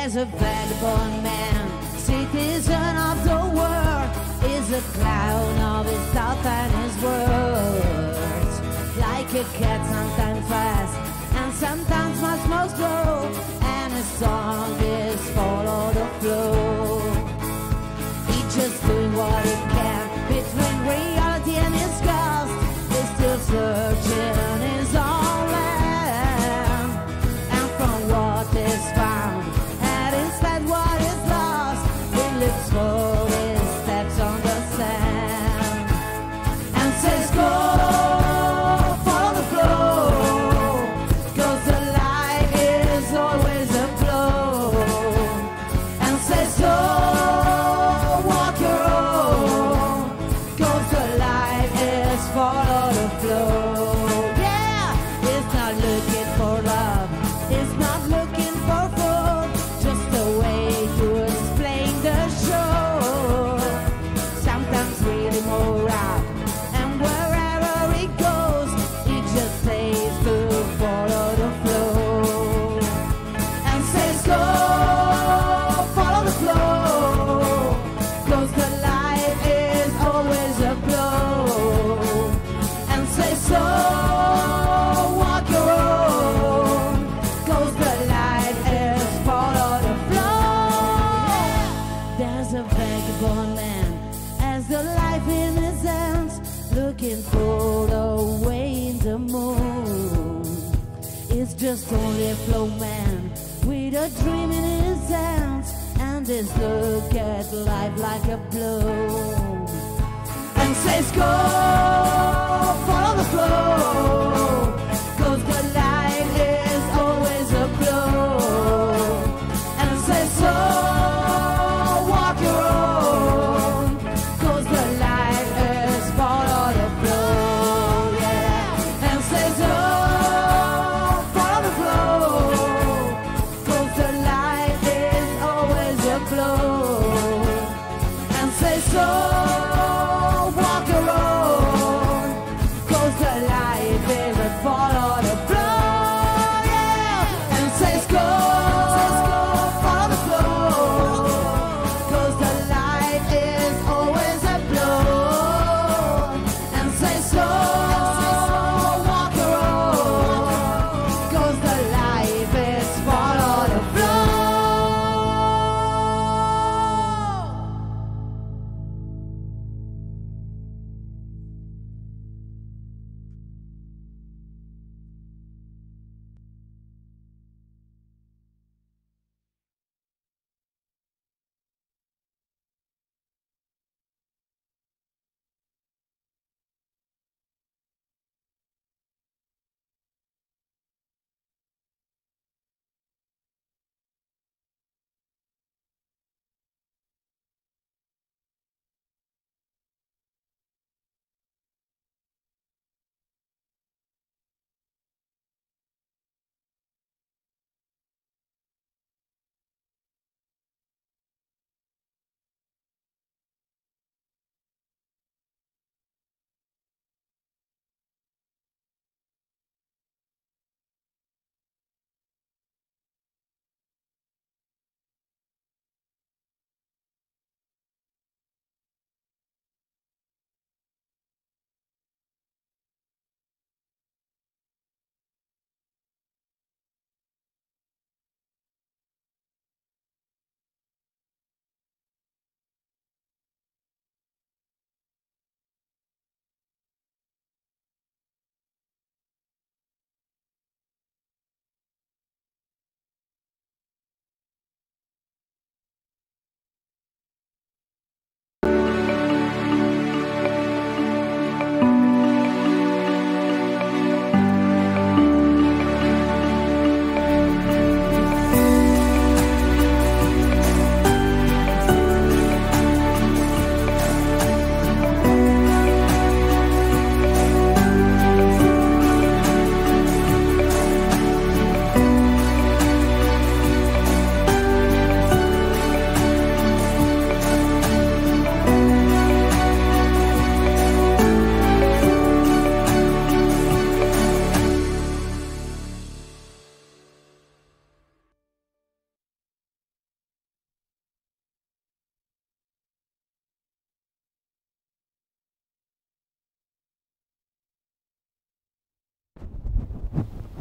There's a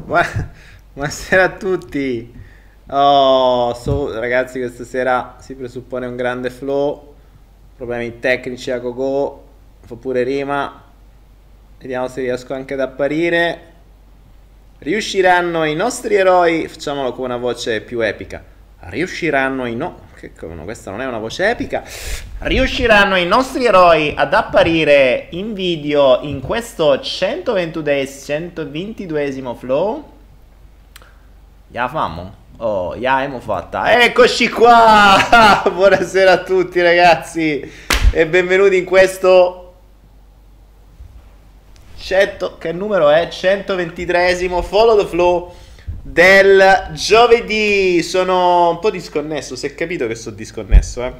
Buonasera a tutti. Oh, so, ragazzi, questa sera si presuppone un grande flow. Problemi tecnici a go Fa pure rima. Vediamo se riesco anche ad apparire. Riusciranno i nostri eroi. Facciamolo con una voce più epica. Riusciranno i no. Che no, questa non è una voce epica. Riusciranno i nostri eroi ad apparire in video in questo 122esimo flow? Ya famo? Oh, ya abbiamo fatta. Eccoci qua! Buonasera a tutti ragazzi e benvenuti in questo 100 che numero è? 123esimo Follow the Flow del giovedì. Sono un po' disconnesso, si è capito che sono disconnesso, eh.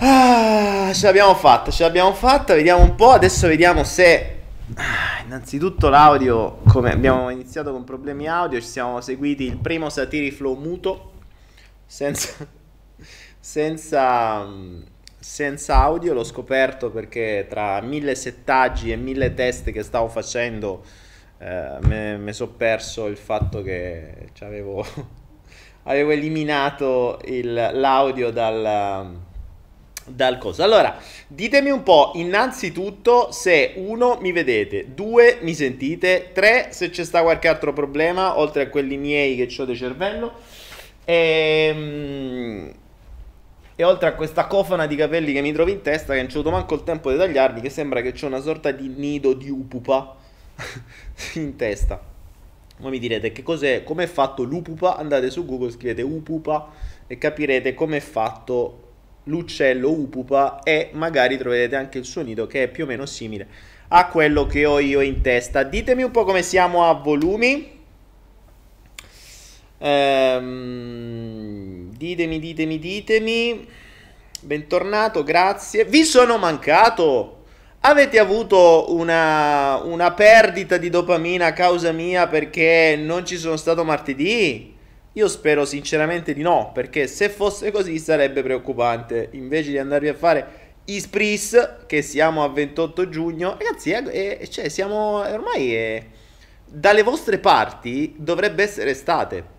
Ah, ce l'abbiamo fatta, ce l'abbiamo fatta, vediamo un po', adesso vediamo se... Ah, innanzitutto l'audio, come abbiamo iniziato con problemi audio, ci siamo seguiti il primo Satiri Flow muto, senza, senza, senza audio, l'ho scoperto perché tra mille settaggi e mille test che stavo facendo eh, mi sono perso il fatto che avevo, avevo eliminato il, l'audio dal, dal coso. Allora, ditemi un po' innanzitutto se uno mi vedete, due mi sentite, tre se c'è sta qualche altro problema oltre a quelli miei che ho di cervello. E, ehm, e oltre a questa cofana di capelli che mi trovo in testa, che non c'ho avuto manco il tempo di tagliarmi, che sembra che c'è una sorta di nido di upupa in testa. Voi mi direte che cos'è, come è fatto l'upupa? Andate su Google, scrivete upupa e capirete come è fatto l'uccello upupa e magari troverete anche il suo nido che è più o meno simile a quello che ho io in testa. Ditemi un po' come siamo a volumi. Ehm, ditemi, ditemi, ditemi. Bentornato, grazie. Vi sono mancato. Avete avuto una, una perdita di dopamina a causa mia perché non ci sono stato martedì? Io spero sinceramente di no, perché se fosse così sarebbe preoccupante. Invece di andarvi a fare Ispris, che siamo a 28 giugno, ragazzi, è, è, cioè, siamo ormai è, dalle vostre parti dovrebbe essere estate.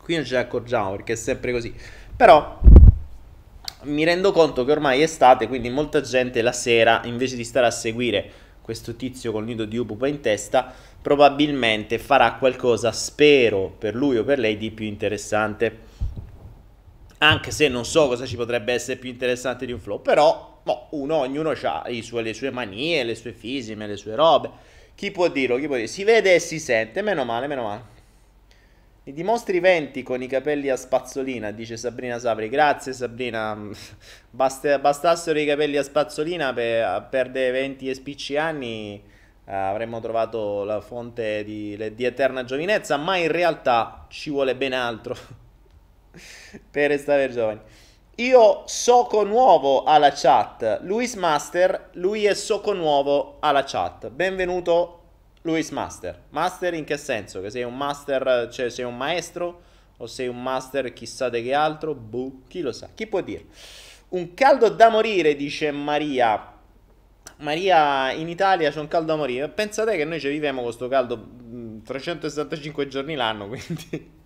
Qui non ce ne accorgiamo perché è sempre così. Però mi rendo conto che ormai è estate, quindi molta gente la sera, invece di stare a seguire questo tizio col nido di upupa in testa, probabilmente farà qualcosa, spero, per lui o per lei di più interessante. Anche se non so cosa ci potrebbe essere più interessante di un flow, però boh, uno, ognuno ha le sue manie, le sue fisime, le sue robe. Chi può dirlo? Chi può dire? Si vede e si sente, meno male, meno male. Mi dimostri 20 con i capelli a spazzolina, dice Sabrina Sapri. Grazie Sabrina. Bast- bastassero i capelli a spazzolina per perdere 20 e spicci anni. Eh, avremmo trovato la fonte di, di eterna giovinezza, ma in realtà ci vuole ben altro per restare giovani. Io Soco Nuovo alla chat, Luis Master, lui è Soco Nuovo alla chat. Benvenuto Luis Master. Master in che senso? Che sei un master, cioè sei un maestro? O sei un master chissà di che altro? Buh, chi lo sa? Chi può dire? Un caldo da morire, dice Maria. Maria, in Italia c'è un caldo da morire. Pensate che noi ci viviamo con questo caldo 365 giorni l'anno, quindi...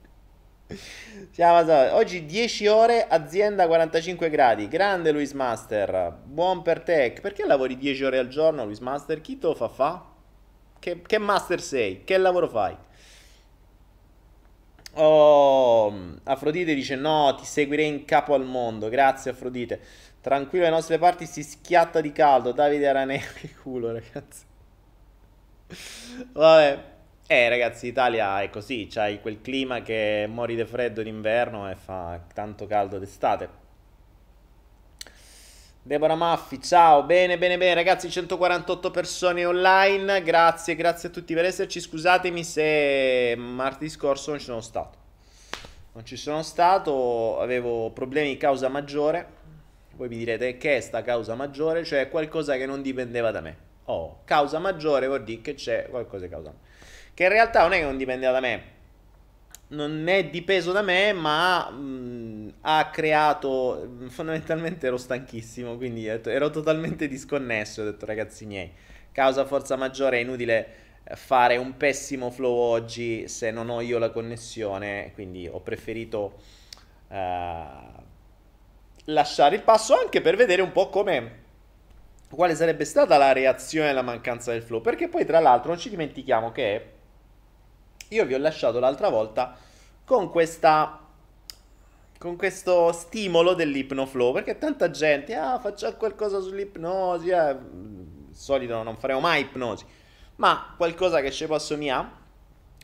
Siamo Oggi 10 ore, azienda 45 gradi. Grande Luis Master. Buon per te. Perché lavori 10 ore al giorno, Luis Master? Chi te lo fa fa? Che, che master sei? Che lavoro fai? Oh, Afrodite dice no, ti seguirei in capo al mondo. Grazie Afrodite. Tranquillo, le nostre parti si schiatta di caldo. Davide Araneo, che culo ragazzi. Vabbè. Eh ragazzi, Italia è così, c'hai quel clima che mori di freddo d'inverno e fa tanto caldo d'estate. Deborah Maffi, ciao, bene, bene, bene, ragazzi, 148 persone online, grazie, grazie a tutti per esserci, scusatemi se martedì scorso non ci sono stato, non ci sono stato, avevo problemi di causa maggiore, voi mi direte che è sta causa maggiore, cioè qualcosa che non dipendeva da me, oh, causa maggiore vuol dire che c'è qualcosa di causa, che in realtà non è che non dipendeva da me, non è dipeso da me, ma mh, ha creato. Fondamentalmente ero stanchissimo, quindi ero totalmente disconnesso. Ho detto, ragazzi miei, causa forza maggiore è inutile fare un pessimo flow oggi se non ho io la connessione, quindi ho preferito eh, lasciare il passo anche per vedere un po' come quale sarebbe stata la reazione alla mancanza del flow, perché poi tra l'altro non ci dimentichiamo che io vi ho lasciato l'altra volta con questa con questo stimolo dell'ipnoflow, perché tanta gente, ah, facciamo qualcosa sull'ipnosi, eh. solito non faremo mai ipnosi, ma qualcosa che ci posso mia.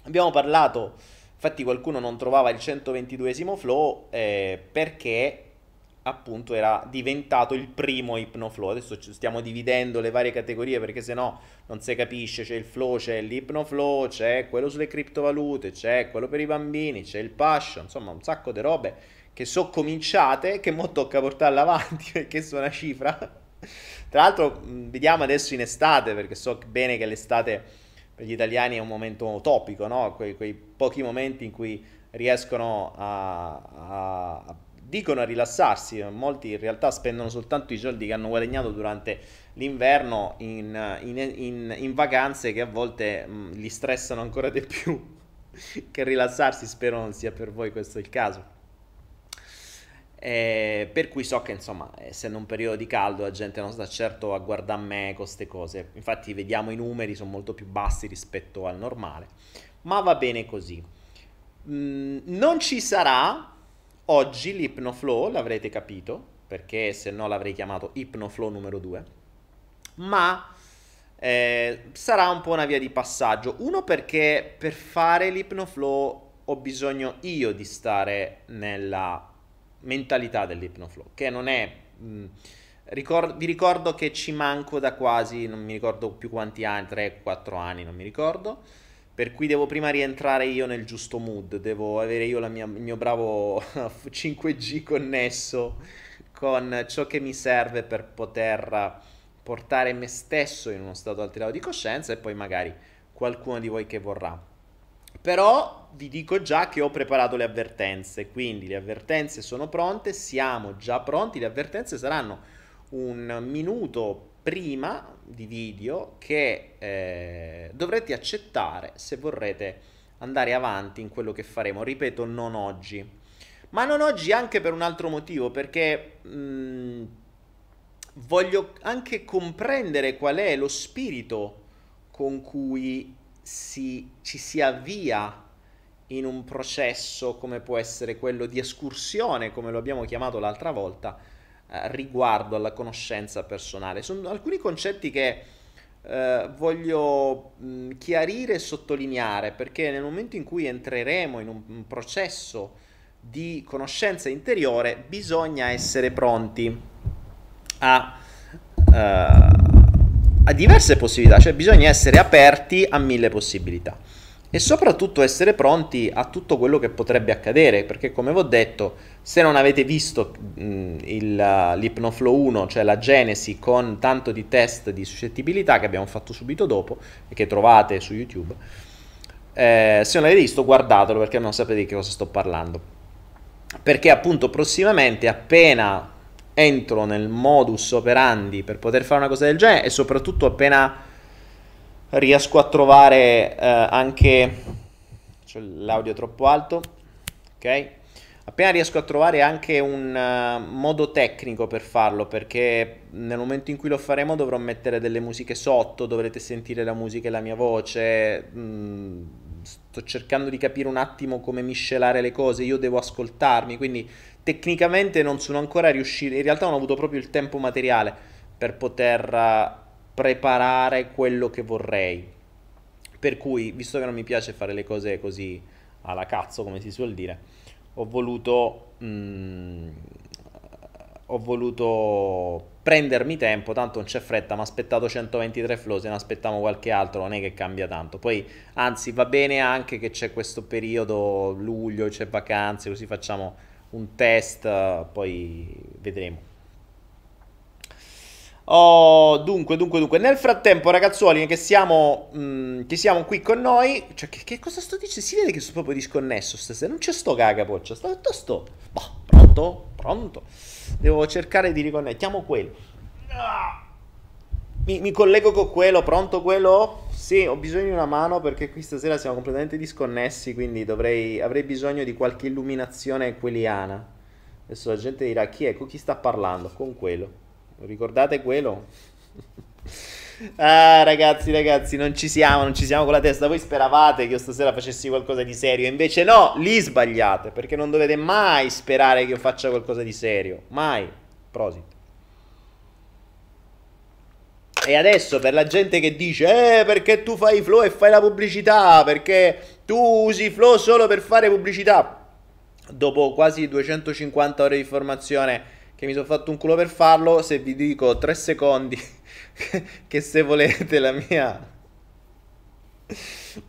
Abbiamo parlato, infatti qualcuno non trovava il 122esimo flow eh, perché appunto era diventato il primo ipnoflow. Adesso stiamo dividendo le varie categorie perché se no non si capisce, c'è il flow, c'è l'ipnoflow, c'è quello sulle criptovalute, c'è quello per i bambini, c'è il passion, insomma un sacco di robe che sono cominciate, che mo tocca portarla avanti perché sono una cifra. Tra l'altro vediamo adesso in estate perché so bene che l'estate per gli italiani è un momento topico, no? quei, quei pochi momenti in cui riescono a, a dicono a rilassarsi, molti in realtà spendono soltanto i soldi che hanno guadagnato durante l'inverno in, in, in, in vacanze che a volte mh, li stressano ancora di più che rilassarsi, spero non sia per voi questo il caso. Eh, per cui so che insomma, essendo un periodo di caldo, la gente non sta certo a guardare me con queste cose. Infatti, vediamo i numeri sono molto più bassi rispetto al normale, ma va bene così. Mm, non ci sarà Oggi l'Hypnoflow, l'avrete capito, perché se no l'avrei chiamato Hypnoflow numero 2, ma eh, sarà un po' una via di passaggio. Uno perché per fare l'Hypnoflow ho bisogno io di stare nella mentalità dell'Hypnoflow, che non è... Mh, mm, ricord- vi ricordo che ci manco da quasi, non mi ricordo più quanti anni, 3-4 anni, non mi ricordo per cui devo prima rientrare io nel giusto mood, devo avere io mia, il mio bravo 5G connesso con ciò che mi serve per poter portare me stesso in uno stato alterato di coscienza e poi magari qualcuno di voi che vorrà. Però vi dico già che ho preparato le avvertenze, quindi le avvertenze sono pronte, siamo già pronti, le avvertenze saranno un minuto prima di video che eh, dovrete accettare se vorrete andare avanti in quello che faremo. Ripeto, non oggi. Ma non oggi anche per un altro motivo, perché mh, mm, voglio anche comprendere qual è lo spirito con cui si, ci si avvia in un processo come può essere quello di escursione, come lo abbiamo chiamato l'altra volta, riguardo alla conoscenza personale. Sono alcuni concetti che eh, voglio mh, chiarire e sottolineare perché nel momento in cui entreremo in un, un processo di conoscenza interiore bisogna essere pronti a, uh, a diverse possibilità, cioè bisogna essere aperti a mille possibilità e soprattutto essere pronti a tutto quello che potrebbe accadere, perché come vi ho detto, se non avete visto mh, il, l'Hypnoflow 1, cioè la genesi con tanto di test di suscettibilità che abbiamo fatto subito dopo e che trovate su YouTube, eh, se non l'avete visto guardatelo perché non sapete di che cosa sto parlando. Perché appunto prossimamente appena entro nel modus operandi per poter fare una cosa del genere e soprattutto appena riesco a trovare eh, anche l'audio troppo alto ok? Appena riesco a trovare anche un uh, modo tecnico per farlo perché nel momento in cui lo faremo dovrò mettere delle musiche sotto dovrete sentire la musica e la mia voce mm, sto cercando di capire un attimo come miscelare le cose io devo ascoltarmi quindi tecnicamente non sono ancora riuscito in realtà non ho avuto proprio il tempo materiale per poter uh, preparare quello che vorrei. Per cui, visto che non mi piace fare le cose così alla cazzo, come si suol dire, ho voluto, mm, ho voluto prendermi tempo, tanto non c'è fretta, mi ha aspettato 123 flow, se ne aspettiamo qualche altro non è che cambia tanto. Poi, anzi, va bene anche che c'è questo periodo, luglio, c'è vacanze, così facciamo un test, poi vedremo. Oh, dunque, dunque, dunque. Nel frattempo, ragazzuoli, che siamo, mh, mm, che siamo qui con noi. Cioè, che, che, cosa sto dicendo? Si vede che sono proprio disconnesso stasera. Non c'è sto cagapoccia. Sto, sto. Boh, pronto? Pronto. Devo cercare di riconnettere. quello. Mi, mi, collego con quello. Pronto quello? Sì, ho bisogno di una mano perché qui stasera siamo completamente disconnessi, quindi dovrei, avrei bisogno di qualche illuminazione equiliana. Adesso la gente dirà chi è, con chi sta parlando? Con quello. Ricordate quello? ah, ragazzi, ragazzi, non ci siamo, non ci siamo con la testa. Voi speravate che io stasera facessi qualcosa di serio, invece no, lì sbagliate, perché non dovete mai sperare che io faccia qualcosa di serio. Mai. Prosit. E adesso per la gente che dice, eh, perché tu fai flow e fai la pubblicità, perché tu usi flow solo per fare pubblicità. Dopo quasi 250 ore di formazione che mi sono fatto un culo per farlo, se vi dico 3 secondi che se volete la mia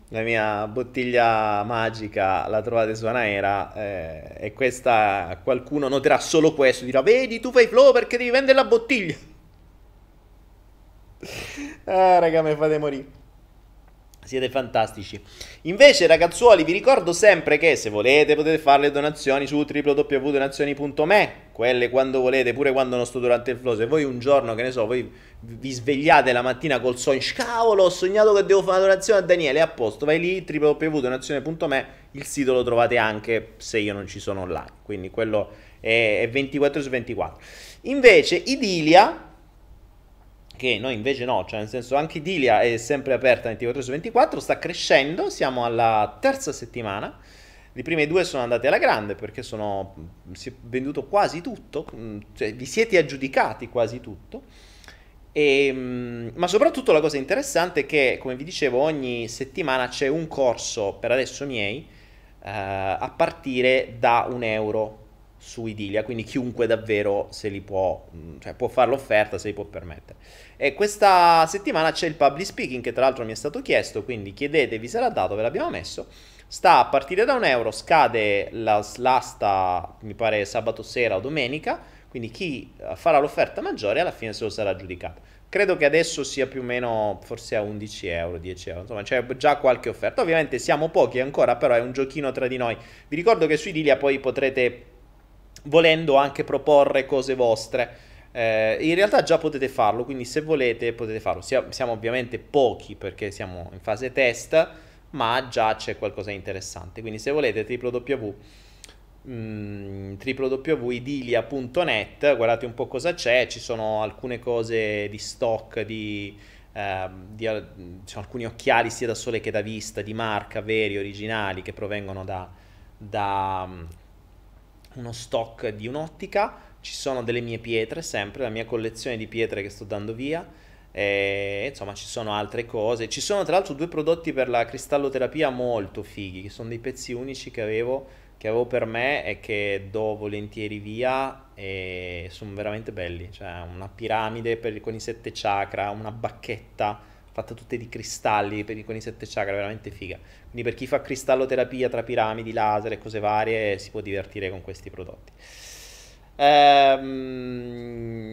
la mia bottiglia magica la trovate su Anaera eh, e questa qualcuno noterà solo questo dirà vedi tu fai flow perché devi vendere la bottiglia ah, raga, mi fate morire. Siete fantastici. Invece, ragazzuoli, vi ricordo sempre che se volete potete fare le donazioni su www.donazioni.me. Quelle quando volete, pure quando non sto durante il flow. Se voi un giorno, che ne so, voi vi svegliate la mattina col sogno, cavolo, ho sognato che devo fare una donazione a Daniele, a posto, vai lì, www.donazione.me, il sito lo trovate anche se io non ci sono online. Quindi quello è 24 su 24. Invece, Idilia che noi invece no, cioè nel senso anche Dilia è sempre aperta 24 su 24, sta crescendo, siamo alla terza settimana, le prime due sono andate alla grande perché sono, si è venduto quasi tutto, cioè vi siete aggiudicati quasi tutto, e, ma soprattutto la cosa interessante è che, come vi dicevo, ogni settimana c'è un corso, per adesso miei, eh, a partire da un euro su Idilia, quindi chiunque davvero se li può, cioè può fare l'offerta, se li può permettere. E questa settimana c'è il public speaking che tra l'altro mi è stato chiesto, quindi chiedetevi l'ha dato, ve l'abbiamo messo. Sta a partire da un euro, scade la, l'asta, mi pare sabato sera o domenica, quindi chi eh, farà l'offerta maggiore alla fine se lo sarà aggiudicato. Credo che adesso sia più o meno forse a 11 euro, 10 euro, insomma c'è già qualche offerta. Ovviamente siamo pochi ancora, però è un giochino tra di noi. Vi ricordo che su Idilia poi potrete volendo anche proporre cose vostre. Eh, in realtà già potete farlo, quindi se volete potete farlo. siamo ovviamente pochi perché siamo in fase test, ma già c'è qualcosa di interessante. Quindi se volete www mm, www.idilia.net guardate un po' cosa c'è ci sono alcune cose di stock di, eh, di alcuni occhiali sia da sole che da vista di marca veri originali che provengono da, da uno stock di un'ottica, ci sono delle mie pietre sempre, la mia collezione di pietre che sto dando via, e, insomma ci sono altre cose, ci sono tra l'altro due prodotti per la cristalloterapia molto fighi, che sono dei pezzi unici che avevo, che avevo per me e che do volentieri via e sono veramente belli, cioè una piramide per, con i sette chakra, una bacchetta fatta tutte di cristalli per, con i sette chakra, veramente figa. Quindi per chi fa cristalloterapia tra piramidi, laser e cose varie si può divertire con questi prodotti. Ehm,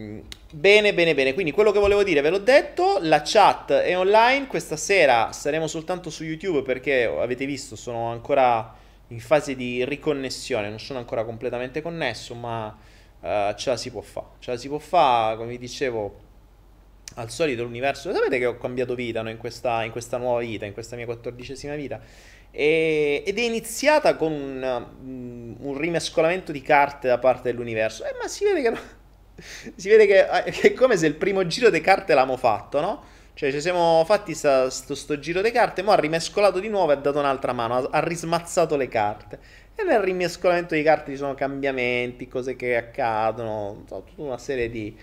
bene, bene, bene. Quindi quello che volevo dire ve l'ho detto. La chat è online. Questa sera saremo soltanto su YouTube perché avete visto, sono ancora in fase di riconnessione. Non sono ancora completamente connesso, ma uh, ce la si può fare. Ce la si può fare, come vi dicevo al solito l'universo. Sapete che ho cambiato vita no? in, questa, in, questa, nuova vita, in questa mia quattordicesima vita. E, ed è iniziata con un, mm, un, rimescolamento di carte da parte dell'universo. Eh, ma si vede che. si vede che, eh, che, è come se il primo giro di carte l'abbiamo fatto, no? Cioè, ci siamo fatti sta, sto, sto, giro di carte, ma ha rimescolato di nuovo e ha dato un'altra mano, ha, ha rismazzato le carte. E nel rimescolamento di carte ci sono cambiamenti, cose che accadono, tutta una serie di,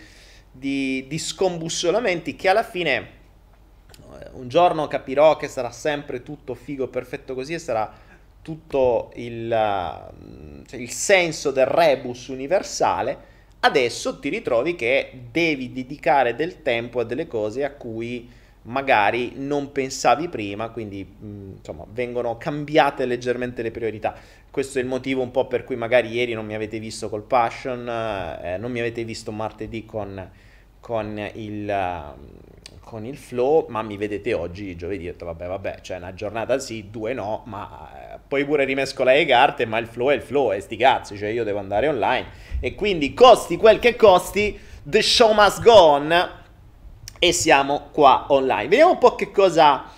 di, di scombussolamenti che alla fine un giorno capirò che sarà sempre tutto figo, perfetto così e sarà tutto il, uh, cioè il senso del rebus universale. Adesso ti ritrovi che devi dedicare del tempo a delle cose a cui magari non pensavi prima, quindi mm, insomma vengono cambiate leggermente le priorità. Questo è il motivo un po' per cui magari ieri non mi avete visto col Passion, eh, non mi avete visto martedì con con il, con il flow, ma mi vedete oggi giovedì, ho detto vabbè vabbè, c'è una giornata sì, due no, ma eh, poi pure rimescolare le carte, ma il flow è il flow, e sti cazzi, cioè io devo andare online e quindi costi quel che costi, the show must go on e siamo qua online. Vediamo un po' che cosa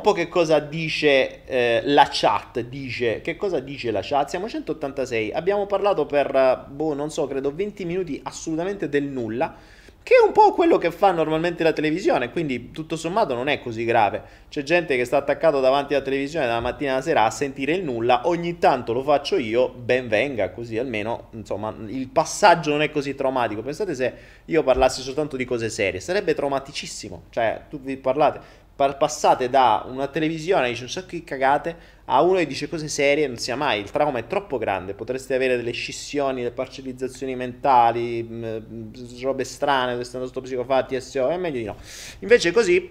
po' che cosa dice eh, la chat. Dice, che cosa dice la chat? Siamo 186. Abbiamo parlato per, boh, non so, credo 20 minuti assolutamente del nulla. Che è un po' quello che fa normalmente la televisione. Quindi tutto sommato non è così grave. C'è gente che sta attaccato davanti alla televisione dalla mattina alla sera a sentire il nulla. Ogni tanto lo faccio io. Ben venga, così almeno insomma il passaggio non è così traumatico. Pensate se io parlassi soltanto di cose serie. Sarebbe traumaticissimo. Cioè, tu vi parlate passate da una televisione che dice un sacco di cagate a uno che dice cose serie, non sia mai, il trauma è troppo grande, potreste avere delle scissioni, delle parcellizzazioni mentali, mh, mm, robe strane, questo sto psicofatti, SO, è meglio di no. Invece così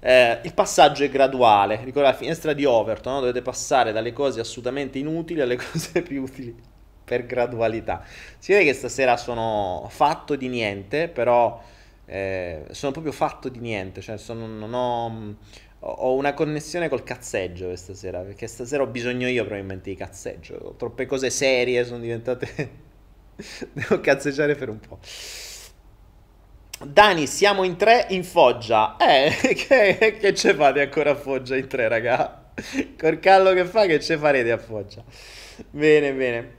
eh, il passaggio è graduale, ricordo la finestra di Overton, no? dovete passare dalle cose assolutamente inutili alle cose più utili per gradualità. Si vede che stasera sono fatto di niente, però eh, sono proprio fatto di niente, cioè sono, non ho, ho una connessione col cazzeggio questa sera, perché stasera ho bisogno io probabilmente di cazzeggio, ho troppe cose serie, sono diventate... Devo cazzeggiare per un po'. Dani, siamo in tre in Foggia. Eh, che, che ce fate ancora a Foggia in tre, raga? Col callo che fa, che ce farete a Foggia? Bene, bene.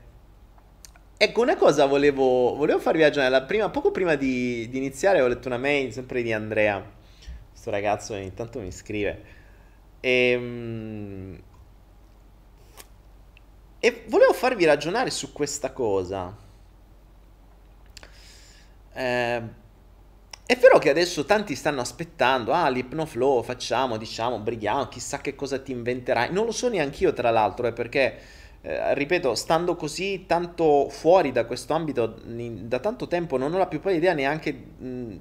Ecco, una cosa volevo, volevo farvi ragionare. Prima, poco prima di, di, iniziare ho letto una mail sempre di Andrea, questo ragazzo ogni tanto mi scrive. E, ehm, e volevo farvi ragionare su questa cosa. Eh, è vero che adesso tanti stanno aspettando, ah, l'ipnoflow, facciamo, diciamo, brighiamo, chissà che cosa ti inventerai. Non lo so neanche io, tra l'altro, eh, perché eh, ripeto, stando così tanto fuori da questo ambito da tanto tempo, non ho la più pallida idea neanche mh,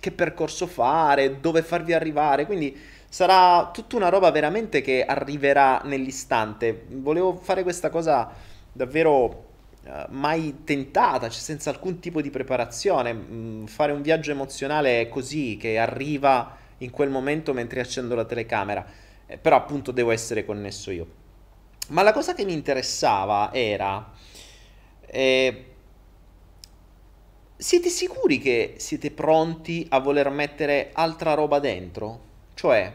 che percorso fare, dove farvi arrivare, quindi sarà tutta una roba veramente che arriverà nell'istante. Volevo fare questa cosa davvero uh, mai tentata, cioè senza alcun tipo di preparazione, fare un viaggio emozionale così che arriva in quel momento mentre accendo la telecamera, eh, però appunto devo essere connesso io. Ma la cosa che mi interessava era... Eh, siete sicuri che siete pronti a voler mettere altra roba dentro? Cioè,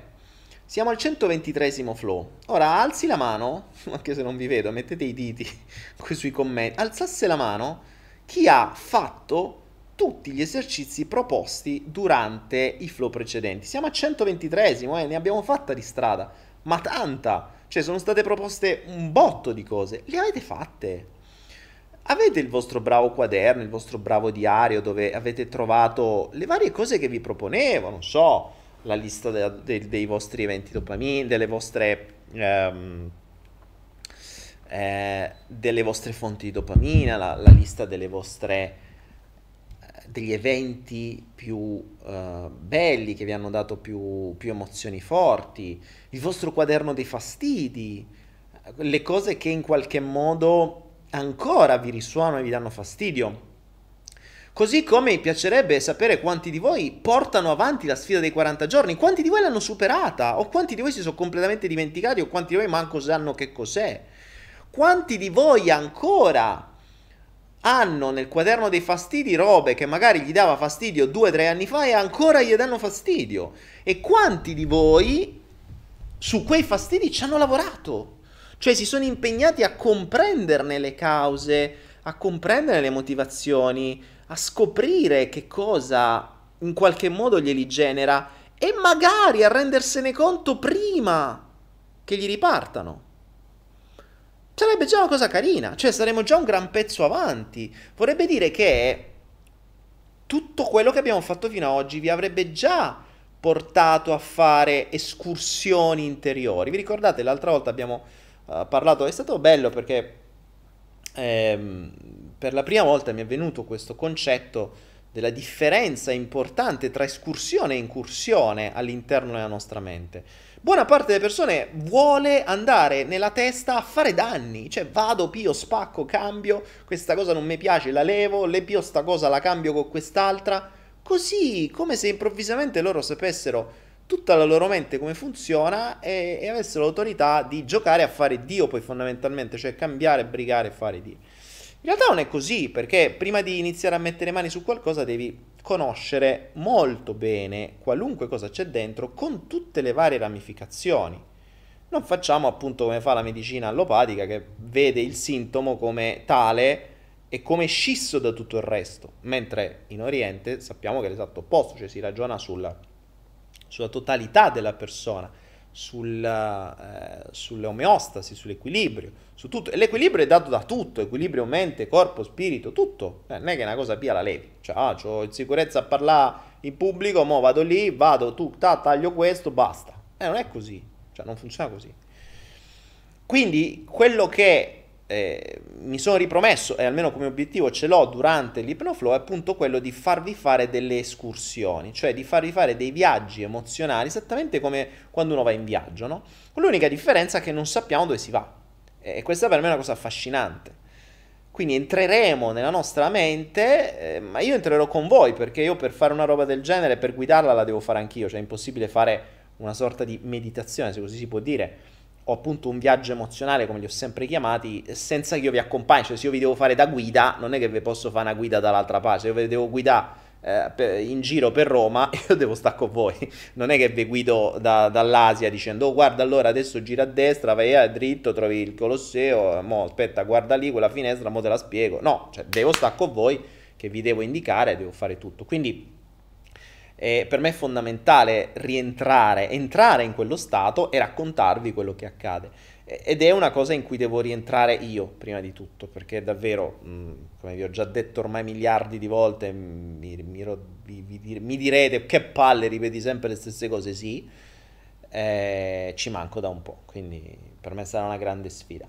siamo al 123 flow. Ora alzi la mano, anche se non vi vedo, mettete i diti qui sui commenti. Alzasse la mano chi ha fatto tutti gli esercizi proposti durante i flow precedenti. Siamo al 123 eh, ne abbiamo fatta di strada, ma tanta. Cioè, sono state proposte un botto di cose. Le avete fatte. Avete il vostro bravo quaderno, il vostro bravo diario dove avete trovato le varie cose che vi proponevo, non so, la lista de- de- dei vostri eventi dopamine, delle vostre... Um, eh, delle vostre fonti di dopamina, la, la lista delle vostre degli eventi più uh, belli che vi hanno dato più, più, emozioni forti, il vostro quaderno dei fastidi, le cose che in qualche modo ancora vi risuonano e vi danno fastidio. Così come mi piacerebbe sapere quanti di voi portano avanti la sfida dei 40 giorni, quanti di voi l'hanno superata, o quanti di voi si sono completamente dimenticati, o quanti di voi manco sanno che cos'è. Quanti di voi ancora hanno nel quaderno dei fastidi robe che magari gli dava fastidio due o tre anni fa e ancora gli danno fastidio. E quanti di voi su quei fastidi ci hanno lavorato? Cioè si sono impegnati a comprenderne le cause, a comprendere le motivazioni, a scoprire che cosa in qualche modo glieli genera e magari a rendersene conto prima che gli ripartano. Sarebbe già una cosa carina, cioè saremmo già un gran pezzo avanti. Vorrebbe dire che tutto quello che abbiamo fatto fino ad oggi vi avrebbe già portato a fare escursioni interiori. Vi ricordate l'altra volta abbiamo uh, parlato, è stato bello perché ehm, per la prima volta mi è venuto questo concetto della differenza importante tra escursione e incursione all'interno della nostra mente buona parte delle persone vuole andare nella testa a fare danni, cioè vado, pio, spacco, cambio, questa cosa non mi piace, la levo, le pio sta cosa, la cambio con quest'altra, così come se improvvisamente loro sapessero tutta la loro mente come funziona e, e avessero l'autorità di giocare a fare Dio poi fondamentalmente, cioè cambiare, brigare e fare Dio. In realtà non è così, perché prima di iniziare a mettere mani su qualcosa devi conoscere molto bene qualunque cosa c'è dentro con tutte le varie ramificazioni. Non facciamo appunto come fa la medicina allopatica che vede il sintomo come tale e come scisso da tutto il resto, mentre in Oriente sappiamo che è l'esatto opposto, cioè si ragiona sulla, sulla totalità della persona, sulla, eh, sull'omeostasi, sull'equilibrio, su tutto. E l'equilibrio è dato da tutto, equilibrio mente, corpo, spirito, tutto. Eh, non è che una cosa pia la levi, cioè, ah, ho insicurezza a parlare in pubblico, mo vado lì, vado, tu, ta, taglio questo, basta. Eh, non è così, cioè non funziona così. Quindi quello che eh, mi sono ripromesso, e almeno come obiettivo ce l'ho durante l'ipnoflow, è appunto quello di farvi fare delle escursioni, cioè di farvi fare dei viaggi emozionali, esattamente come quando uno va in viaggio, no? Con l'unica differenza è che non sappiamo dove si va. E questa per me è una cosa affascinante. Quindi entreremo nella nostra mente, eh, ma io entrerò con voi, perché io per fare una roba del genere, per guidarla la devo fare anch'io, cioè è impossibile fare una sorta di meditazione, se così si può dire, o appunto un viaggio emozionale, come li ho sempre chiamati, senza che io vi accompagni. Cioè, se io vi devo fare da guida, non è che vi posso fare una guida dall'altra parte. Se io vi devo guidare eh, in giro per Roma, io devo stare con voi. Non è che vi guido da, dall'Asia dicendo, oh, guarda, allora adesso gira a destra, vai a dritto, trovi il Colosseo, mo aspetta, guarda lì quella finestra, mo te la spiego. No, cioè, devo stare con voi, che vi devo indicare, devo fare tutto. Quindi eh, per me è fondamentale rientrare, entrare in quello stato e raccontarvi quello che accade. Ed è una cosa in cui devo rientrare io, prima di tutto, perché davvero, mh, come vi ho già detto ormai miliardi di volte, mi, mi, mi, mi direte che palle, ripeti sempre le stesse cose, sì, eh, ci manco da un po', quindi per me sarà una grande sfida.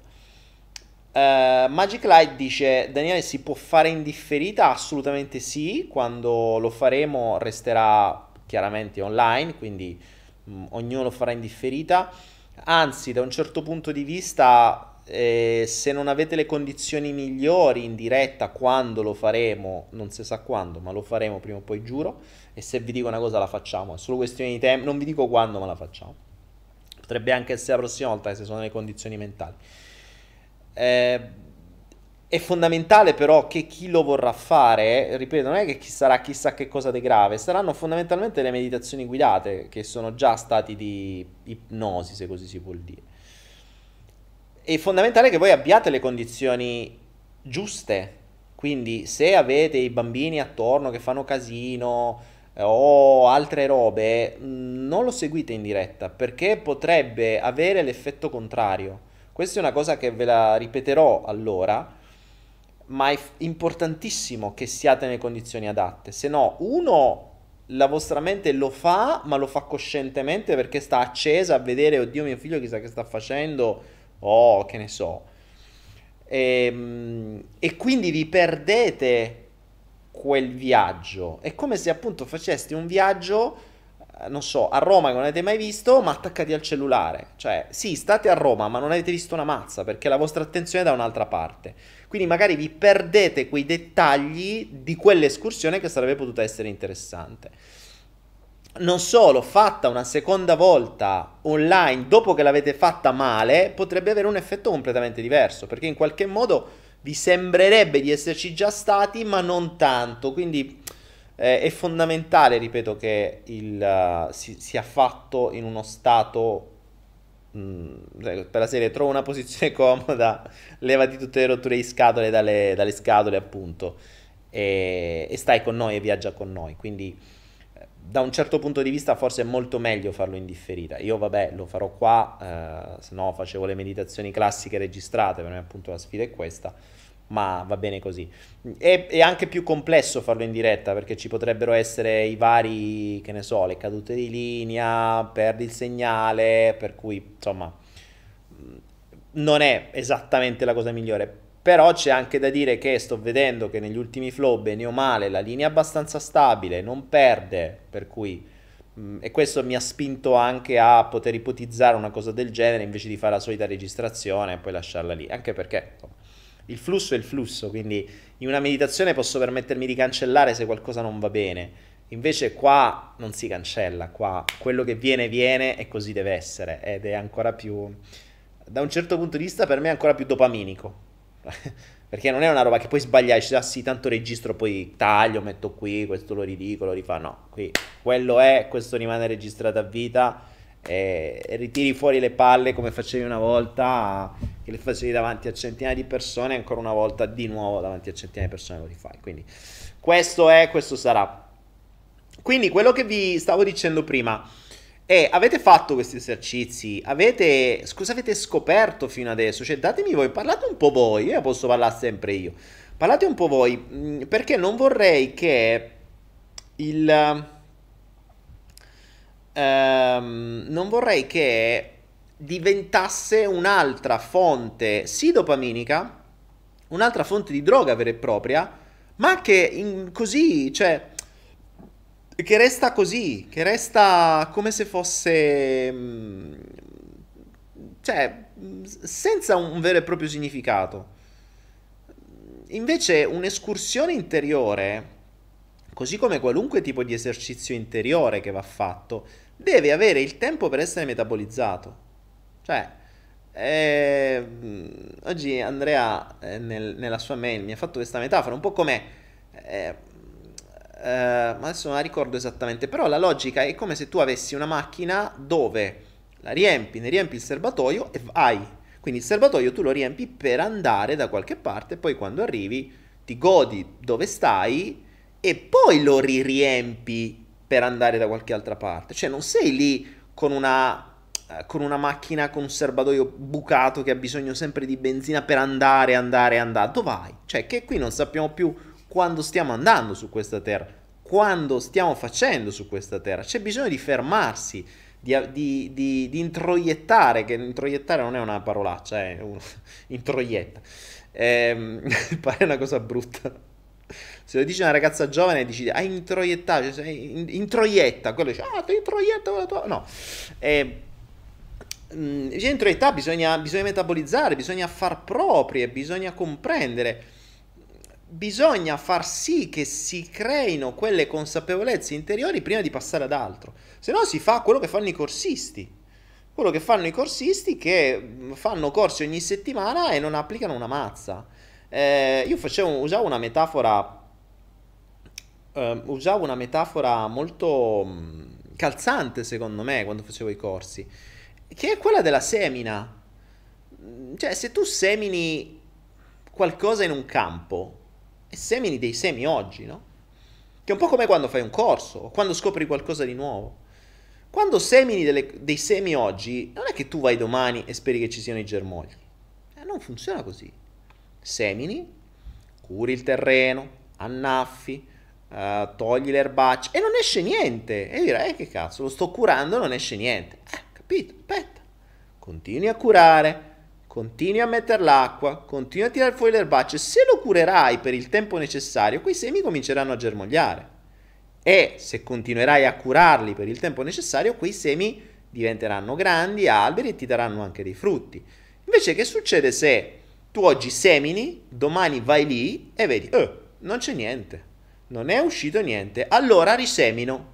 Uh, Magic Light dice: Daniele, si può fare in differita? Assolutamente sì. Quando lo faremo resterà chiaramente online, quindi mh, mm, ognuno farà in differita. Anzi, da un certo punto di vista, eh, se non avete le condizioni migliori in diretta quando lo faremo, non si sa quando, ma lo faremo prima o poi, giuro. E se vi dico una cosa, la facciamo. È solo questione di tempo. Non vi dico quando, ma la facciamo. Potrebbe anche essere la prossima volta se sono le condizioni mentali. Eh, è fondamentale però che chi lo vorrà fare, ripeto, non è che chi sarà chissà che cosa di grave, saranno fondamentalmente le meditazioni guidate, che sono già stati di ipnosi, se così si può dire. È fondamentale che voi abbiate le condizioni giuste, quindi se avete i bambini attorno che fanno casino eh, o altre robe, non lo seguite in diretta, perché potrebbe avere l'effetto contrario questa è una cosa che ve la ripeterò allora, ma è importantissimo che siate nelle condizioni adatte, se no uno la vostra mente lo fa, ma lo fa coscientemente perché sta accesa a vedere, oddio mio figlio chissà che sta facendo, oh, che ne so. E, ehm, e quindi vi perdete quel viaggio. È come se appunto faceste un viaggio non so, a Roma che non avete mai visto, ma attaccati al cellulare. Cioè, sì, state a Roma, ma non avete visto una mazza perché la vostra attenzione è da un'altra parte. Quindi magari vi perdete quei dettagli di quell'escursione che sarebbe potuta essere interessante. Non solo, fatta una seconda volta online dopo che l'avete fatta male, potrebbe avere un effetto completamente diverso, perché in qualche modo vi sembrerebbe di esserci già stati, ma non tanto. Quindi eh, è fondamentale, ripeto, che il, uh, si, sia fatto in uno stato mh, mm, per la serie trovo una posizione comoda, levati tutte le rotture di scatole dalle, dalle scatole, appunto, e, e, stai con noi e viaggia con noi. Quindi, eh, da un certo punto di vista, forse è molto meglio farlo in differita. Io, vabbè, lo farò qua, eh, se no facevo le meditazioni classiche registrate, per me, appunto, la sfida è questa ma va bene così. È, è, anche più complesso farlo in diretta perché ci potrebbero essere i vari, che ne so, le cadute di linea, perdi il segnale, per cui insomma non è esattamente la cosa migliore. Però c'è anche da dire che sto vedendo che negli ultimi flow, bene o male, la linea è abbastanza stabile, non perde, per cui... e questo mi ha spinto anche a poter ipotizzare una cosa del genere invece di fare la solita registrazione e poi lasciarla lì. Anche perché insomma, il flusso è il flusso, quindi in una meditazione posso permettermi di cancellare se qualcosa non va bene. Invece qua non si cancella, qua quello che viene viene e così deve essere ed è ancora più, da un certo punto di vista per me è ancora più dopaminico. Perché non è una roba che puoi sbagliare, cioè, ah sì, tanto registro, poi taglio, metto qui, questo lo ridico, lo rifà. No, qui quello è, questo rimane registrato a vita e ritiri fuori le palle come facevi una volta, che le facevi davanti a centinaia di persone, ancora una volta di nuovo davanti a centinaia di persone lo rifai. Quindi questo è, questo sarà. Quindi quello che vi stavo dicendo prima è, avete fatto questi esercizi? Avete, cosa avete scoperto fino adesso? Cioè, datemi voi, parlate un po' voi, io posso parlare sempre io. Parlate un po' voi, mm, perché non vorrei che il... Um, non vorrei che diventasse un'altra fonte, sì dopaminica, un'altra fonte di droga vera e propria, ma che così, cioè, che resta così, che resta come se fosse... Mm, cioè, senza un vero e proprio significato. Invece un'escursione interiore, così come qualunque tipo di esercizio interiore che va fatto, deve avere il tempo per essere metabolizzato. Cioè, eh, oggi Andrea eh, nel, nella sua mail mi ha fatto questa metafora, un po' come... Eh, eh, ma adesso non la ricordo esattamente, però la logica è come se tu avessi una macchina dove la riempi, ne riempi il serbatoio e vai. Quindi il serbatoio tu lo riempi per andare da qualche parte, poi quando arrivi ti godi dove stai e poi lo riempi per andare da qualche altra parte. Cioè non sei lì con una, con una macchina con un serbatoio bucato che ha bisogno sempre di benzina per andare, andare, andare. Dove vai? Cioè che qui non sappiamo più quando stiamo andando su questa terra, quando stiamo facendo su questa terra. C'è bisogno di fermarsi, di, di, di, di introiettare, che introiettare non è una parolaccia, è un, introietta. Eh, pare una cosa brutta. Se lo dice una ragazza giovane dici, hai introiettato, cioè, introietta, quello dice, ah, ti introietta, no. Eh, bisogna introiettare, bisogna, bisogna metabolizzare, bisogna far proprie, bisogna comprendere bisogna far sì che si creino quelle consapevolezze interiori prima di passare ad altro. Se no si fa quello che fanno i corsisti. Quello che fanno i corsisti che fanno corsi ogni settimana e non applicano una mazza. Eh, io facevo, usavo una metafora, eh, usavo una metafora molto mm, calzante secondo me quando facevo i corsi, che è quella della semina. Cioè, se tu semini qualcosa in un campo, e semini dei semi oggi, no? Che è un po' come quando fai un corso o quando scopri qualcosa di nuovo. Quando semini delle, dei semi oggi, non è che tu vai domani e speri che ci siano i germogli. Eh, non funziona così. Semini, curi il terreno, annaffi, uh, togli le erbacce e non esce niente. E direi, eh, che cazzo, lo sto curando, non esce niente. Eh, capito? Aspetta. Continui a curare, continui a mettere l'acqua, continui a tirare fuori le erbacce, se lo curerai per il tempo necessario, quei semi cominceranno a germogliare. E se continuerai a curarli per il tempo necessario, quei semi diventeranno grandi, alberi e ti daranno anche dei frutti. Invece che succede se tu oggi semini, domani vai lì e vedi, eh, non c'è niente, non è uscito niente, allora risemino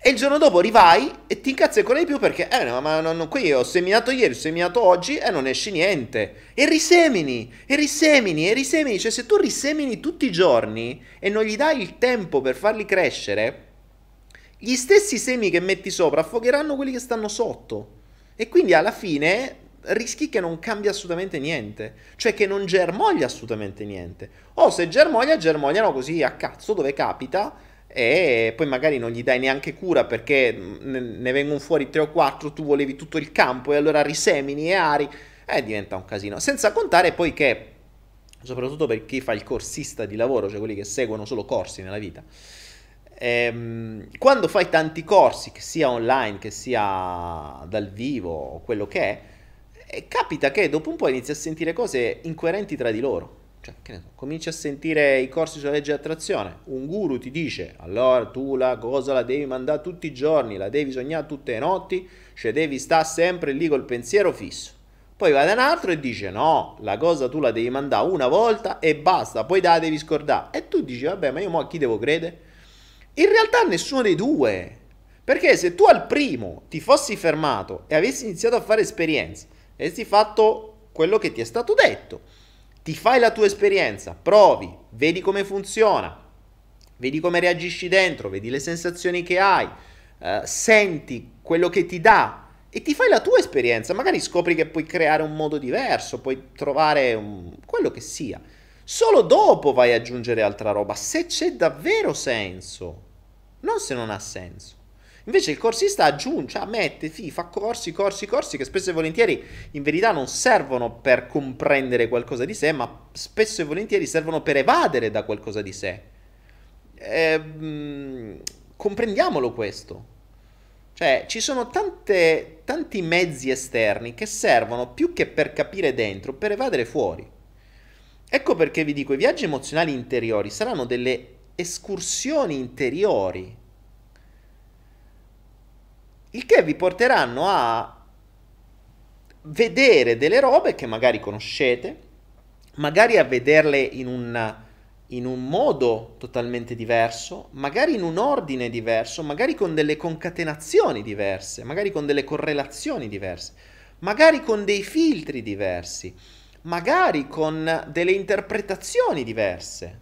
e il giorno dopo rivai e ti incazzi ancora di più perché, eh, no, ma non, qui ho seminato ieri, ho seminato oggi e non esce niente. E risemini, e risemini, e risemini. Cioè, se tu risemini tutti i giorni e non gli dai il tempo per farli crescere, gli stessi semi che metti sopra affogheranno quelli che stanno sotto. E quindi alla fine rischi che non cambia assolutamente niente, cioè che non germoglia assolutamente niente. O se germoglia, germogliano così a cazzo dove capita e poi magari non gli dai neanche cura perché ne vengono fuori 3 o 4, tu volevi tutto il campo e allora risemini e ari, e diventa un casino. Senza contare poi che, soprattutto per chi fa il corsista di lavoro, cioè quelli che seguono solo corsi nella vita, ehm, quando fai tanti corsi, che sia online, che sia dal vivo, quello che è, eh, capita che dopo un po' inizi a sentire cose incoerenti tra di loro. Cioè, che ne so, cominci a sentire i corsi sulla legge di attrazione, un guru ti dice, allora tu la cosa la devi mandare tutti i giorni, la devi sognare tutte le notti, cioè devi stare sempre lì col pensiero fisso. Poi va da un altro e dice, no, la cosa tu la devi mandare una volta e basta, poi la devi scordare. E tu dici, vabbè, ma io mo a chi devo credere? In realtà nessuno dei due. Perché se tu al primo ti fossi fermato e avessi iniziato a fare esperienze, avresti fatto quello che ti è stato detto, ti fai la tua esperienza, provi, vedi come funziona, vedi come reagisci dentro, vedi le sensazioni che hai, eh, senti quello che ti dà e ti fai la tua esperienza, magari scopri che puoi creare un modo diverso, puoi trovare un... quello che sia. Solo dopo vai ad aggiungere altra roba, se c'è davvero senso, non se non ha senso. Invece il corsista aggiunge, mette, fi, fa corsi, corsi, corsi che spesso e volentieri in verità non servono per comprendere qualcosa di sé, ma spesso e volentieri servono per evadere da qualcosa di sé. Eh, comprendiamolo questo. Cioè, ci sono tante, tanti mezzi esterni che servono più che per capire dentro, per evadere fuori. Ecco perché vi dico, i viaggi emozionali interiori saranno delle escursioni interiori, il che vi porteranno a vedere delle robe che magari conoscete, magari a vederle in un in un modo totalmente diverso, magari in un ordine diverso, magari con delle concatenazioni diverse, magari con delle correlazioni diverse, magari con dei filtri diversi, magari con delle interpretazioni diverse.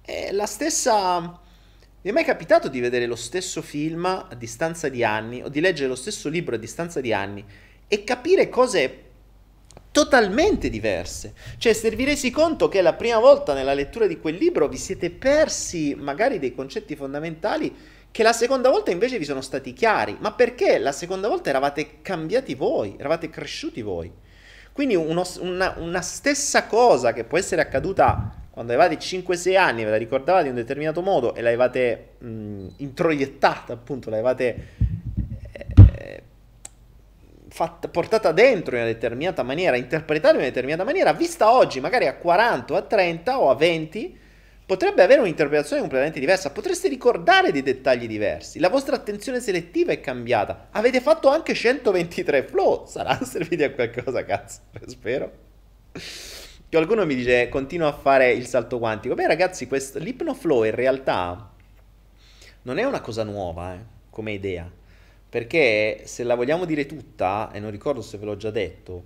È la stessa... Mi è mai capitato di vedere lo stesso film a distanza di anni o di leggere lo stesso libro a distanza di anni e capire cose totalmente diverse. Cioè, vi conto che la prima volta nella lettura di quel libro vi siete persi magari dei concetti fondamentali che la seconda volta invece vi sono stati chiari. Ma perché la seconda volta eravate cambiati voi, eravate cresciuti voi. Quindi uno, una, una, stessa cosa che può essere accaduta quando avevate 5-6 anni, ve la ricordavate in un determinato modo e l'avevate mh, introiettata, appunto, l'avevate fatta, portata dentro in una determinata maniera, interpretata in una determinata maniera, vista oggi magari a 40 o a 30 o a 20, potrebbe avere un'interpretazione completamente diversa. Potreste ricordare dei dettagli diversi. La vostra attenzione selettiva è cambiata. Avete fatto anche 123 flow. Saranno serviti a qualcosa, cazzo. Spero. Qualcuno mi dice continua a fare il salto quantico. Beh, ragazzi, questo, l'ipnoflow in realtà non è una cosa nuova eh, come idea. Perché se la vogliamo dire tutta, e non ricordo se ve l'ho già detto,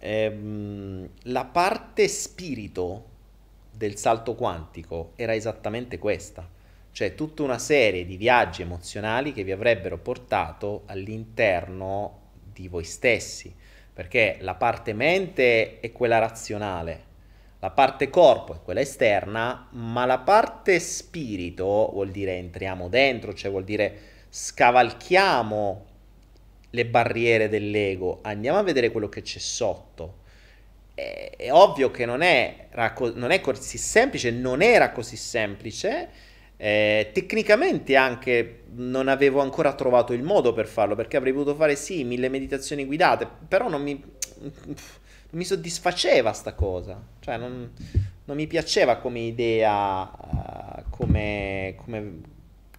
ehm, la parte spirito del salto quantico era esattamente questa. Cioè tutta una serie di viaggi emozionali che vi avrebbero portato all'interno di voi stessi. Perché la parte mente è quella razionale, la parte corpo è quella esterna, ma la parte spirito vuol dire entriamo dentro, cioè vuol dire scavalchiamo le barriere dell'ego, andiamo a vedere quello che c'è sotto. È, è ovvio che non, è, non è così semplice, non era così semplice. Eh, tecnicamente anche non avevo ancora trovato il modo per farlo perché avrei potuto fare sì mille meditazioni guidate però non mi, non mi soddisfaceva sta cosa cioè non, non mi piaceva come idea uh, come, come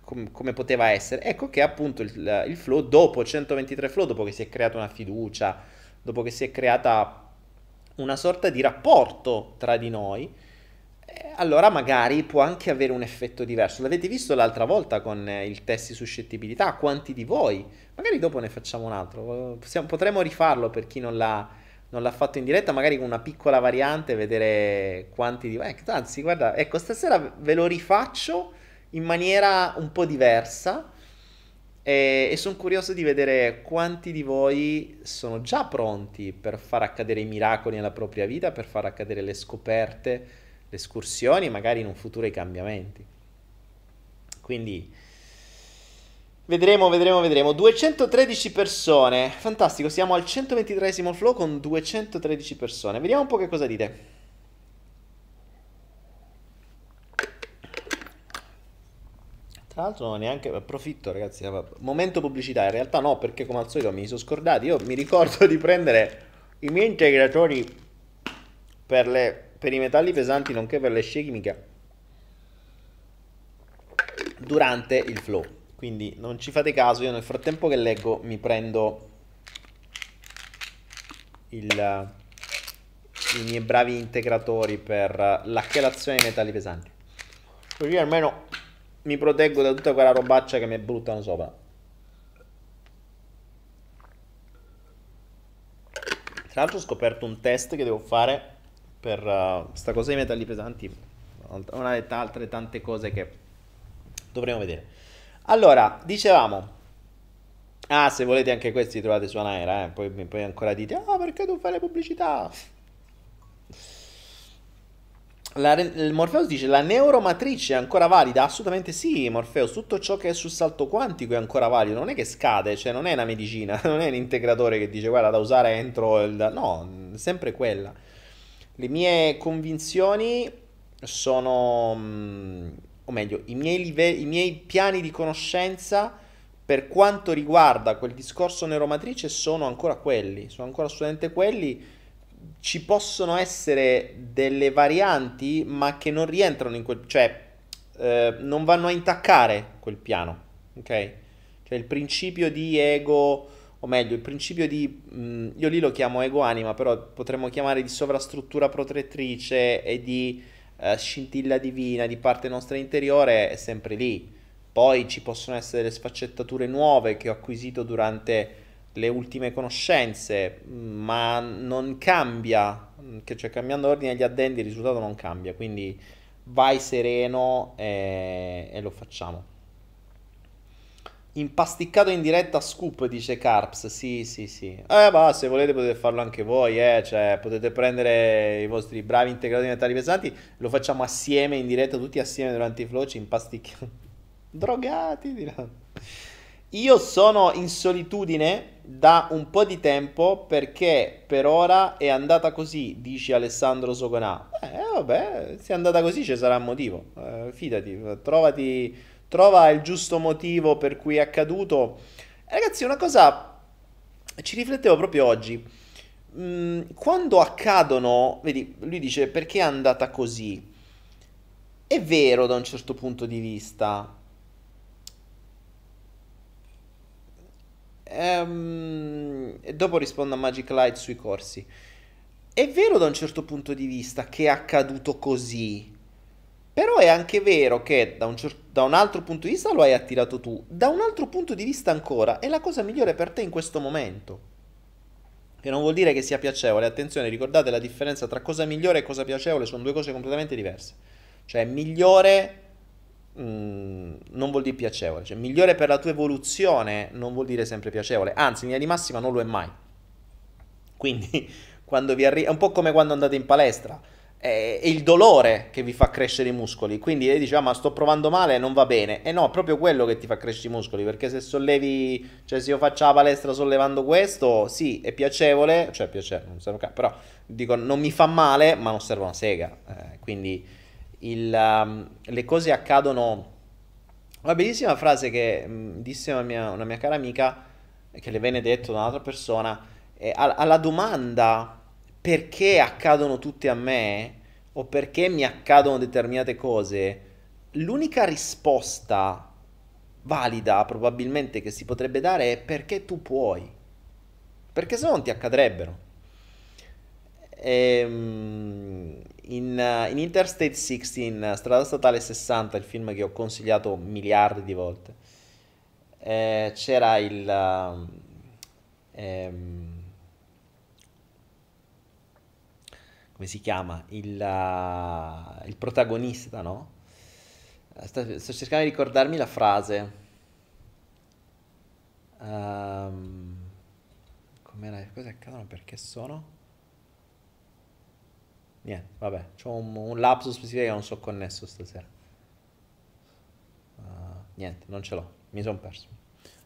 com- come poteva essere. Ecco che appunto il, il, flow, dopo 123 flow, dopo che si è creata una fiducia, dopo che si è creata una sorta di rapporto tra di noi, allora magari può anche avere un effetto diverso. L'avete visto l'altra volta con eh, il test di suscettibilità? Quanti di voi? Magari dopo ne facciamo un altro. Possiamo, potremmo rifarlo per chi non l'ha, non l'ha fatto in diretta, magari con una piccola variante, vedere quanti di voi. Eh, anzi, guarda, ecco, stasera ve lo rifaccio in maniera un po' diversa e, e sono curioso di vedere quanti di voi sono già pronti per far accadere i miracoli nella propria vita, per far accadere le scoperte, le escursioni, magari in un futuro i cambiamenti. Quindi vedremo, vedremo, vedremo. 213 persone, fantastico, siamo al 123 flow con 213 persone. Vediamo un po' che cosa dite. Tra l'altro non neanche approfitto ragazzi, momento pubblicità, in realtà no perché come al solito mi sono scordato, io mi ricordo di prendere i miei integratori per, le, per i metalli pesanti nonché per le scie chimiche durante il flow, quindi non ci fate caso, io nel frattempo che leggo mi prendo il, i miei bravi integratori per la chelazione dei metalli pesanti. Così almeno mi proteggo da tutta quella robaccia che mi buttano sopra. Tra l'altro ho scoperto un test che devo fare per uh, sta cosa dei metalli pesanti, una delle altre tante cose che dovremo vedere. Allora, dicevamo, ah, se volete anche questi trovate su Anaera, eh? poi, poi ancora dite, ah, perché tu fai le pubblicità? La, il Morpheus dice la neuromatrice è ancora valida? Assolutamente sì, Morpheus. Tutto ciò che è sul salto quantico è ancora valido. Non è che scade, cioè non è una medicina, non è un integratore che dice guarda da usare entro il... No, sempre quella. Le mie convinzioni sono... Mm, o meglio, i miei, livelli, i miei piani di conoscenza per quanto riguarda quel discorso neuromatrice sono ancora quelli. Sono ancora assolutamente quelli ci possono essere delle varianti, ma che non rientrano in quel... cioè eh, non vanno a intaccare quel piano, ok? Cioè il principio di ego, o meglio, il principio di... Mh, mm, io lì lo chiamo ego anima, però potremmo chiamare di sovrastruttura protettrice e di eh, scintilla divina, di parte nostra interiore, è sempre lì. Poi ci possono essere delle sfaccettature nuove che ho acquisito durante le ultime conoscenze, ma non cambia, cioè cambiando ordine agli addendi il risultato non cambia, quindi vai sereno e, e lo facciamo. Impasticcato in diretta scoop, dice Carps. Sì, sì, sì. Eh, bah, se volete potete farlo anche voi, eh. Cioè, potete prendere i vostri bravi integratori mentali pesanti, lo facciamo assieme in diretta, tutti assieme durante i flow, ci impasticchiamo. Drogati, diranno. Io sono in solitudine da un po' di tempo perché per ora è andata così, dice Alessandro Sogonà. Eh, vabbè, se è andata così ci sarà un motivo. Eh, fidati, trovati, trova il giusto motivo per cui è accaduto. Ragazzi, una cosa ci riflettevo proprio oggi. Mm, quando accadono, vedi, lui dice perché è andata così. È vero da un certo punto di vista, Ehm, dopo rispondo a Magic Light sui corsi. È vero da un certo punto di vista che è accaduto così, però è anche vero che da un, da un, altro punto di vista lo hai attirato tu, da un altro punto di vista ancora è la cosa migliore per te in questo momento. Che non vuol dire che sia piacevole, attenzione, ricordate la differenza tra cosa migliore e cosa piacevole, sono due cose completamente diverse. Cioè migliore Mm, non vuol dire piacevole, cioè migliore per la tua evoluzione non vuol dire sempre piacevole, anzi in linea di massima non lo è mai. Quindi quando vi arriva, è un po' come quando andate in palestra, è, il dolore che vi fa crescere i muscoli, quindi lei dice ah, ma sto provando male, non va bene, e no, è proprio quello che ti fa crescere i muscoli, perché se sollevi, cioè se io faccio la palestra sollevando questo, sì, è piacevole, cioè piacevole, non serve, però dico non mi fa male, ma non serve una sega, eh, quindi il, um, le cose accadono... Una bellissima frase che mh, mm, disse una mia, una mia, cara amica, che le venne detto da un'altra persona, alla domanda perché accadono tutte a me o perché mi accadono determinate cose, l'unica risposta valida probabilmente che si potrebbe dare è perché tu puoi, perché se no non ti accadrebbero. Ehm, in, in, Interstate 16, Strada Statale 60, il film che ho consigliato miliardi di volte, eh, c'era il... Uh, come si chiama? Il, uh, il protagonista, no? Sto, sto, cercando di ricordarmi la frase. Um, com'era? Cosa accadono? Perché sono? Niente, vabbè, ho un, un lapsus specifico che non so connesso stasera. Uh, niente, non ce l'ho, mi sono perso.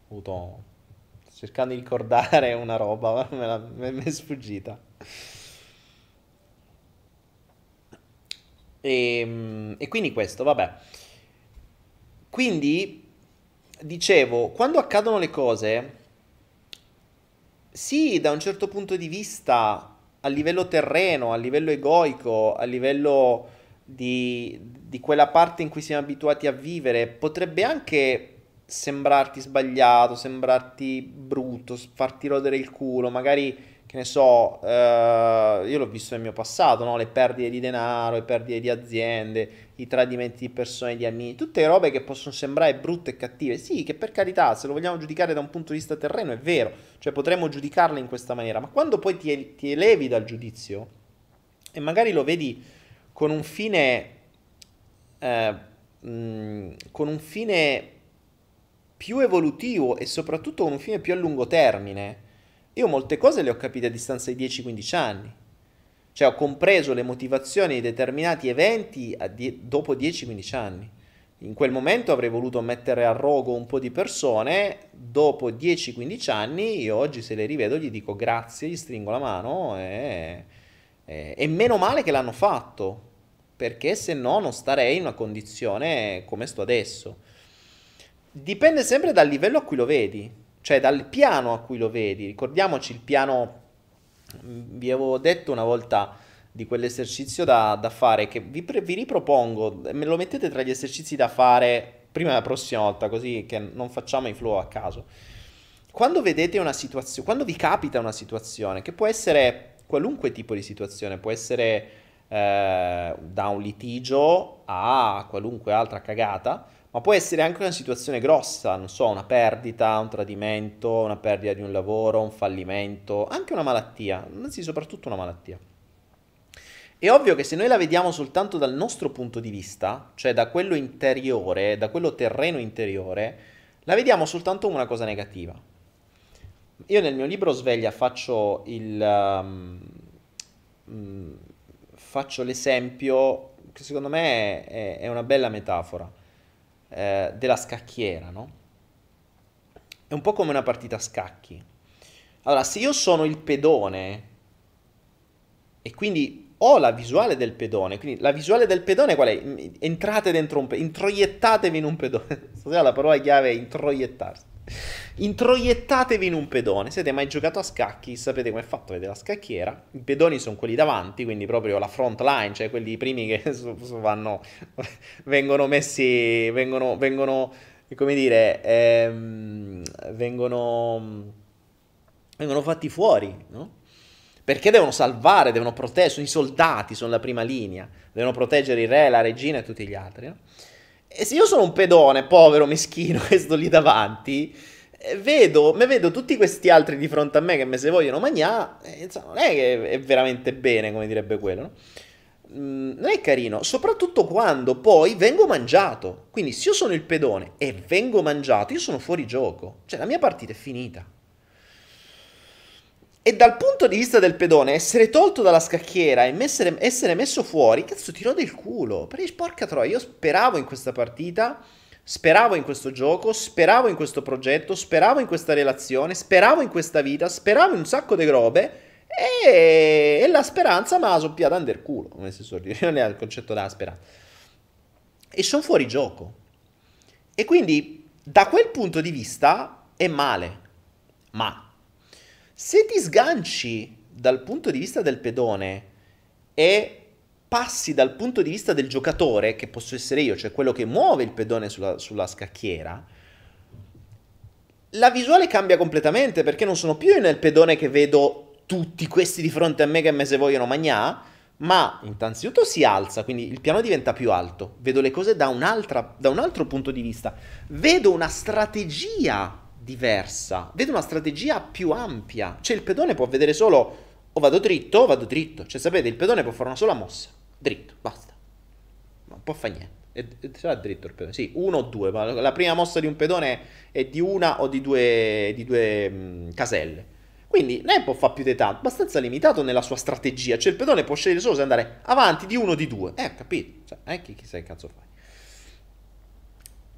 Ho avuto... Sto cercando di ricordare una roba, me, la, me, me è sfuggita. E, ehm, e quindi questo, vabbè. Quindi, dicevo, quando accadono le cose, sì, da un certo punto di vista a livello terreno, a livello egoico, a livello di, di quella parte in cui siamo abituati a vivere, potrebbe anche sembrarti sbagliato, sembrarti brutto, farti rodere il culo, magari che ne so, eh, io l'ho visto nel mio passato, no? le perdite di denaro, le perdite di aziende, i tradimenti di persone, di amici, tutte robe che possono sembrare brutte e cattive. Sì, che per carità, se lo vogliamo giudicare da un punto di vista terreno, è vero, cioè potremmo giudicarle in questa maniera, ma quando poi ti, ti elevi dal giudizio, e magari lo vedi con un fine, eh, mh, con un fine più evolutivo e soprattutto con un fine più a lungo termine, io molte cose le ho capite a distanza di 10-15 anni. Cioè ho compreso le motivazioni di determinati eventi die- dopo 10-15 anni. In quel momento avrei voluto mettere a rogo un po' di persone, dopo 10-15 anni io oggi se le rivedo gli dico grazie, gli stringo la mano e, e, e meno male che l'hanno fatto, perché se no non starei in una condizione come sto adesso. Dipende sempre dal livello a cui lo vedi, cioè dal piano a cui lo vedi. Ricordiamoci il piano vi avevo detto una volta di quell'esercizio da, da fare che vi, pre- vi, ripropongo, me lo mettete tra gli esercizi da fare prima della prossima volta, così che non facciamo i flow a caso. Quando vedete una situazione, quando vi capita una situazione, che può essere qualunque tipo di situazione, può essere eh, da un litigio a qualunque altra cagata, ma può essere anche una situazione grossa, non so, una perdita, un tradimento, una perdita di un lavoro, un fallimento, anche una malattia, anzi soprattutto una malattia. È ovvio che se noi la vediamo soltanto dal nostro punto di vista, cioè da quello interiore, da quello terreno interiore, la vediamo soltanto come una cosa negativa. Io nel mio libro Sveglia faccio, il, um, faccio l'esempio che secondo me è, è una bella metafora eh, della scacchiera, no? È un po' come una partita a scacchi. Allora, se io sono il pedone e quindi ho la visuale del pedone, quindi la visuale del pedone qual è? Entrate dentro un pedone, introiettatevi in un pedone. Stasera la parola chiave è introiettarsi. Introiettatevi in un pedone. Siete mai giocato a scacchi? Sapete come è fatto? Vedete la scacchiera. I pedoni sono quelli davanti, quindi proprio la front line, cioè quelli primi che vanno, vengono messi, vengono, vengono come dire, ehm, vengono, vengono fatti fuori, no? Perché devono salvare, devono proteggere, i soldati, sono la prima linea, devono proteggere il re, la regina e tutti gli altri, no? E se io sono un pedone, povero, meschino, che sto lì davanti, eh, vedo, me vedo tutti questi altri di fronte a me che me se vogliono mangiare, insomma, non è che è veramente bene, come direbbe quello, no? Mm, non è carino, soprattutto quando poi vengo mangiato. Quindi se io sono il pedone e vengo mangiato, io sono fuori gioco. Cioè la mia partita è finita. E dal punto di vista del pedone, essere tolto dalla scacchiera e essere, essere messo fuori, cazzo, tiro del culo. Perché, porca troia, io speravo in questa partita, speravo in questo gioco, speravo in questo progetto, speravo in questa relazione, speravo in questa vita, speravo in un sacco di robe e, e la speranza mi ha soppiata under culo, come suol dire, non è il concetto della speranza. E sono fuori gioco. E quindi, da quel punto di vista, è male. Ma se ti sganci dal punto di vista del pedone e passi dal punto di vista del giocatore, che posso essere io, cioè quello che muove il pedone sulla, sulla scacchiera, la visuale cambia completamente perché non sono più nel pedone che vedo tutti questi di fronte a me che me se vogliono magnà, ma innanzitutto si alza, quindi il piano diventa più alto, vedo le cose da, da un altro punto di vista, vedo una strategia diversa, vedo una strategia più ampia. Cioè il pedone può vedere solo o vado dritto o vado dritto. Cioè sapete, il pedone può fare una sola mossa. Dritto, basta. Non può fare niente. E, sarà dritto il pedone. Sì, uno o due. Ma la prima mossa di un pedone è di una o di due, di due mh, caselle. Quindi non può fare più di tanto, abbastanza limitato nella sua strategia. Cioè il pedone può scegliere solo se andare avanti di uno o di due. Eh, capito? Cioè, eh, chi, chi sa che cazzo fai.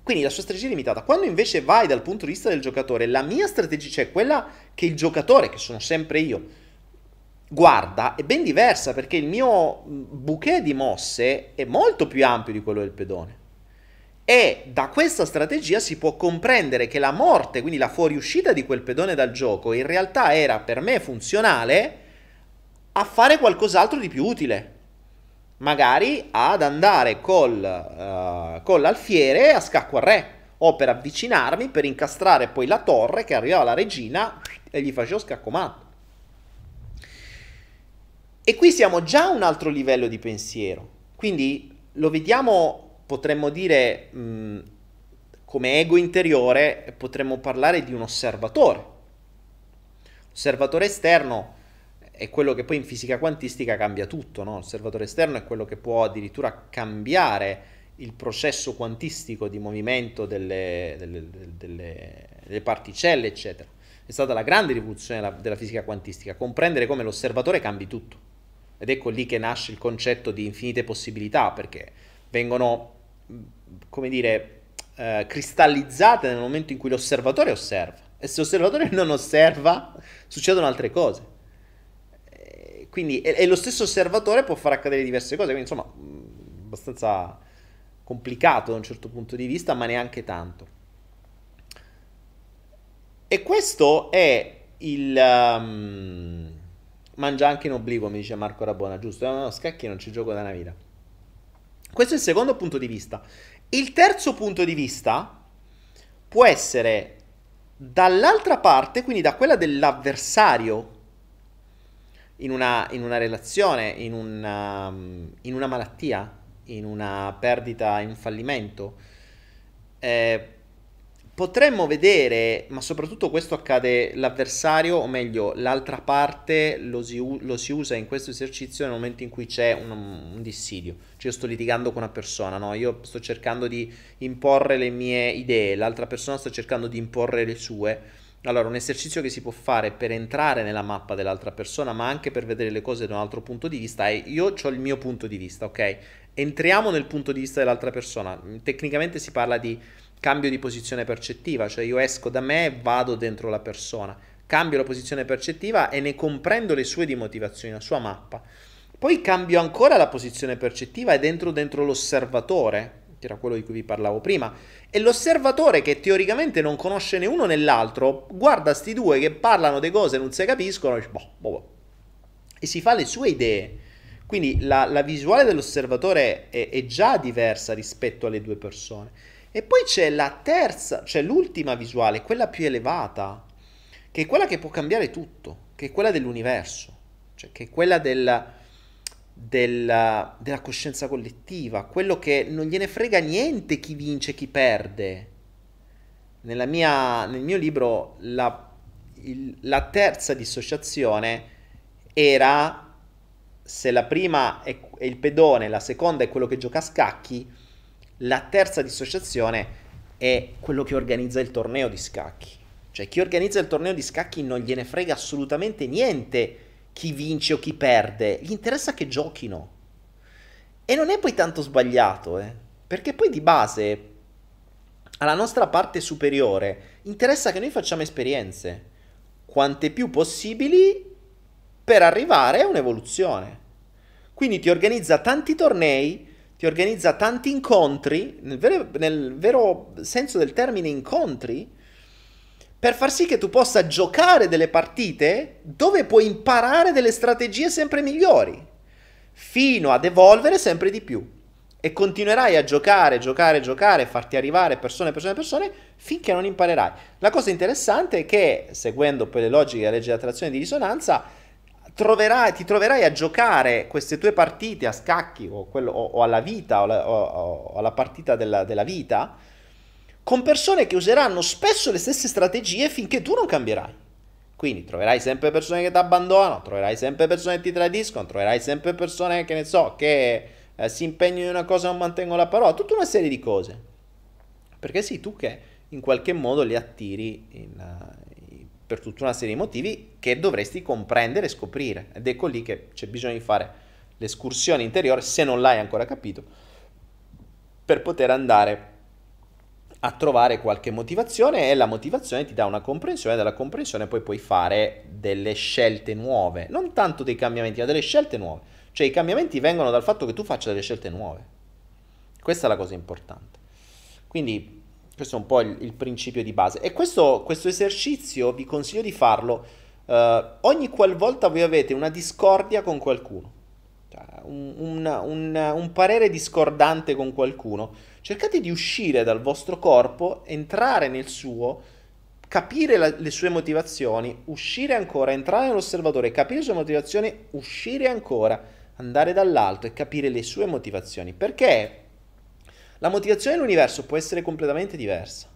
Quindi la sua strategia è limitata. Quando invece vai dal punto di vista del giocatore, la mia strategia, cioè quella che il giocatore, che sono sempre io, guarda, è ben diversa perché il mio bouquet di mosse è molto più ampio di quello del pedone. E da questa strategia si può comprendere che la morte, quindi la fuoriuscita di quel pedone dal gioco, in realtà era per me funzionale a fare qualcos'altro di più utile magari ad andare col, uh, con l'alfiere a scacco a re o per avvicinarmi per incastrare poi la torre che arrivava la regina e gli facevo scacco matto. E qui siamo già a un altro livello di pensiero, quindi lo vediamo, potremmo dire, mh, come ego interiore, potremmo parlare di un osservatore. Osservatore esterno è quello che poi in fisica quantistica cambia tutto, no? L'osservatore esterno è quello che può addirittura cambiare il processo quantistico di movimento delle, delle, delle, delle particelle, eccetera. È stata la grande rivoluzione della, della fisica quantistica, comprendere come l'osservatore cambi tutto. Ed ecco lì che nasce il concetto di infinite possibilità, perché vengono, come dire, eh, cristallizzate nel momento in cui l'osservatore osserva. E se l'osservatore non osserva, succedono altre cose. Quindi, e, e, lo stesso osservatore può far accadere diverse cose, quindi insomma, abbastanza complicato da un certo punto di vista, ma neanche tanto. E questo è il... Um, mangia anche in obligo, mi dice Marco Rabona, giusto? No, no, scacchi non ci gioco da una vita. Questo è il secondo punto di vista. Il terzo punto di vista può essere dall'altra parte, quindi da quella dell'avversario in una, in una relazione, in una, in una malattia, in una perdita, in un fallimento. Eh, potremmo vedere, ma soprattutto questo accade l'avversario, o meglio, l'altra parte lo si, lo si usa in questo esercizio nel momento in cui c'è un, un dissidio. Cioè io sto litigando con una persona, no? io sto cercando di imporre le mie idee, l'altra persona sta cercando di imporre le sue allora, un esercizio che si può fare per entrare nella mappa dell'altra persona, ma anche per vedere le cose da un altro punto di vista, è io ho il mio punto di vista, ok? Entriamo nel punto di vista dell'altra persona. Tecnicamente si parla di cambio di posizione percettiva, cioè io esco da me e vado dentro la persona, cambio la posizione percettiva e ne comprendo le sue dimotivazioni, la sua mappa. Poi cambio ancora la posizione percettiva e dentro dentro l'osservatore, che era quello di cui vi parlavo prima, e l'osservatore che teoricamente non conosce né uno né l'altro, guarda sti due che parlano di cose e non si capiscono, e, boh, boh, boh. e si fa le sue idee. Quindi la, la visuale dell'osservatore è, è, già diversa rispetto alle due persone. E poi c'è la terza, cioè l'ultima visuale, quella più elevata, che è quella che può cambiare tutto, che è quella dell'universo, cioè che è quella del, della, della coscienza collettiva, quello che non gliene frega niente chi vince e chi perde. Mia, nel mio libro la, il, la terza dissociazione era se la prima è, è, il pedone, la seconda è quello che gioca a scacchi, la terza dissociazione è quello che organizza il torneo di scacchi. Cioè chi organizza il torneo di scacchi non gliene frega assolutamente niente chi vince o chi perde, gli interessa che giochino. E non è poi tanto sbagliato, eh? perché poi di base alla nostra parte superiore interessa che noi facciamo esperienze, quante più possibili per arrivare a un'evoluzione. Quindi ti organizza tanti tornei, ti organizza tanti incontri, nel vero, nel vero senso del termine incontri, per far sì che tu possa giocare delle partite dove puoi imparare delle strategie sempre migliori, fino ad evolvere sempre di più. E continuerai a giocare, giocare, giocare, farti arrivare persone, persone, persone, finché non imparerai. La cosa interessante è che, seguendo poi le logiche della legge di attrazione e di risonanza, troverai, ti troverai a giocare queste tue partite a scacchi o, quello, o, o alla vita o, la, o alla partita della, della vita con persone che useranno spesso le stesse strategie finché tu non cambierai. Quindi troverai sempre persone che ti abbandonano, troverai sempre persone che ti tradiscono, troverai sempre persone che ne so, che eh, si impegnano in una cosa e non mantengono la parola, tutta una serie di cose. Perché sei tu che in qualche modo li attiri in, uh, per tutta una serie di motivi che dovresti comprendere e scoprire. Ed ecco lì che c'è bisogno di fare l'escursione interiore, se non l'hai ancora capito, per poter andare a trovare qualche motivazione e la motivazione ti dà una comprensione, dalla comprensione poi puoi fare delle scelte nuove, non tanto dei cambiamenti, ma delle scelte nuove. Cioè i cambiamenti vengono dal fatto che tu faccia delle scelte nuove. Questa è la cosa importante. Quindi questo è un po' il, il principio di base. E questo, questo, esercizio vi consiglio di farlo eh, ogni qualvolta voi avete una discordia con qualcuno, un, un, un, un parere discordante con qualcuno cercate di uscire dal vostro corpo, entrare nel suo, capire la, le sue motivazioni, uscire ancora, entrare nell'osservatore, capire le sue motivazioni, uscire ancora, andare dall'alto e capire le sue motivazioni. Perché la motivazione dell'universo può essere completamente diversa.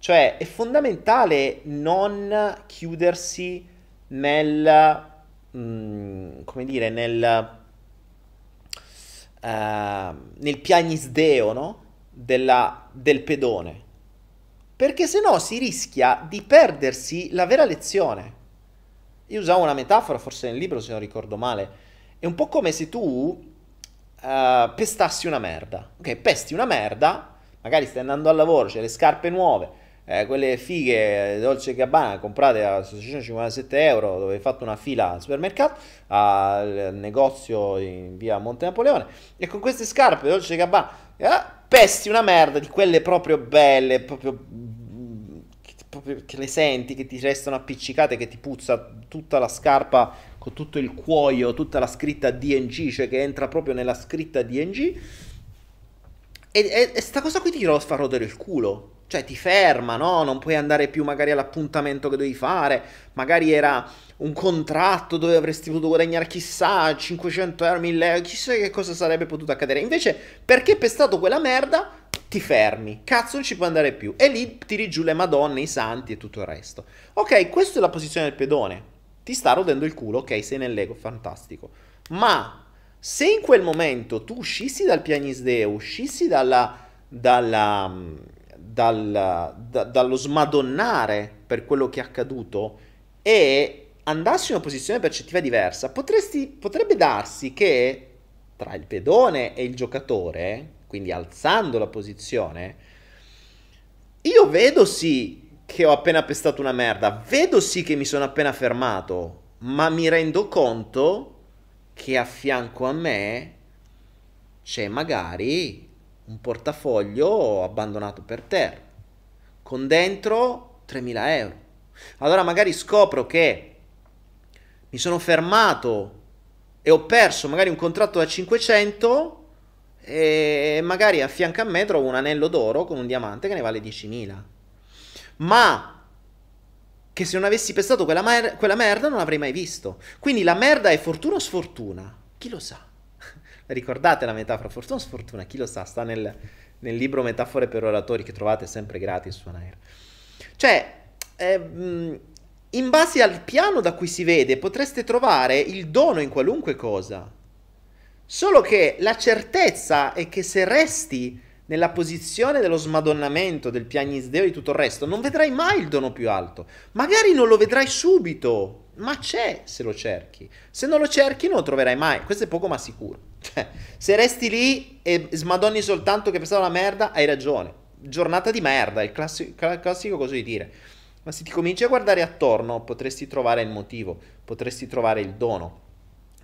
Cioè è fondamentale non chiudersi nel mh, mm, come dire, nel, uh, nel piagnisdeo, no? Della, del pedone. Perché se no si rischia di perdersi la vera lezione. Io usavo una metafora, forse nel libro se non ricordo male. È un po' come se tu uh, pestassi una merda. Ok, pesti una merda, magari stai andando al lavoro, c'è le scarpe nuove, eh, quelle fighe Dolce Gabbana comprate a 657 euro dove hai fatto una fila al supermercato al negozio in via Monte Napoleone e con queste scarpe Dolce Gabbana eh, pesti una merda di quelle proprio belle proprio, che le senti che ti restano appiccicate che ti puzza tutta la scarpa con tutto il cuoio tutta la scritta DNG cioè che entra proprio nella scritta DNG e, e, e sta cosa qui ti fa rodere il culo cioè ti ferma, no? Non puoi andare più magari all'appuntamento che devi fare, magari era un contratto dove avresti potuto guadagnare chissà 500 euro, 1000 euro, chissà che cosa sarebbe potuto accadere. Invece, perché pestato quella merda, ti fermi, cazzo non ci puoi andare più. E lì tiri giù le madonne, i santi e tutto il resto. Ok, questa è la posizione del pedone. Ti sta rodendo il culo, ok, sei nell'ego, fantastico. Ma se in quel momento tu uscissi dal pianisdeo, uscissi dalla... dalla dal, da, dallo smadonnare per quello che è accaduto e andassi in una posizione percettiva diversa, potresti, potrebbe darsi che tra il pedone e il giocatore, quindi alzando la posizione, io vedo sì che ho appena pestato una merda, vedo sì che mi sono appena fermato, ma mi rendo conto che a fianco a me c'è magari un portafoglio abbandonato per terra, con dentro 3.000 euro. Allora magari scopro che mi sono fermato e ho perso magari un contratto da 500 e magari a fianco a me trovo un anello d'oro con un diamante che ne vale 10.000. Ma che se non avessi pestato quella, mer- quella merda non avrei mai visto. Quindi la merda è fortuna o sfortuna? Chi lo sa? Ricordate la metafora fortuna o sfortuna? Chi lo sa, sta nel, nel libro Metafore per oratori che trovate sempre gratis su Anair. Cioè, eh, in base al piano da cui si vede, potreste trovare il dono in qualunque cosa. Solo che la certezza è che se resti nella posizione dello smadonnamento, del piagnisdeo e di tutto il resto, non vedrai mai il dono più alto. Magari non lo vedrai subito, ma c'è se lo cerchi. Se non lo cerchi non lo troverai mai. Questo è poco ma sicuro. Cioè, se resti lì e smadonni soltanto che pensavo la merda, hai ragione. Giornata di merda, il classico, classico di dire. Ma se ti cominci a guardare attorno, potresti trovare il motivo, potresti trovare il dono.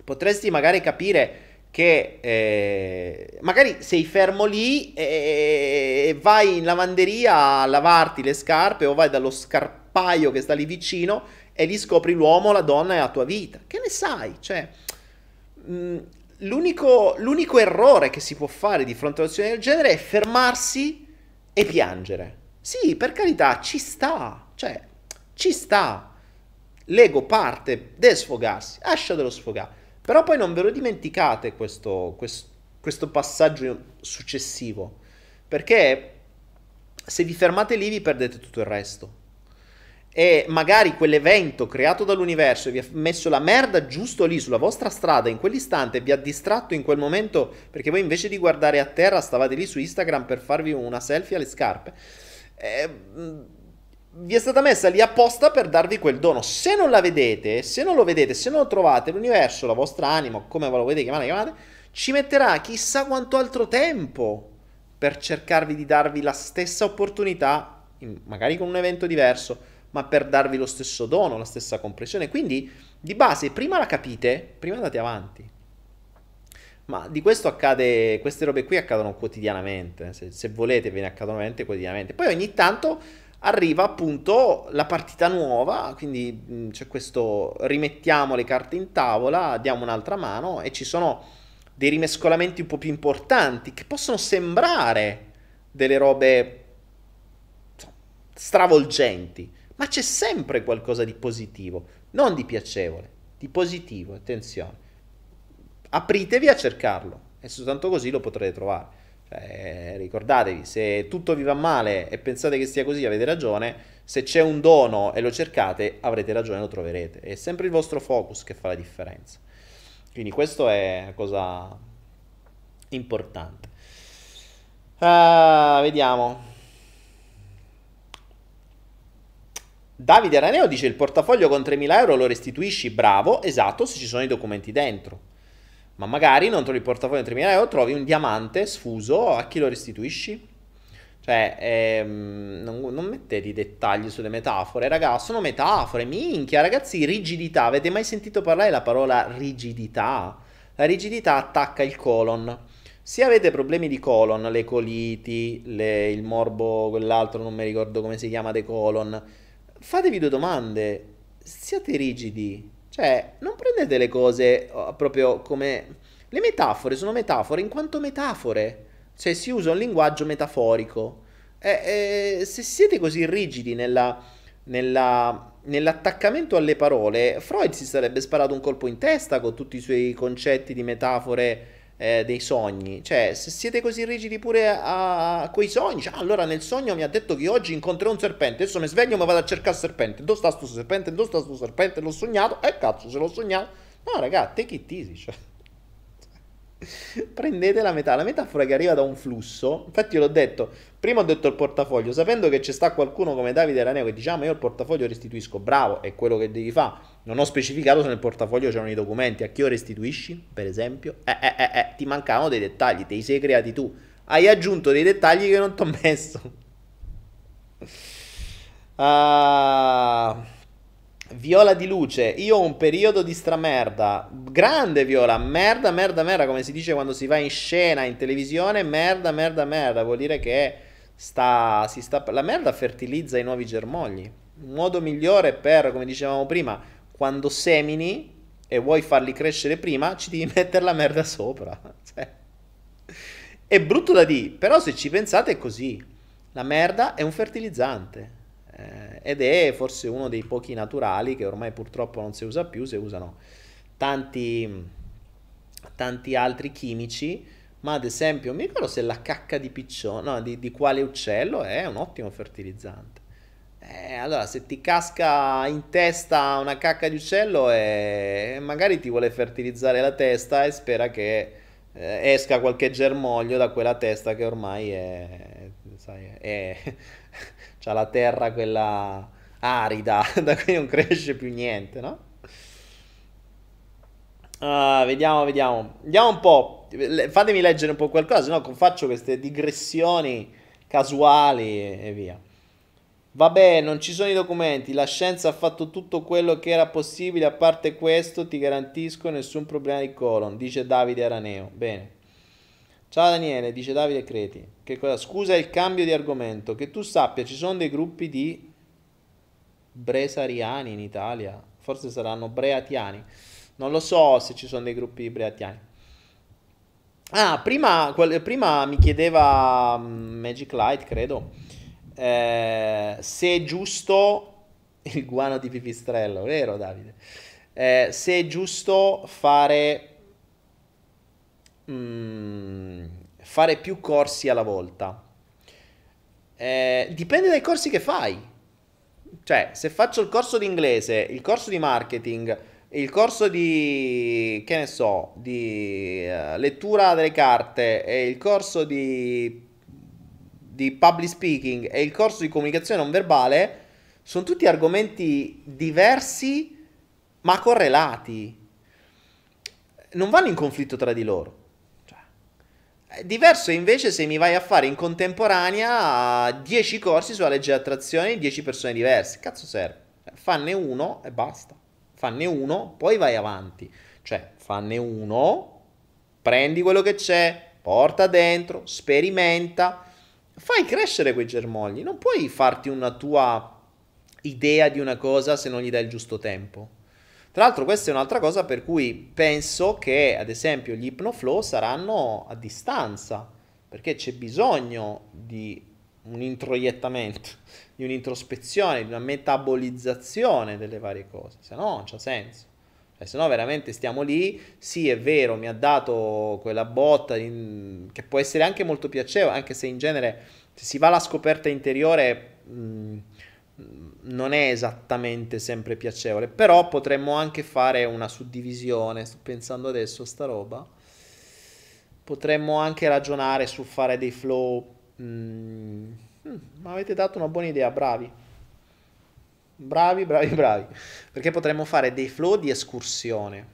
Potresti magari capire che eh, magari sei fermo lì e, e, vai in lavanderia a lavarti le scarpe o vai dallo scarpaio che sta lì vicino e lì scopri l'uomo, la donna e la tua vita. Che ne sai? Cioè, mh, mm, l'unico, l'unico errore che si può fare di fronte a una situazione del genere è fermarsi e piangere. Sì, per carità, ci sta. Cioè, ci sta. L'ego parte, deve sfogarsi, lasciatelo sfogare. Però poi non ve lo dimenticate questo, questo, questo passaggio successivo, perché se vi fermate lì vi perdete tutto il resto e magari quell'evento creato dall'universo vi ha messo la merda giusto lì sulla vostra strada in quell'istante vi ha distratto in quel momento perché voi invece di guardare a terra stavate lì su Instagram per farvi una selfie alle scarpe. Eh, vi è stata messa lì apposta per darvi quel dono. Se non la vedete se non lo vedete se non lo trovate l'universo la vostra anima come lo vedete chiamate chiamate ci metterà chissà quanto altro tempo per cercarvi di darvi la stessa opportunità magari con un evento diverso ma per darvi lo stesso dono, la stessa compressione. Quindi, di base, prima la capite, prima andate avanti. Ma di questo accade, queste robe qui accadono quotidianamente, se, se volete ve ne accadono veramente quotidianamente. Poi ogni tanto arriva appunto la partita nuova, quindi c'è questo rimettiamo le carte in tavola, diamo un'altra mano e ci sono dei rimescolamenti un po' più importanti che possono sembrare delle robe stravolgenti ma c'è sempre qualcosa di positivo, non di piacevole, di positivo, attenzione. Apritevi a cercarlo e soltanto così lo potrete trovare. Cioè, ricordatevi, se tutto vi va male e pensate che sia così, avete ragione. Se c'è un dono e lo cercate, avrete ragione, lo troverete. È sempre il vostro focus che fa la differenza. Quindi questo è una cosa importante. Uh, vediamo. Davide Araneo dice il portafoglio con 3.000 euro lo restituisci, bravo, esatto, se ci sono i documenti dentro. Ma magari non trovi il portafoglio con 3.000 euro, trovi un diamante sfuso, a chi lo restituisci? Cioè, ehm, non, non, mettete dettagli sulle metafore, ragazzi, sono metafore, minchia, ragazzi, rigidità, avete mai sentito parlare della parola rigidità? La rigidità attacca il colon. Se avete problemi di colon, le coliti, le, il morbo, quell'altro, non mi ricordo come si chiama, dei colon, fatevi due domande. Siate rigidi. Cioè, non prendete le cose oh, proprio come... Le metafore sono metafore in quanto metafore. Cioè, si usa un linguaggio metaforico. E, e, se siete così rigidi nella, nella, nell'attaccamento alle parole, Freud si sarebbe sparato un colpo in testa con tutti i suoi concetti di metafore eh, dei sogni. Cioè, se siete così rigidi pure a, a quei sogni, cioè, allora nel sogno mi ha detto che oggi incontrerò un serpente, adesso mi sveglio e mi vado a cercare il serpente. Dove sta sto serpente? Dove sta sto serpente? L'ho sognato? Eh cazzo, se l'ho sognato. No, raga, take it easy, cioè. Prendete la metà, la metafora che arriva da un flusso. Infatti, io l'ho detto. Prima ho detto il portafoglio, sapendo che c'è sta qualcuno come Davide Raneo che diciamo io il portafoglio restituisco, bravo, è quello che devi fare. Non ho specificato se nel portafoglio c'erano i documenti, a chi lo restituisci, per esempio. Eh, eh, eh, eh, ti mancavano dei dettagli, te li sei creati tu. Hai aggiunto dei dettagli che non ti ho messo. Ah. Viola di luce, io ho un periodo di stramerda. Grande Viola, merda, merda, merda, come si dice quando si va in scena in televisione, merda, merda, merda, vuol dire che sta, sta, la merda fertilizza i nuovi germogli. Un modo migliore per, come dicevamo prima, quando semini e vuoi farli crescere prima, ci devi mettere la merda sopra. Cioè, è brutto da dire, però se ci pensate è così. La merda è un fertilizzante eh, ed è forse uno dei pochi naturali che ormai purtroppo non si usa più, si usano tanti, tanti altri chimici, ma ad esempio mi ricordo se la cacca di piccione, no, di, di quale uccello è un ottimo fertilizzante. Eh, allora, se ti casca in testa una cacca di uccello e magari ti vuole fertilizzare la testa e spera che eh, esca qualche germoglio da quella testa che ormai è, sai, è c'ha la terra quella arida, da cui non cresce più niente, no? Uh, vediamo, vediamo. Vediamo un po'. Fatemi leggere un po' qualcosa, se no faccio queste digressioni casuali e via. Vabbè, non ci sono i documenti, la scienza ha fatto tutto quello che era possibile, a parte questo ti garantisco nessun problema di colon, dice Davide Araneo. Bene. Ciao Daniele, dice Davide Creti. Che cosa? Scusa il cambio di argomento. Che tu sappia, ci sono dei gruppi di bresariani in Italia. Forse saranno breatiani. Non lo so se ci sono dei gruppi di breatiani. Ah, prima, prima mi chiedeva mm, Magic Light, credo, eh, se è giusto il guano di pipistrello, vero Davide? Eh, se è giusto fare Mm, fare più corsi alla volta. Eh, dipende dai corsi che fai. Cioè, se faccio il corso di inglese, il corso di marketing, il corso di, che ne so, di uh, lettura delle carte e il corso di, di public speaking e il corso di comunicazione non verbale, sono tutti argomenti diversi ma correlati. Non vanno in conflitto tra di loro. Diverso è invece se mi vai a fare in contemporanea 10 corsi sulla legge di attrazione di 10 persone diverse. Cazzo serve? Fanne uno e basta. Fanne uno, poi vai avanti. Cioè, fanne uno, prendi quello che c'è, porta dentro, sperimenta, fai crescere quei germogli. Non puoi farti una tua idea di una cosa se non gli dai il giusto tempo. Tra l'altro questa è un'altra cosa per cui penso che ad esempio gli Hypnoflow saranno a distanza, perché c'è bisogno di un introiettamento, di un'introspezione, di una metabolizzazione delle varie cose, se no non c'ha senso. Eh, se no veramente stiamo lì, sì è vero, mi ha dato quella botta in... che può essere anche molto piacevole, anche se in genere se si va alla scoperta interiore mh, mm, non è esattamente sempre piacevole, però potremmo anche fare una suddivisione, sto pensando adesso a sta roba, potremmo anche ragionare su fare dei flow... Mh, mm, mm, mi avete dato una buona idea, bravi. Bravi, bravi, bravi. Perché potremmo fare dei flow di escursione,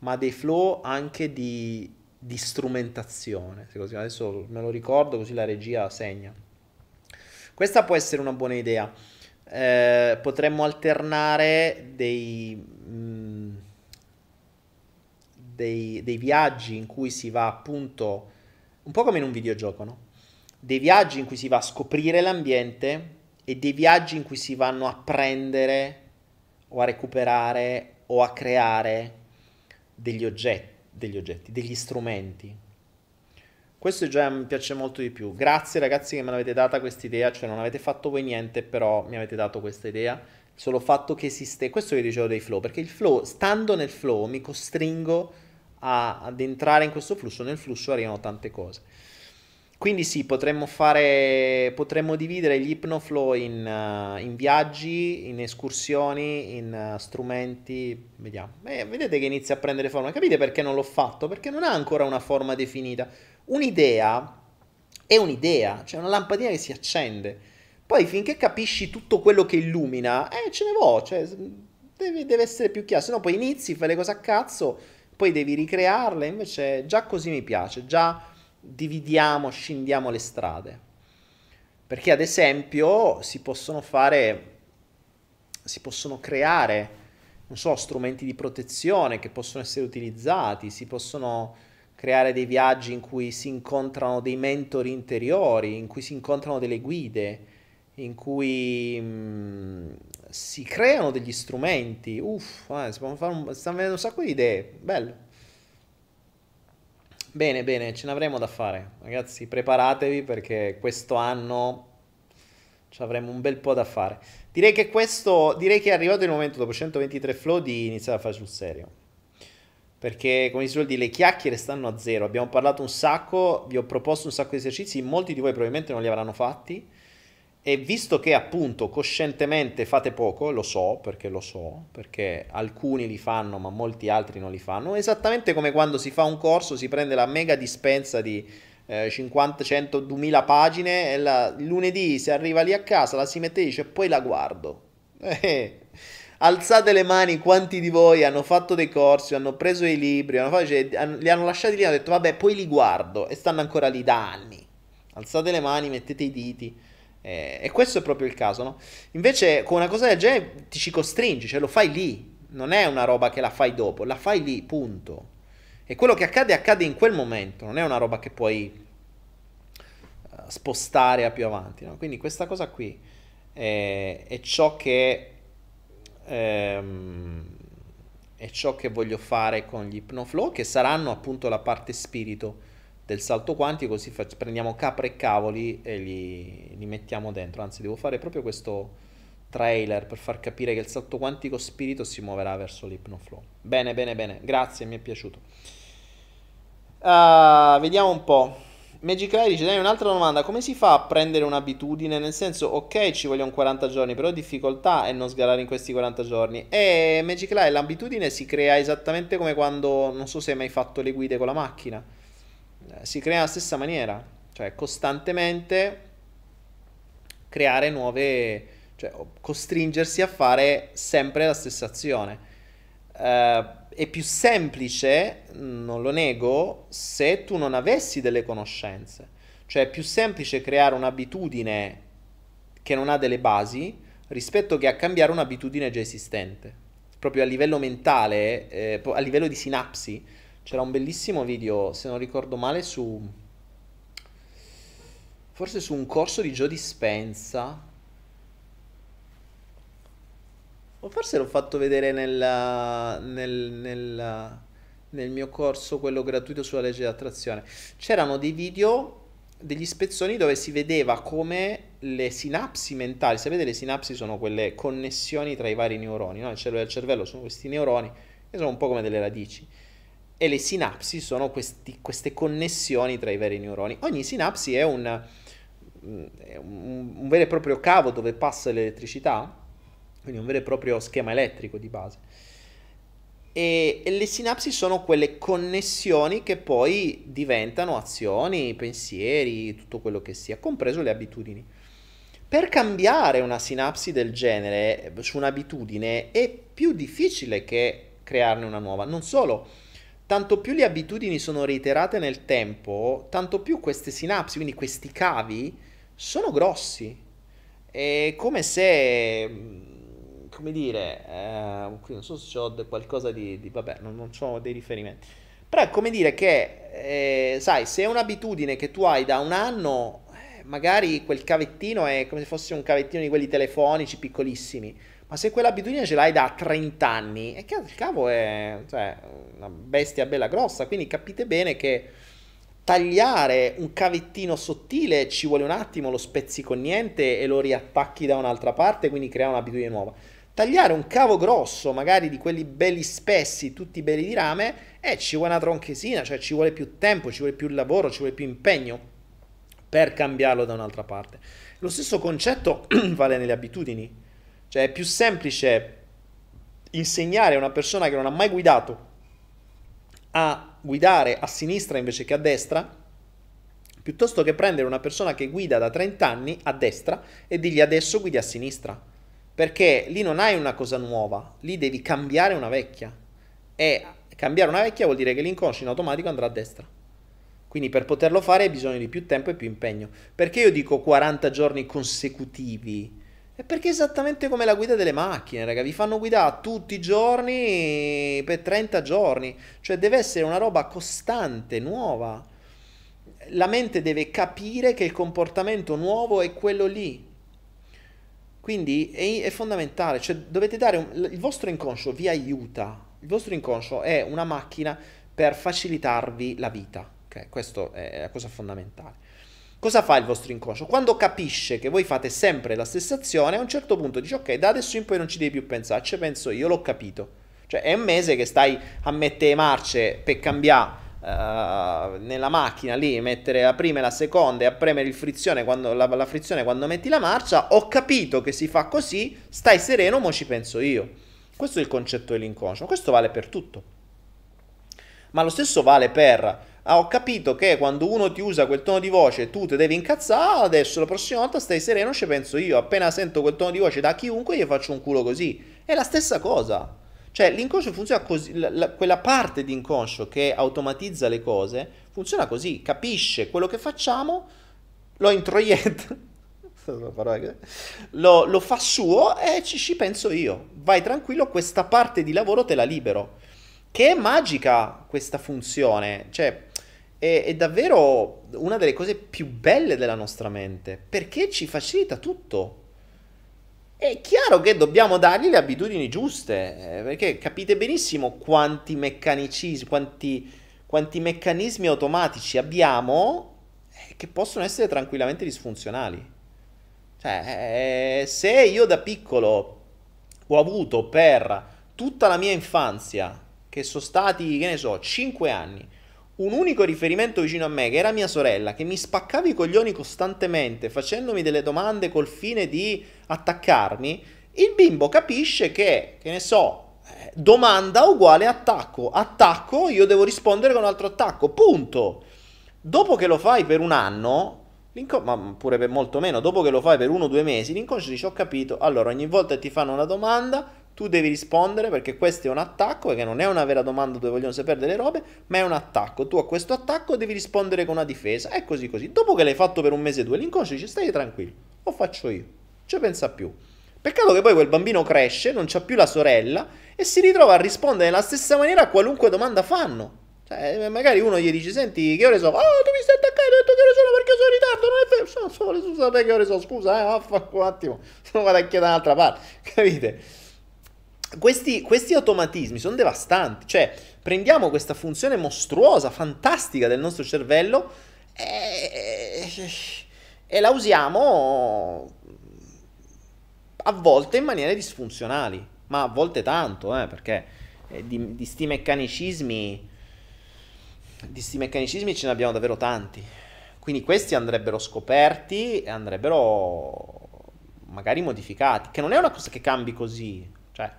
ma dei flow anche di, di strumentazione. Adesso me lo ricordo così la regia segna. Questa può essere una buona idea. Eh, potremmo alternare dei, mh, mm, dei, dei viaggi in cui si va appunto, un po' come in un videogioco, no? Dei viaggi in cui si va a scoprire l'ambiente e dei viaggi in cui si vanno a prendere o a recuperare o a creare degli oggetti, degli, oggetti, degli strumenti. Questo già mi piace molto di più. Grazie ragazzi che me l'avete data questa idea, cioè non avete fatto voi niente, però mi avete dato questa idea. Solo fatto che esiste, questo che dicevo dei flow, perché il flow, stando nel flow, mi costringo a, ad entrare in questo flusso, nel flusso arrivano tante cose. Quindi sì, potremmo fare, potremmo dividere gli Hypnoflow in, uh, in viaggi, in escursioni, in uh, strumenti, vediamo. Eh, vedete che inizia a prendere forma, capite perché non l'ho fatto? Perché non ha ancora una forma definita. Un'idea è un'idea, cioè una lampadina che si accende. Poi finché capisci tutto quello che illumina, eh, ce ne vo', cioè, deve, deve essere più chiaro, se no poi inizi, fai le cose a cazzo, poi devi ricrearle, invece già così mi piace, già dividiamo, scendiamo le strade. Perché ad esempio si possono fare, si possono creare, non so, strumenti di protezione che possono essere utilizzati, si possono creare dei viaggi in cui si incontrano dei mentori interiori, in cui si incontrano delle guide, in cui mh, mm, si creano degli strumenti. Uff, eh, si fare un, stanno venendo un sacco di idee, bello. Bene, bene, ce ne avremo da fare. Ragazzi, preparatevi perché questo anno ci avremo un bel po' da fare. Direi che questo, direi che è arrivato il momento dopo 123 flow di iniziare a fare sul serio. Perché, come si suol dire, le chiacchiere stanno a zero. Abbiamo parlato un sacco, vi ho proposto un sacco di esercizi, molti di voi probabilmente non li avranno fatti. E visto che appunto coscientemente fate poco, lo so perché lo so, perché alcuni li fanno ma molti altri non li fanno, esattamente come quando si fa un corso, si prende la mega dispensa di eh, 50, 100, 2000 pagine e la, lunedì si arriva lì a casa, la si mette e dice poi la guardo. Alzate le mani quanti di voi hanno fatto dei corsi, hanno preso i libri, hanno fatto, cioè, li hanno lasciati lì e hanno detto vabbè poi li guardo e stanno ancora lì da anni. Alzate le mani, mettete i diti. Eh, e questo è proprio il caso, no? Invece con una cosa del genere ti ci costringi, cioè lo fai lì, non è una roba che la fai dopo, la fai lì, punto. E quello che accade accade in quel momento, non è una roba che puoi uh, spostare a più avanti, no? Quindi questa cosa qui è, è ciò che... Ehm, è ciò che voglio fare con gli Hypnoflow, che saranno appunto la parte spirito del salto quantico, così fac- prendiamo capre e cavoli e li, li, mettiamo dentro. Anzi, devo fare proprio questo trailer per far capire che il salto quantico spirito si muoverà verso l'ipnoflow. Bene, bene, bene, grazie, mi è piaciuto. Uh, vediamo un po'. Magic Eye dice: Dai, un'altra domanda. Come si fa a prendere un'abitudine? Nel senso, ok, ci vogliono 40 giorni, però difficoltà è non sgalare in questi 40 giorni. E Magic Eye, l'abitudine si crea esattamente come quando non so se hai mai fatto le guide con la macchina si crea nella stessa maniera, cioè costantemente creare nuove, cioè costringersi a fare sempre la stessa azione. Uh, è più semplice, non lo nego, se tu non avessi delle conoscenze. Cioè è più semplice creare un'abitudine che non ha delle basi rispetto che a cambiare un'abitudine già esistente. Proprio a livello mentale, eh, a livello di sinapsi, c'era un bellissimo video, se non ricordo male, su... Forse su un corso di Joe Dispenza. O forse l'ho fatto vedere nel, nel, nel, nel mio corso, quello gratuito sulla legge di attrazione. C'erano dei video degli spezzoni dove si vedeva come le sinapsi mentali, sapete le sinapsi sono quelle connessioni tra i vari neuroni, no? il cervello, il cervello sono questi neuroni che sono un po' come delle radici. E le sinapsi sono questi, queste connessioni tra i veri neuroni. Ogni sinapsi è un, è un, un vero e proprio cavo dove passa l'elettricità, quindi un vero e proprio schema elettrico di base. E, e, le sinapsi sono quelle connessioni che poi diventano azioni, pensieri, tutto quello che sia, compreso le abitudini. Per cambiare una sinapsi del genere su un'abitudine è più difficile che crearne una nuova. Non solo, tanto più le abitudini sono reiterate nel tempo, tanto più queste sinapsi, quindi questi cavi, sono grossi. È come se, come dire, eh, non so se ho qualcosa di, di vabbè, non, non ho dei riferimenti. Però è come dire che, eh, sai, se è un'abitudine che tu hai da un anno magari quel cavettino è come se fosse un cavettino di quelli telefonici piccolissimi, ma se quell'abitudine ce l'hai da 30 anni, e il cavo è cioè, una bestia bella grossa, quindi capite bene che tagliare un cavettino sottile ci vuole un attimo, lo spezzi con niente e lo riattacchi da un'altra parte, quindi crea un'abitudine nuova. Tagliare un cavo grosso, magari di quelli belli spessi, tutti belli di rame, eh, ci vuole una tronchesina, cioè ci vuole più tempo, ci vuole più lavoro, ci vuole più impegno per cambiarlo da un'altra parte. Lo stesso concetto vale nelle abitudini, cioè è più semplice insegnare a una persona che non ha mai guidato a guidare a sinistra invece che a destra, piuttosto che prendere una persona che guida da 30 anni a destra e dirgli adesso guidi a sinistra, perché lì non hai una cosa nuova, lì devi cambiare una vecchia e cambiare una vecchia vuol dire che l'inconscio in automatico andrà a destra. Quindi per poterlo fare hai bisogno di più tempo e più impegno. Perché io dico 40 giorni consecutivi? È perché è esattamente come la guida delle macchine, raga, vi fanno guidare tutti i giorni per 30 giorni, cioè deve essere una roba costante, nuova. La mente deve capire che il comportamento nuovo è quello lì. Quindi è, è fondamentale, cioè dovete dare un, il vostro inconscio vi aiuta. Il vostro inconscio è una macchina per facilitarvi la vita. Ok, questa è la cosa fondamentale. Cosa fa il vostro inconscio? Quando capisce che voi fate sempre la stessa azione, a un certo punto dice ok, da adesso in poi non ci devi più pensare, ci penso io, l'ho capito. Cioè è un mese che stai a mettere marce per cambiare Uh, nella macchina lì, mettere la prima e la seconda e a premere frizione quando, la, la, frizione quando metti la marcia, ho capito che si fa così, stai sereno, mo ci penso io. Questo è il concetto dell'inconscio, questo vale per tutto. Ma lo stesso vale per ah, ho capito che quando uno ti usa quel tono di voce tu ti devi incazzare, adesso la prossima volta stai sereno, ci penso io, appena sento quel tono di voce da chiunque io faccio un culo così. È la stessa cosa. Cioè l'inconscio funziona così, la, la, quella parte di inconscio che automatizza le cose funziona così, capisce quello che facciamo, lo introietta, lo, lo, fa suo e ci, ci penso io. Vai tranquillo, questa parte di lavoro te la libero. Che è magica questa funzione, cioè è, è davvero una delle cose più belle della nostra mente, perché ci facilita tutto. È chiaro che dobbiamo dargli le abitudini giuste, eh, perché capite benissimo quanti meccanicismi, quanti, quanti meccanismi automatici abbiamo eh, che possono essere tranquillamente disfunzionali. Cioè, eh, se io da piccolo ho avuto per tutta la mia infanzia, che sono stati, che ne so, 5 anni, un unico riferimento vicino a me, che era mia sorella, che mi spaccava i coglioni costantemente, facendomi delle domande col fine di attaccarmi, il bimbo capisce che, che ne so, eh, domanda uguale attacco. Attacco, io devo rispondere con un altro attacco. Punto. Dopo che lo fai per un anno, ma pure per molto meno, dopo che lo fai per uno o due mesi, l'inconscio dice ho capito, allora ogni volta che ti fanno una domanda, tu devi rispondere perché questo è un attacco, perché non è una vera domanda dove vogliono sapere delle robe, ma è un attacco. Tu a questo attacco devi rispondere con una difesa, è così così. Dopo che l'hai fatto per un mese o due, l'inconscio dice stai tranquillo, lo faccio io, ci pensa più. Peccato che poi quel bambino cresce, non c'ha più la sorella e si ritrova a rispondere nella stessa maniera a qualunque domanda fanno. Cioè, magari uno gli dice, senti, che ore sono? Ah, oh, tu mi stai attaccando, ho detto che ore sono perché sono in ritardo, non è vero. Sono solo, tu sapere che ore sono, scusa, eh, vaffanculo un attimo, sono vado a chiedere un'altra parte, capite? Questi, questi, automatismi sono devastanti, cioè prendiamo questa funzione mostruosa, fantastica del nostro cervello e, e la usiamo a volte in maniere disfunzionali, ma a volte tanto, eh, perché eh, di, di sti meccanicismi, di sti meccanismi ce ne abbiamo davvero tanti. Quindi questi andrebbero scoperti e andrebbero magari modificati, che non è una cosa che cambi così. Cioè,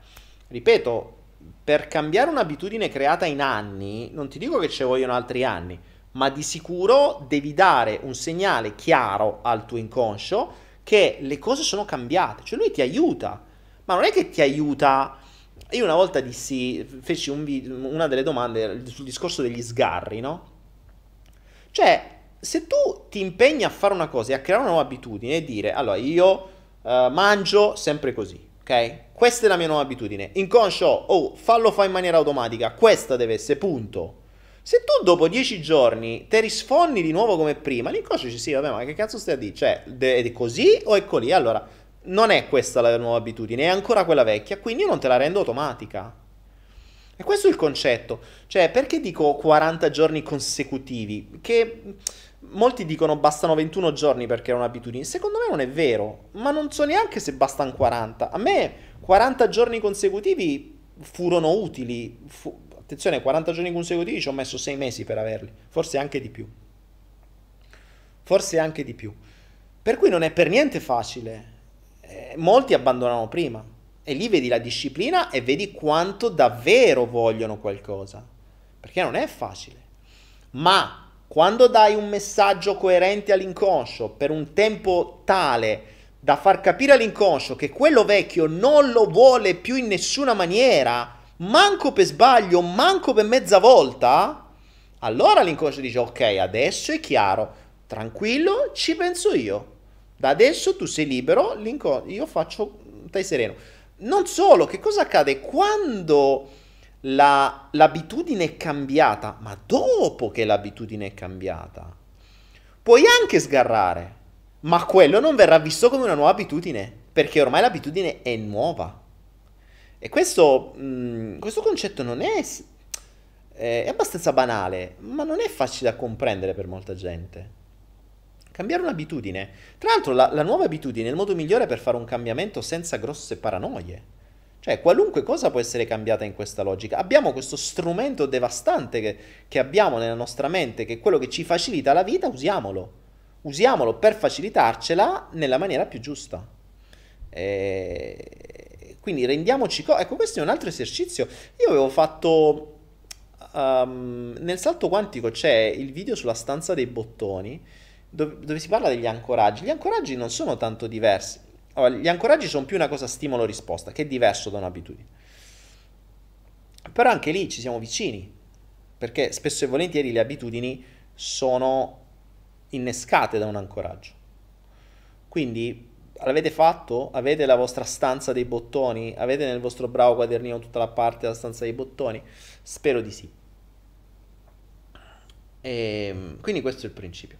ripeto, per cambiare un'abitudine creata in anni, non ti dico che ci vogliono altri anni, ma di sicuro devi dare un segnale chiaro al tuo inconscio che le cose sono cambiate, cioè lui ti aiuta, ma non è che ti aiuta. Io una volta dissi, feci un video, una delle domande sul discorso degli sgarri, no? Cioè, se tu ti impegni a fare una cosa e a creare una nuova abitudine e dire, allora io uh, mangio sempre così, ok? Questa è la mia nuova abitudine. Inconscio, oh, fallo fa in maniera automatica, questa deve essere, punto. Se tu dopo dieci giorni te risfondi di nuovo come prima, l'inconscio dice sì, vabbè, ma che cazzo stai a dire? Cioè, è così o è così? Allora, non è questa la nuova abitudine, è ancora quella vecchia, quindi io non te la rendo automatica. E questo è il concetto. Cioè, perché dico 40 giorni consecutivi? Che molti dicono bastano 21 giorni perché è un'abitudine. Secondo me non è vero, ma non so neanche se bastano 40. A me 40 giorni consecutivi furono utili. Fu- Attenzione, 40 giorni consecutivi ci ho messo 6 mesi per averli, forse anche di più. Forse anche di più. Per cui non è per niente facile. Eh, molti abbandonano prima. E lì vedi la disciplina e vedi quanto davvero vogliono qualcosa. Perché non è facile. Ma quando dai un messaggio coerente all'inconscio per un tempo tale da far capire all'inconscio che quello vecchio non lo vuole più in nessuna maniera, manco per sbaglio, manco per mezza volta, allora l'inconscio dice ok, adesso è chiaro, tranquillo, ci penso io. Da adesso tu sei libero, io faccio, stai sereno. Non solo, che cosa accade? Quando la, l'abitudine è cambiata, ma dopo che l'abitudine è cambiata, puoi anche sgarrare, ma quello non verrà visto come una nuova abitudine, perché ormai l'abitudine è nuova. E questo, mh, mm, questo concetto non è, è abbastanza banale, ma non è facile da comprendere per molta gente. Cambiare un'abitudine. Tra l'altro, la, la, nuova abitudine è il modo migliore per fare un cambiamento senza grosse paranoie. Cioè, qualunque cosa può essere cambiata in questa logica. Abbiamo questo strumento devastante che, che abbiamo nella nostra mente, che è quello che ci facilita la vita, usiamolo. Usiamolo per facilitarcela nella maniera più giusta. E quindi rendiamoci conto, ecco questo è un altro esercizio. Io avevo fatto, um, nel salto quantico c'è il video sulla stanza dei bottoni, dove, dove si parla degli ancoraggi. Gli ancoraggi non sono tanto diversi. Allora, gli ancoraggi sono più una cosa stimolo-risposta, che è diverso da un'abitudine. Però anche lì ci siamo vicini, perché spesso e volentieri le abitudini sono innescate da un ancoraggio. Quindi L'avete fatto? Avete la vostra stanza dei bottoni? Avete nel vostro bravo quadernino tutta la parte della stanza dei bottoni? Spero di sì. E, ehm, quindi questo è il principio.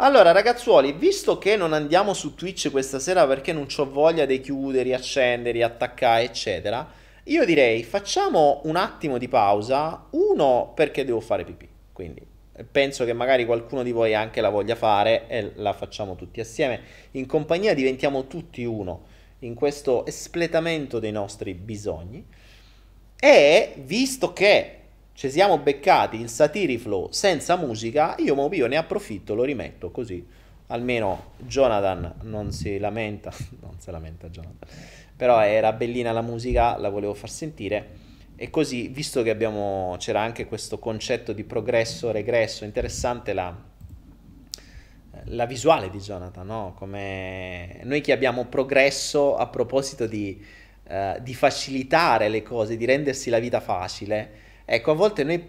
Allora, ragazzuoli, visto che non andiamo su Twitch questa sera perché non ho voglia di chiudere, riaccendere, riattaccare, eccetera, io direi facciamo un attimo di pausa. Uno, perché devo fare pipì. Quindi penso che magari qualcuno di voi anche la voglia fare e la facciamo tutti assieme. In compagnia diventiamo tutti uno in questo espletamento dei nostri bisogni. E visto che ci siamo beccati il Satiriflow senza musica, io, io ne approfitto, lo rimetto così. Almeno Jonathan non si lamenta, non si lamenta Jonathan, però era bellina la musica, la volevo far sentire e così, visto che abbiamo, c'era anche questo concetto di progresso, regresso, interessante la, la visuale di Jonathan, no? Come noi che abbiamo progresso a proposito di, uh, di, facilitare le cose, di rendersi la vita facile, ecco, a volte noi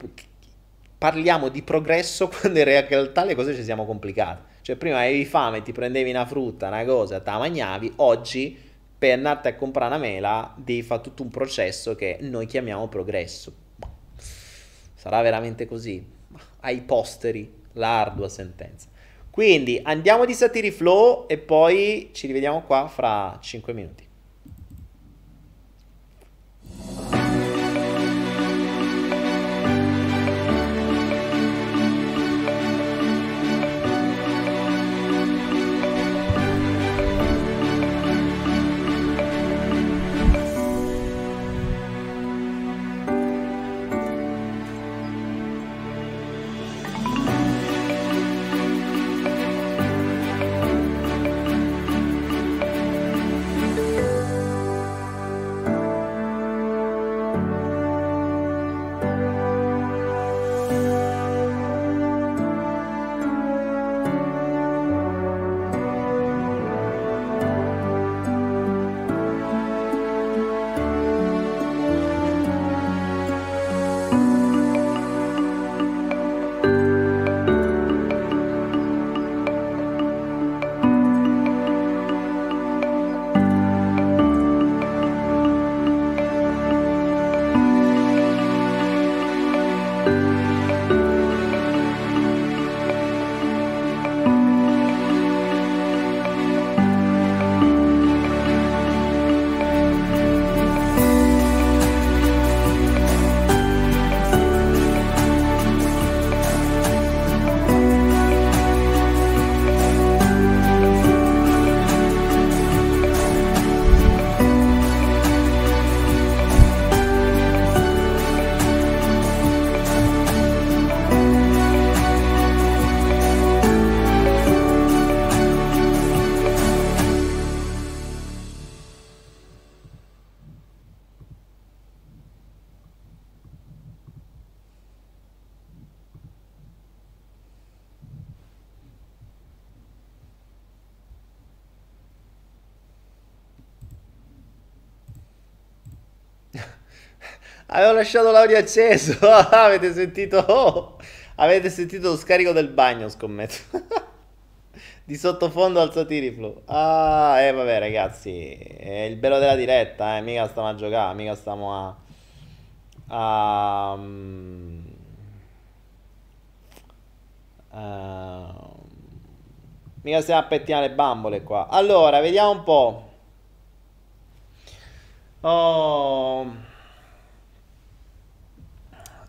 parliamo di progresso quando in realtà le cose ci siamo complicate. Cioè, prima avevi fame, ti prendevi una frutta, una cosa, te la mangiavi, oggi per andarti a comprare una mela devi fare tutto un processo che noi chiamiamo progresso. Sarà veramente così? Ai posteri, l'ardua sentenza. Quindi andiamo di Satiri Flow e poi ci rivediamo qua fra 5 minuti. Lasciato l'audio acceso. avete sentito? Oh, avete sentito lo scarico del bagno, scommetto. Di sottofondo al Satiriflu. Ah, eh vabbè ragazzi, è il bello della diretta, eh. Mica stiamo a giocare, mica stiamo a... a um, uh, mica stiamo a pettinare le bambole qua. Allora, vediamo un po'. Oh...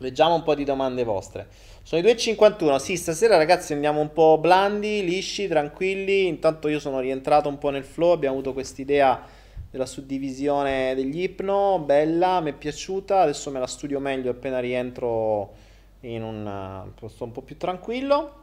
Leggiamo un po' di domande vostre. Sono i 2.51. Sì, stasera ragazzi andiamo un po' blandi, lisci, tranquilli. Intanto io sono rientrato un po' nel flow. Abbiamo avuto quest'idea della suddivisione degli ipno. Bella, mi è piaciuta. Adesso me la studio meglio appena rientro in un posto un po' più tranquillo.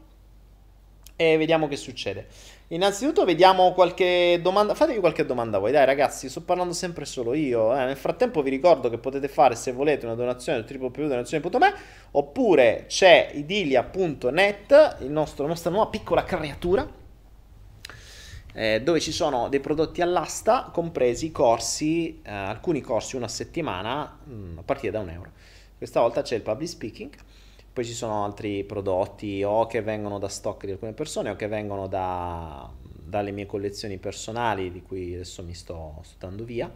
E vediamo che succede. Innanzitutto vediamo qualche domanda. Fatevi qualche domanda voi, dai ragazzi, sto parlando sempre solo io. Eh. Nel frattempo vi ricordo che potete fare se volete una donazione del www.donazione.me oppure c'è idilia.net, la nostra nuova piccola creatura, eh, dove ci sono dei prodotti all'asta, compresi corsi, eh, alcuni corsi una settimana mh, mm, a partire da un euro. Questa volta c'è il public speaking poi ci sono altri prodotti o che vengono da stock di alcune persone o che vengono da, dalle mie collezioni personali di cui adesso mi sto, sto dando via.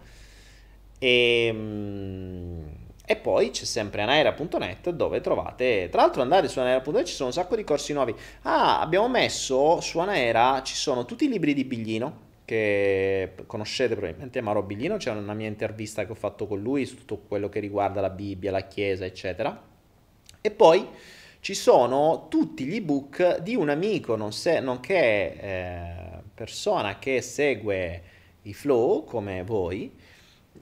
E, ehm, e, poi c'è sempre anaera.net dove trovate, tra l'altro andate su anaera.net ci sono un sacco di corsi nuovi. Ah, abbiamo messo su Anaera, ci sono tutti i libri di Biglino, che conoscete probabilmente Maro Biglino, c'è una mia intervista che ho fatto con lui su tutto quello che riguarda la Bibbia, la Chiesa, eccetera. E poi ci sono tutti gli ebook di un amico, non se, nonché eh, persona che segue i flow come voi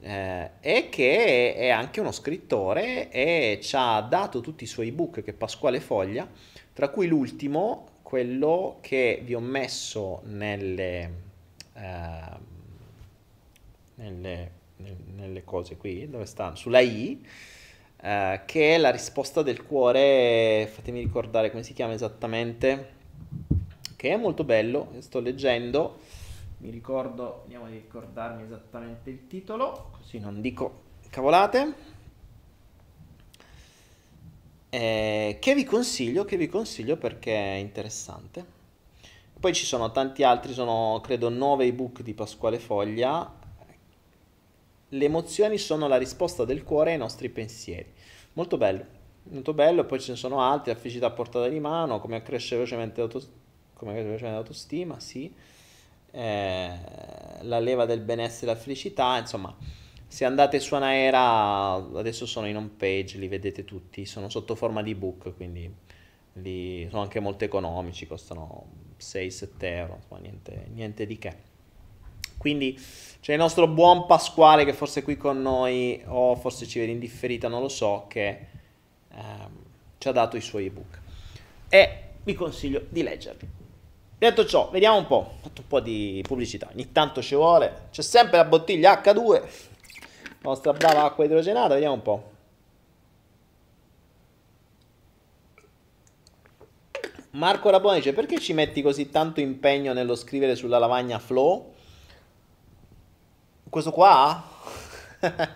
eh, e che è anche uno scrittore e ci ha dato tutti i suoi ebook che Pasquale Foglia, tra cui l'ultimo, quello che vi ho messo nelle, eh, nelle, nelle cose qui, dove sta? Sulla I eh, che è la risposta del cuore, fatemi ricordare come si chiama esattamente, che è molto bello, sto leggendo, mi ricordo, andiamo a ricordarmi esattamente il titolo, così non dico cavolate, eh, che vi consiglio, che vi consiglio perché è interessante. Poi ci sono tanti altri, sono credo nove ebook di Pasquale Foglia, le emozioni sono la risposta del cuore ai nostri pensieri. Molto bello, molto bello. Poi ce ne sono altri, la felicità a portata di mano, come cresce velocemente, l'autos- come cresce velocemente l'autostima, sì. Eh, la leva del benessere e la felicità, insomma. Se andate su Anaera, adesso sono in home page, li vedete tutti, sono sotto forma di book, quindi li, sono anche molto economici, costano 6-7 euro, insomma, niente, niente di che. Quindi c'è il nostro buon Pasquale che forse è qui con noi, o forse ci vede in differita, non lo so, che ehm, ci ha dato i suoi ebook. E vi consiglio di leggerli. Detto ciò, vediamo un po', ho fatto un po' di pubblicità, ogni tanto ci vuole, c'è sempre la bottiglia H2, la nostra brava acqua idrogenata, vediamo un po'. Marco Rabone dice perché ci metti così tanto impegno nello scrivere sulla lavagna Flow? Questo qua?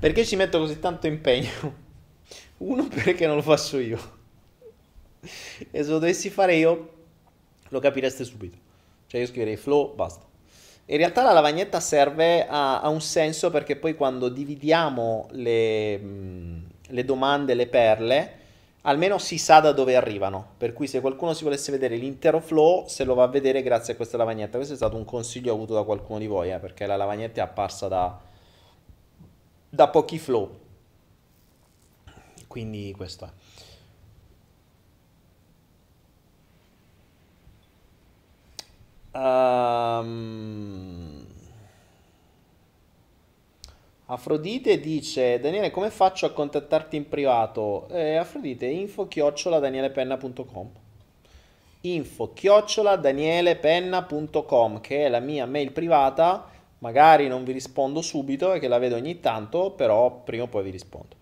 perché ci metto così tanto impegno? Uno perché non lo faccio io. E se lo dovessi fare io, lo capireste subito. Cioè io scriverei flow, basta. In realtà la lavagnetta serve a, a un senso perché poi quando dividiamo le, le domande, le perle, almeno si sa da dove arrivano. Per cui se qualcuno si volesse vedere l'intero flow, se lo va a vedere grazie a questa lavagnetta. Questo è stato un consiglio avuto da qualcuno di voi, eh, perché la lavagnetta è apparsa da, da pochi flow. Quindi questo è. Um, Afrodite dice Daniele come faccio a contattarti in privato? Eh, Afrodite info chiocciola danielepenna.com info chiocciola danielepenna.com che è la mia mail privata. Magari non vi rispondo subito che la vedo ogni tanto però prima o poi vi rispondo.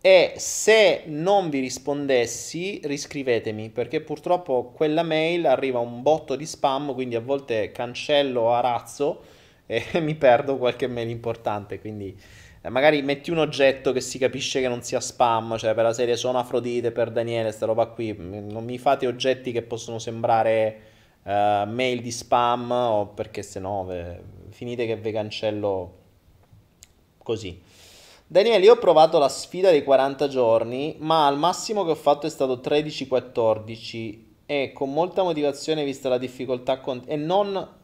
E se non vi rispondessi riscrivetemi perché purtroppo quella mail arriva un botto di spam quindi a volte cancello a razzo e mi perdo qualche mail importante, quindi eh, magari metti un oggetto che si capisce che non sia spam, cioè per la serie sono Afrodite, per Daniele, sta roba qui, non mi fate oggetti che possono sembrare uh, mail di spam o perché se no ve, finite che vi cancello così. Daniele, io ho provato la sfida dei 40 giorni, ma al massimo che ho fatto è stato 13-14 e con molta motivazione vista la difficoltà con... e non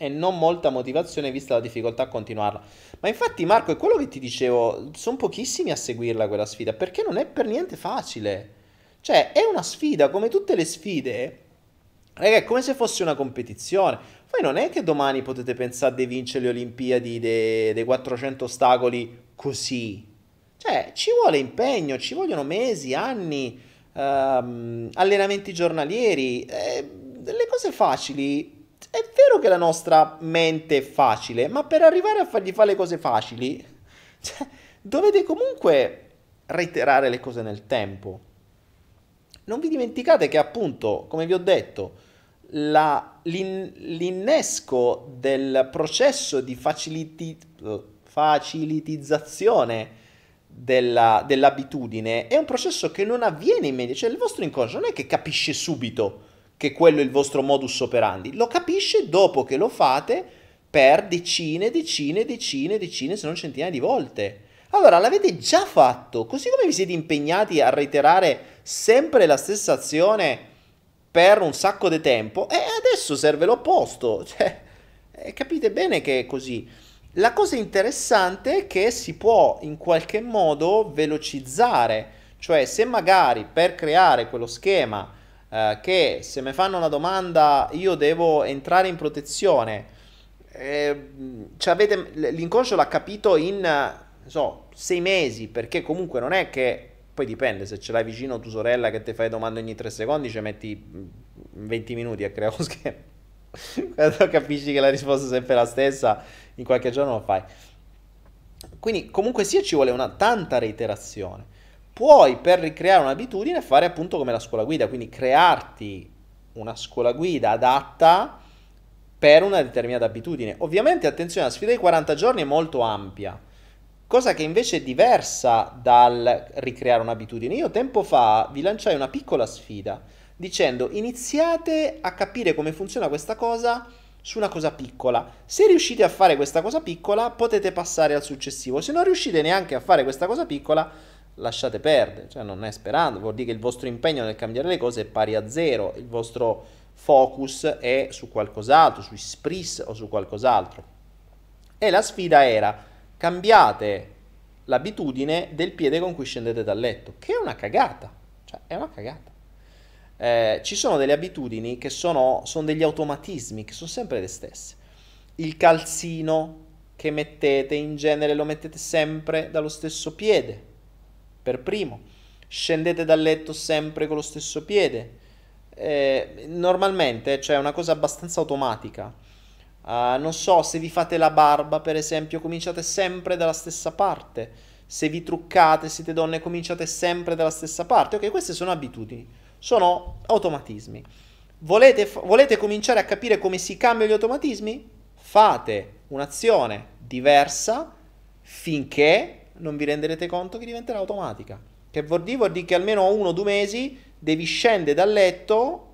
e non molta motivazione vista la difficoltà a continuarla. Ma infatti, Marco, è quello che ti dicevo, sono pochissimi a seguirla quella sfida, perché non è per niente facile. Cioè, è una sfida, come tutte le sfide, raga, è come se fosse una competizione. Poi non è che domani potete pensare di vincere le Olimpiadi dei, dei 400 ostacoli così. Cioè, ci vuole impegno, ci vogliono mesi, anni, um, allenamenti giornalieri, eh, delle cose facili è vero che la nostra mente è facile, ma per arrivare a fargli fare le cose facili, cioè, dovete comunque reiterare le cose nel tempo. Non vi dimenticate che appunto, come vi ho detto, la, l'in, l'innesco del processo di faciliti, facilitizzazione della, dell'abitudine è un processo che non avviene immediatamente, cioè il vostro inconscio non è che capisce subito che quello è il vostro modus operandi, lo capisce dopo che lo fate per decine, decine, decine, decine, se non centinaia di volte. Allora l'avete già fatto, così come vi siete impegnati a reiterare sempre la stessa azione per un sacco di tempo, e adesso serve l'opposto. Cioè, eh, capite bene che è così. La cosa interessante è che si può in qualche modo velocizzare, cioè se magari per creare quello schema eh, che se mi fanno una domanda io devo entrare in protezione, eh, cioè avete, l'inconscio l'ha capito in, so, sei mesi, perché comunque non è che, poi dipende, se ce l'hai vicino tua sorella che ti fai domande ogni tre secondi, ci metti 20 minuti a creare uno schema. Quando capisci che la risposta è sempre la stessa, in qualche giorno lo fai. Quindi comunque sia ci vuole una tanta reiterazione puoi per ricreare un'abitudine fare appunto come la scuola guida, quindi crearti una scuola guida adatta per una determinata abitudine. Ovviamente, attenzione, la sfida dei 40 giorni è molto ampia, cosa che invece è diversa dal ricreare un'abitudine. Io tempo fa vi lanciai una piccola sfida dicendo iniziate a capire come funziona questa cosa su una cosa piccola. Se riuscite a fare questa cosa piccola, potete passare al successivo. Se non riuscite neanche a fare questa cosa piccola, lasciate perdere, cioè non è sperando, vuol dire che il vostro impegno nel cambiare le cose è pari a zero, il vostro focus è su qualcos'altro, sui spris o su qualcos'altro. E la sfida era cambiate l'abitudine del piede con cui scendete dal letto, che è una cagata, cioè è una cagata. Eh, ci sono delle abitudini che sono, sono degli automatismi, che sono sempre le stesse. Il calzino che mettete in genere lo mettete sempre dallo stesso piede, per primo. Scendete dal letto sempre con lo stesso piede. Eh, normalmente, cioè una cosa abbastanza automatica. Uh, non so, se vi fate la barba, per esempio, cominciate sempre dalla stessa parte. Se vi truccate, siete donne, cominciate sempre dalla stessa parte. Ok, queste sono abitudini, sono automatismi. Volete, volete cominciare a capire come si cambiano gli automatismi? Fate un'azione diversa finché non vi renderete conto che diventerà automatica. Che vuol dire? Vuol dire che almeno uno o due mesi devi scendere dal letto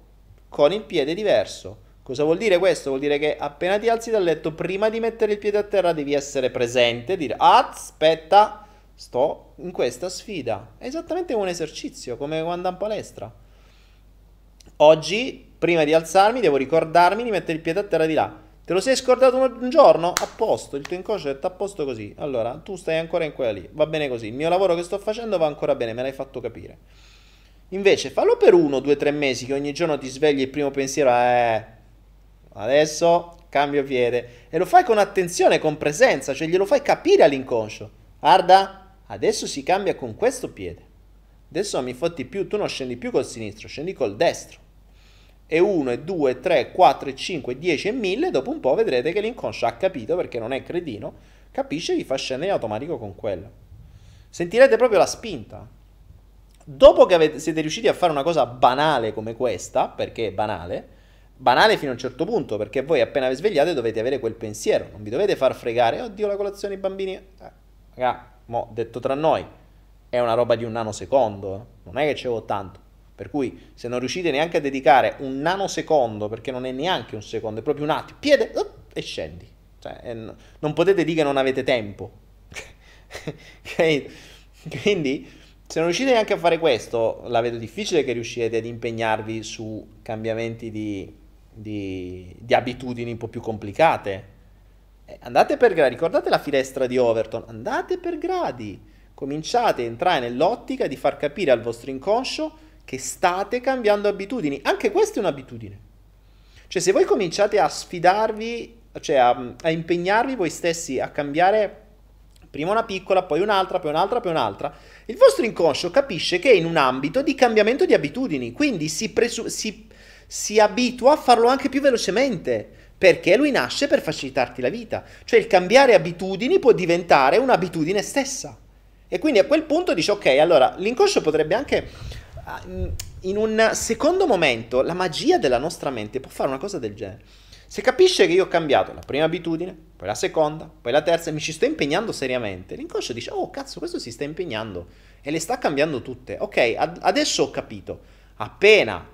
con il piede diverso. Cosa vuol dire questo? Vuol dire che appena ti alzi dal letto, prima di mettere il piede a terra, devi essere presente, dire aspetta, sto in questa sfida. È esattamente un esercizio, come quando in palestra. Oggi, prima di alzarmi, devo ricordarmi di mettere il piede a terra di là. Te lo sei scordato un giorno? A posto, il tuo inconscio è a posto così. Allora, tu stai ancora in quella lì, va bene così. Il mio lavoro che sto facendo va ancora bene, me l'hai fatto capire. Invece, fallo per uno, due, tre mesi che ogni giorno ti svegli il primo pensiero. Eh, adesso cambio piede. E lo fai con attenzione, con presenza, cioè glielo fai capire all'inconscio. Guarda, adesso si cambia con questo piede. Adesso non mi fotti più, tu non scendi più col sinistro, scendi col destro e 1 e 2 e 3 4 e 5 10 e 1000 dopo un po' vedrete che l'inconscio ha capito perché non è cretino capisce e vi fa scendere in automatico con quello. Sentirete proprio la spinta. Dopo che avete, siete riusciti a fare una cosa banale come questa perché è banale banale fino a un certo punto perché voi appena vi svegliate dovete avere quel pensiero non vi dovete far fregare oddio la colazione i bambini eh, raga, mo, detto tra noi, è una roba di un nanosecondo, non è che ce l'ho tanto. Per cui se non riuscite neanche a dedicare un nanosecondo, perché non è neanche un secondo, è proprio un attimo, piede uh, e scendi. Cioè, è, non potete dire che non avete tempo. Quindi, se non riuscite neanche a fare questo, la vedo difficile che riuscirete ad impegnarvi su cambiamenti di, di, di abitudini un po' più complicate. Eh, andate per gradi, ricordate la finestra di Overton, andate per gradi. Cominciate a entrare nell'ottica di far capire al vostro inconscio che state cambiando abitudini. Anche questa è un'abitudine. Cioè, se voi cominciate a sfidarvi, cioè a, a impegnarvi voi stessi a cambiare prima una piccola, poi un'altra, poi un'altra, poi un'altra, il vostro inconscio capisce che è in un ambito di cambiamento di abitudini, quindi si, presu- si, si abitua a farlo anche più velocemente, perché lui nasce per facilitarti la vita. Cioè il cambiare abitudini può diventare un'abitudine stessa. E quindi a quel punto dici, ok, allora l'inconscio potrebbe anche in un secondo momento la magia della nostra mente può fare una cosa del genere. Se capisce che io ho cambiato la prima abitudine, poi la seconda, poi la terza e mi ci sto impegnando seriamente, l'inconscio dice, oh cazzo, questo si sta impegnando e le sta cambiando tutte. Ok, ad- adesso ho capito. Appena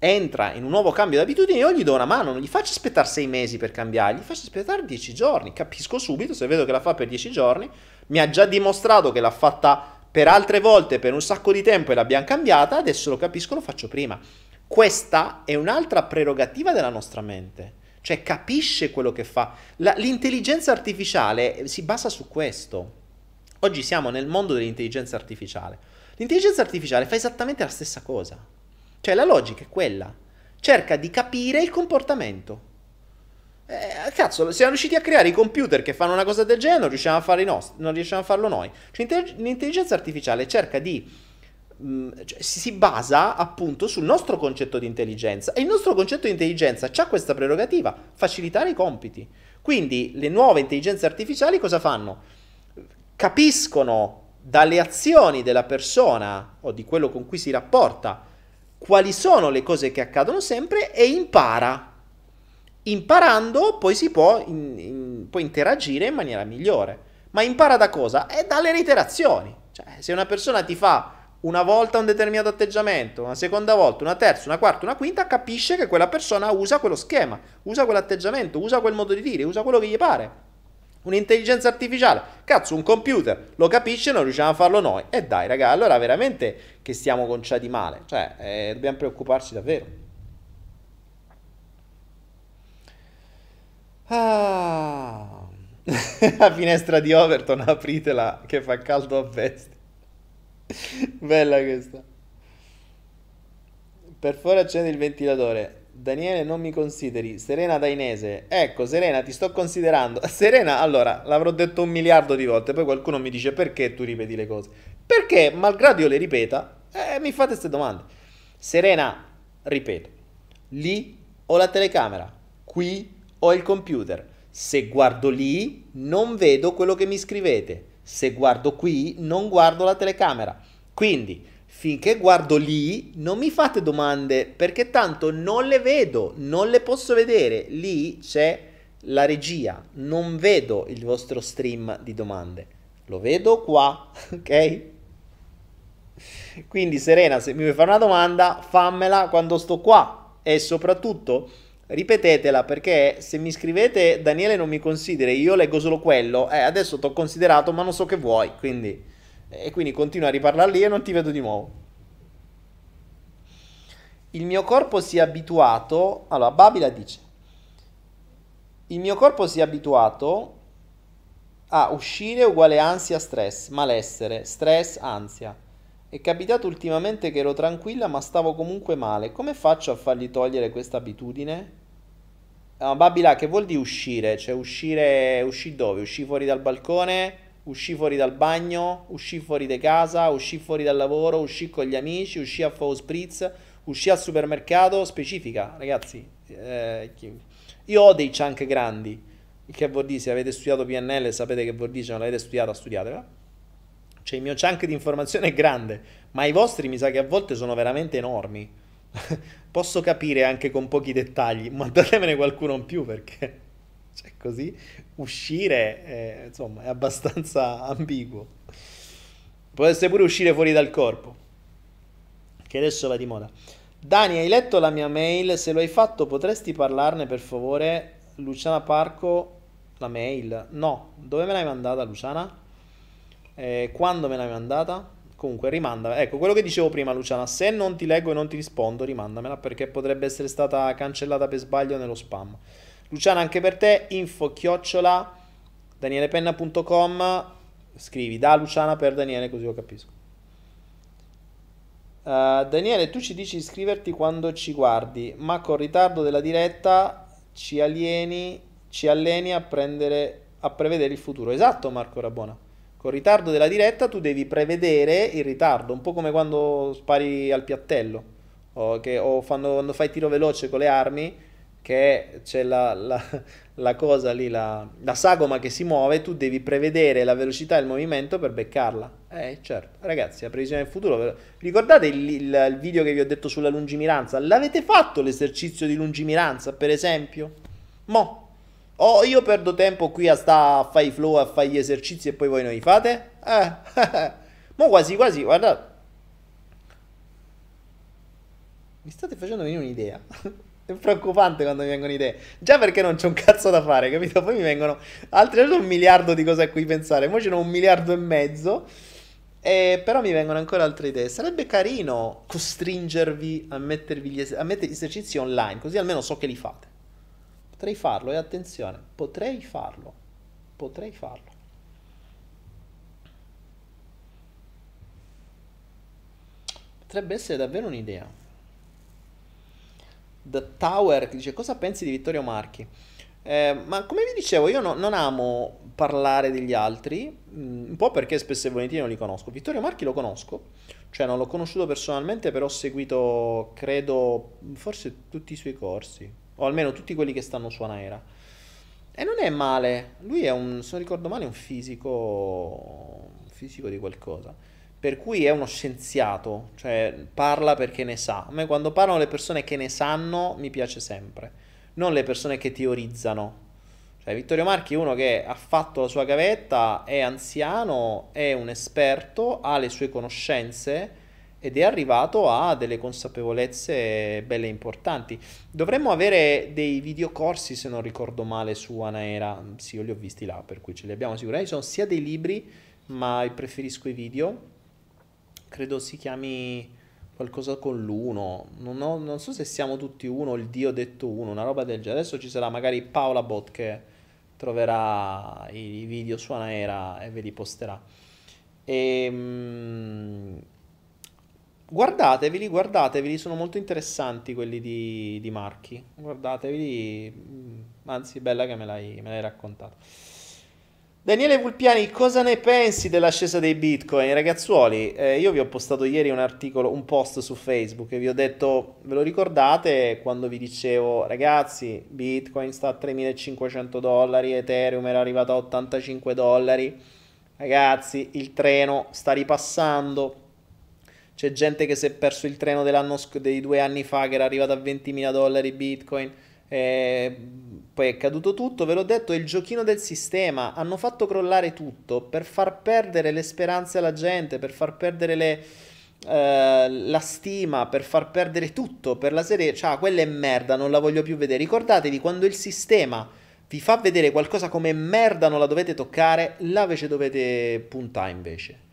entra in un nuovo cambio di abitudini, io gli do una mano, non gli faccio aspettare sei mesi per cambiare, gli faccio aspettare dieci giorni. Capisco subito, se vedo che la fa per dieci giorni, mi ha già dimostrato che l'ha fatta per altre volte per un sacco di tempo e l'abbiamo cambiata, adesso lo capisco, lo faccio prima. Questa è un'altra prerogativa della nostra mente, cioè capisce quello che fa. La, l'intelligenza artificiale si basa su questo. Oggi siamo nel mondo dell'intelligenza artificiale. L'intelligenza artificiale fa esattamente la stessa cosa. Cioè la logica è quella. Cerca di capire il comportamento. Eh, cazzo, siamo riusciti a creare i computer che fanno una cosa del genere, non riusciamo a, fare nost- non riusciamo a farlo noi. Cioè, l'intelligenza artificiale cerca di... Mm, cioè, si basa appunto sul nostro concetto di intelligenza e il nostro concetto di intelligenza ha questa prerogativa, facilitare i compiti. Quindi le nuove intelligenze artificiali cosa fanno? Capiscono dalle azioni della persona o di quello con cui si rapporta quali sono le cose che accadono sempre e impara Imparando poi si può, in, in, può interagire in maniera migliore. Ma impara da cosa? È dalle reiterazioni. Cioè, se una persona ti fa una volta un determinato atteggiamento, una seconda volta, una terza, una quarta, una quinta, capisce che quella persona usa quello schema, usa quell'atteggiamento, usa quel modo di dire, usa quello che gli pare. Un'intelligenza artificiale, cazzo, un computer, lo capisce, non riusciamo a farlo noi. E dai, raga, allora veramente che stiamo conciati male. Cioè, eh, dobbiamo preoccuparci davvero. Ah. La finestra di Overton, apritela che fa caldo a bestia. Bella questa. Per favore accendi il ventilatore. Daniele non mi consideri. Serena Dainese. Ecco, Serena, ti sto considerando. Serena, allora, l'avrò detto un miliardo di volte, poi qualcuno mi dice perché tu ripeti le cose. Perché, malgrado io le ripeta, eh, mi fate queste domande. Serena, ripeto, lì ho la telecamera, qui ho il computer. Se guardo lì, non vedo quello che mi scrivete. Se guardo qui, non guardo la telecamera. Quindi, finché guardo lì, non mi fate domande perché tanto non le vedo, non le posso vedere. Lì c'è la regia, non vedo il vostro stream di domande. Lo vedo qua, ok? Quindi Serena, se mi vuoi fare una domanda, fammela quando sto qua e soprattutto ripetetela perché se mi scrivete Daniele non mi consideri, io leggo solo quello, eh, adesso ti ho considerato ma non so che vuoi, quindi, e quindi continua a riparlare lì e non ti vedo di nuovo. Il mio corpo si è abituato, allora Babila dice, il mio corpo si è abituato a uscire uguale ansia, stress, malessere, stress, ansia. È capitato ultimamente che ero tranquilla ma stavo comunque male. Come faccio a fargli togliere questa abitudine? Uh, Babila, che vuol dire uscire? Cioè uscire, uscì dove? Uscì fuori dal balcone? Uscì fuori dal bagno? Uscì fuori di casa? Uscì fuori dal lavoro? Uscì con gli amici? Uscì a fare spritz? Uscì al supermercato? Specifica, ragazzi. Eh, io ho dei chunk grandi. Che vuol dire? Se avete studiato PNL sapete che vuol dire, se non l'avete studiato, studiatela. Cioè il mio chunk di informazione è grande, ma i vostri mi sa che a volte sono veramente enormi. Posso capire anche con pochi dettagli, ma datemene qualcuno in più perché cioè, così uscire, è, insomma, è abbastanza ambiguo. Potreste pure uscire fuori dal corpo, che adesso va di moda. Dani, hai letto la mia mail? Se lo hai fatto, potresti parlarne per favore? Luciana Parco, la mail? No, dove me l'hai mandata, Luciana? Eh, quando me l'hai mandata? Comunque, rimanda. Ecco, quello che dicevo prima, Luciana, se non ti leggo e non ti rispondo, rimandamela perché potrebbe essere stata cancellata per sbaglio nello spam. Luciana, anche per te, info chiocciola danielepenna.com scrivi da Luciana per Daniele così lo capisco. Uh, Daniele, tu ci dici di iscriverti quando ci guardi, ma con ritardo della diretta ci alieni, ci alleni a, prendere, a prevedere il futuro. Esatto, Marco Rabona. Con ritardo della diretta tu devi prevedere il ritardo, un po' come quando spari al piattello o, che, o quando, quando fai tiro veloce con le armi che c'è la, la, la cosa lì, la, la, sagoma che si muove, tu devi prevedere la velocità del movimento per beccarla. Eh, certo, ragazzi, la previsione del futuro. Ricordate il, il, il video che vi ho detto sulla lungimiranza? L'avete fatto l'esercizio di lungimiranza, per esempio? Mo. O io perdo tempo qui a sta a fare i flow, a fare gli esercizi e poi voi non li fate? Eh, mo quasi quasi, guardate. Mi state facendo venire un'idea. È preoccupante quando mi vengono idee. Già perché non c'è un cazzo da fare, capito? Poi mi vengono altre un miliardo di cose a cui pensare. Poi ce n'ho un miliardo e mezzo. E però mi vengono ancora altre idee. Sarebbe carino costringervi a, mettervi gli es- a esercizi online, così almeno so che li fate. Potrei farlo, e attenzione, potrei farlo. Potrei farlo. Potrebbe essere davvero un'idea. The Tower dice cosa pensi di Vittorio Marchi? Eh, ma come vi dicevo, io no, non amo parlare degli altri, mm, un po' perché spesso e volentieri non li conosco. Vittorio Marchi lo conosco, cioè non l'ho conosciuto personalmente, però ho seguito, credo, forse tutti i suoi corsi, o almeno tutti quelli che stanno su Anaera. E non è male, lui è un, se non ricordo male, un fisico, un fisico di qualcosa per cui è uno scienziato, cioè parla perché ne sa. A me quando parlano le persone che ne sanno mi piace sempre, non le persone che teorizzano. Cioè Vittorio Marchi è uno che ha fatto la sua gavetta, è anziano, è un esperto, ha le sue conoscenze ed è arrivato a delle consapevolezze belle e importanti. Dovremmo avere dei videocorsi, se non ricordo male, su Anaera. Sì, io li ho visti là, per cui ce li abbiamo sicuramente. Sono sia dei libri, ma preferisco i video credo si chiami qualcosa con l'uno. Non, ho, non, so se siamo tutti uno, il Dio detto uno, una roba del genere. Adesso ci sarà magari Paola Bot che troverà i video su Anaera e ve li posterà. Ehm, guardateveli, guardateveli, sono molto interessanti quelli di, di Marchi. Guardateveli, mm, anzi, bella che me l'hai, me l'hai raccontato. Daniele Vulpiani, cosa ne pensi dell'ascesa dei bitcoin? Ragazzuoli, eh, io vi ho postato ieri un articolo, un post su Facebook e vi ho detto, ve lo ricordate quando vi dicevo, ragazzi, bitcoin sta a 3500 dollari, Ethereum era arrivato a 85 dollari, ragazzi, il treno sta ripassando, c'è gente che si è perso il treno dell'anno, dei due anni fa che era arrivato a 20.000 dollari bitcoin, eh, poi è caduto tutto, ve l'ho detto, è il giochino del sistema. Hanno fatto crollare tutto per far perdere le speranze alla gente, per far perdere le, eh, la stima, per far perdere tutto. Per la serie, cioè, quella è merda, non la voglio più vedere. Ricordatevi quando il sistema vi fa vedere qualcosa come merda, non la dovete toccare, là invece dovete puntare invece.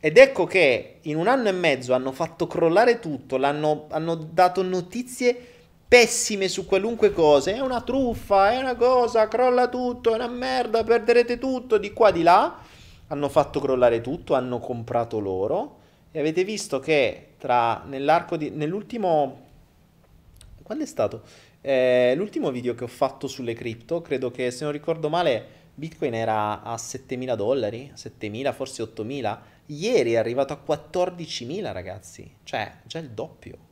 Ed ecco che in un anno e mezzo hanno fatto crollare tutto, hanno dato notizie pessime su qualunque cosa, è una truffa, è una cosa, crolla tutto, è una merda, perderete tutto di qua di là. Hanno fatto crollare tutto, hanno comprato loro e avete visto che tra nell'arco di nell'ultimo quando è stato? Eh, l'ultimo video che ho fatto sulle cripto, credo che se non ricordo male Bitcoin era a 7.000 dollari, 7.000, forse 8.000. Ieri è arrivato a 14.000 ragazzi, cioè già il doppio.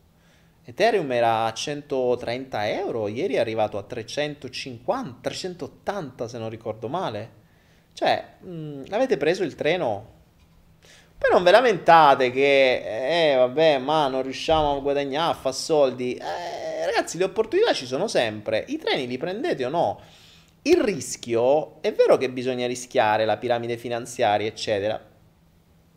Ethereum era a 130 euro, ieri è arrivato a 350, 380 se non ricordo male. Cioè, mh, mm, avete preso il treno? Poi non ve lamentate che, eh vabbè, ma non riusciamo a guadagnare, a fare soldi. Eh, ragazzi, le opportunità ci sono sempre. I treni li prendete o no? Il rischio, è vero che bisogna rischiare la piramide finanziaria, eccetera,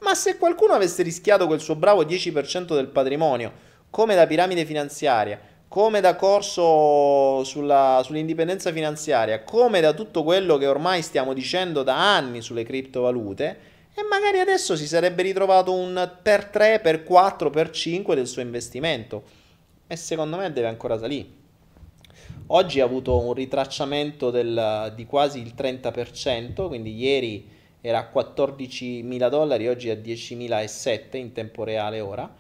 ma se qualcuno avesse rischiato quel suo bravo 10% del patrimonio, come da piramide finanziaria, come da corso sulla, sull'indipendenza finanziaria, come da tutto quello che ormai stiamo dicendo da anni sulle criptovalute, e magari adesso si sarebbe ritrovato un per 3, per 4, per 5 del suo investimento. E secondo me deve ancora salire. Oggi ha avuto un ritracciamento del, di quasi il 30%, quindi ieri era a 14.000 dollari, oggi è a 10.007 in tempo reale ora.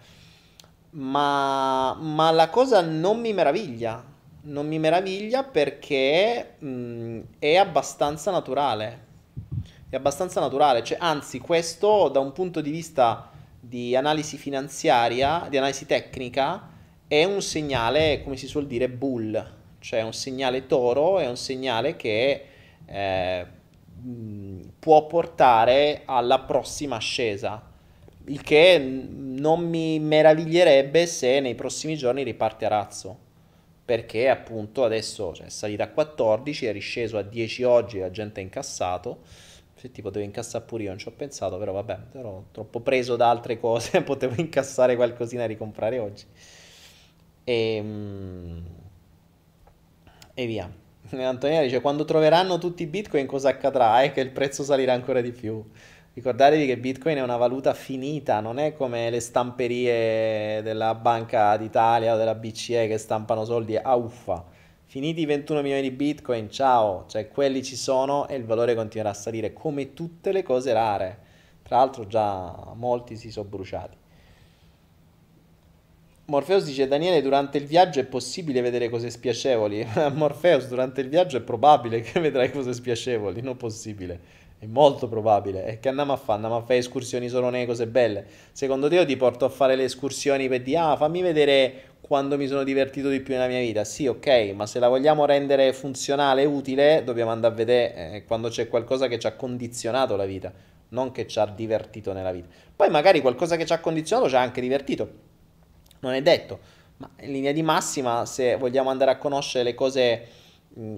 Ma, ma la cosa non mi meraviglia, non mi meraviglia perché mh, è abbastanza naturale. È abbastanza naturale, cioè, anzi questo da un punto di vista di analisi finanziaria, di analisi tecnica, è un segnale, come si suol dire, bull, cioè un segnale toro, è un segnale che eh, può portare alla prossima ascesa, il che non mi meraviglierebbe se nei prossimi giorni riparte a razzo, perché appunto adesso cioè, è salita a 14, è risceso a 10 oggi, la gente ha incassato, se tipo devo incassare pure io, non ci ho pensato, però vabbè, ero troppo preso da altre cose, potevo incassare qualcosina e ricomprare oggi. E, ehm, e via. Antonina dice, quando troveranno tutti i bitcoin cosa accadrà? È che il prezzo salirà ancora di più. Ricordatevi che Bitcoin è una valuta finita, non è come le stamperie della Banca d'Italia o della BCE che stampano soldi a uffa Finiti i 21 milioni di bitcoin, ciao, cioè quelli ci sono e il valore continuerà a salire come tutte le cose rare. Tra l'altro già molti si sono bruciati. Morpheus dice Daniele durante il viaggio è possibile vedere cose spiacevoli. Morpheus durante il viaggio è probabile che vedrai cose spiacevoli, non possibile. È molto probabile. E che andiamo a fare? Andiamo a fare escursioni solo nelle cose belle. Secondo te io ti porto a fare le escursioni per dire ah fammi vedere quando mi sono divertito di più nella mia vita. Sì, ok, ma se la vogliamo rendere funzionale e utile, dobbiamo andare a vedere eh, quando c'è qualcosa che ci ha condizionato la vita, non che ci ha divertito nella vita. Poi magari qualcosa che ci ha condizionato ci ha anche divertito. Non è detto, ma in linea di massima, se vogliamo andare a conoscere le cose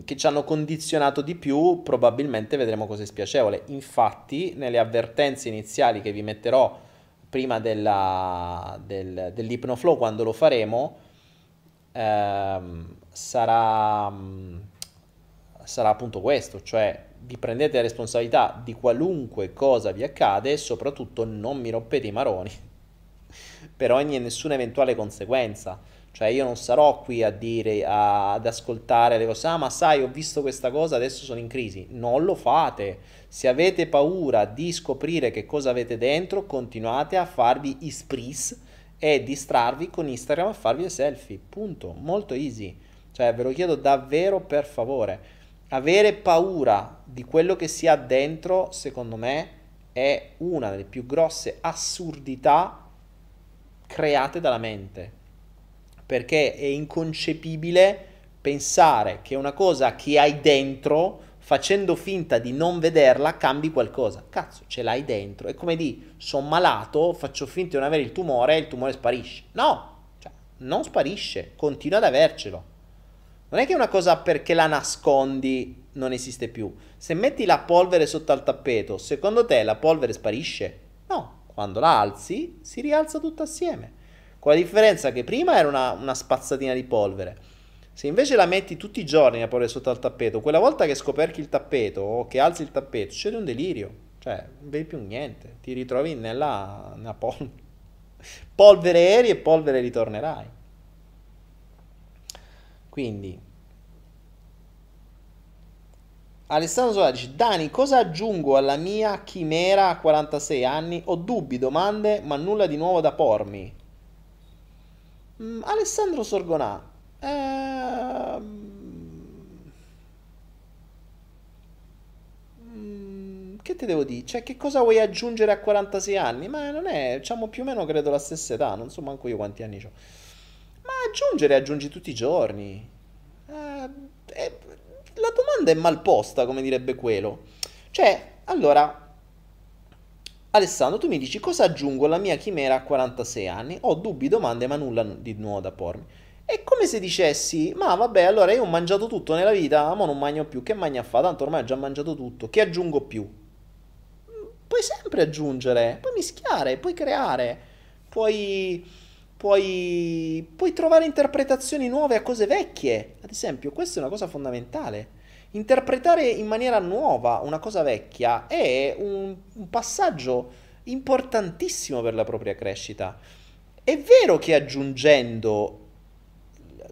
che ci hanno condizionato di più, probabilmente vedremo cose spiacevoli. Infatti, nelle avvertenze iniziali che vi metterò prima della, del, dell'ipnoflow, quando lo faremo, ehm, sarà, sarà appunto questo, cioè vi prendete la responsabilità di qualunque cosa vi accade e soprattutto non mi rompete i maroni per ogni nessuna eventuale conseguenza. Cioè io non sarò qui a dire, a, ad ascoltare le cose, ah ma sai ho visto questa cosa, adesso sono in crisi. Non lo fate. Se avete paura di scoprire che cosa avete dentro, continuate a farvi ispris e distrarvi con Instagram a farvi le selfie. Punto. Molto easy. Cioè, ve lo chiedo davvero per favore. Avere paura di quello che si ha dentro, secondo me, è una delle più grosse assurdità create dalla mente. Perché è inconcepibile pensare che una cosa che hai dentro facendo finta di non vederla, cambi qualcosa. Cazzo, ce l'hai dentro. È come di, sono malato, faccio finta di non avere il tumore e il tumore sparisce. No, cioè, non sparisce, continua ad avercelo. Non è che una cosa perché la nascondi non esiste più. Se metti la polvere sotto al tappeto, secondo te la polvere sparisce? Quando la alzi si rialza tutta assieme. Con la differenza che prima era una, una spazzatina di polvere se invece la metti tutti i giorni a porre sotto al tappeto, quella volta che scoperchi il tappeto o che alzi il tappeto, succede un delirio. Cioè, non vedi più niente. Ti ritrovi nella, nella pol- polvere eri e polvere ritornerai. Quindi, Alessandro Sola dice: Dani, cosa aggiungo alla mia chimera a 46 anni? Ho dubbi, domande, ma nulla di nuovo da pormi. Mm, Alessandro Sorgonà, Ehm... Mm, che ti devo dire? Cioè, che cosa vuoi aggiungere a 46 anni? Ma non è, diciamo più o meno credo la stessa età, non so manco io quanti anni ho. Ma aggiungere aggiungi tutti i giorni. Eh, eh, la domanda è mal posta, come direbbe quello. Cioè, allora, Alessandro, tu mi dici cosa aggiungo alla mia chimera a 46 anni? Ho dubbi, domande, ma nulla di nuovo da pormi. È come se dicessi, ma vabbè, allora io ho mangiato tutto nella vita, ma non mangio più, che magna fa? Tanto ormai ho già mangiato tutto, che aggiungo più? Puoi sempre aggiungere, puoi mischiare, puoi creare, puoi, puoi, puoi trovare interpretazioni nuove a cose vecchie. Ad esempio, questa è una cosa fondamentale. Interpretare in maniera nuova una cosa vecchia è un, un passaggio importantissimo per la propria crescita. È vero che aggiungendo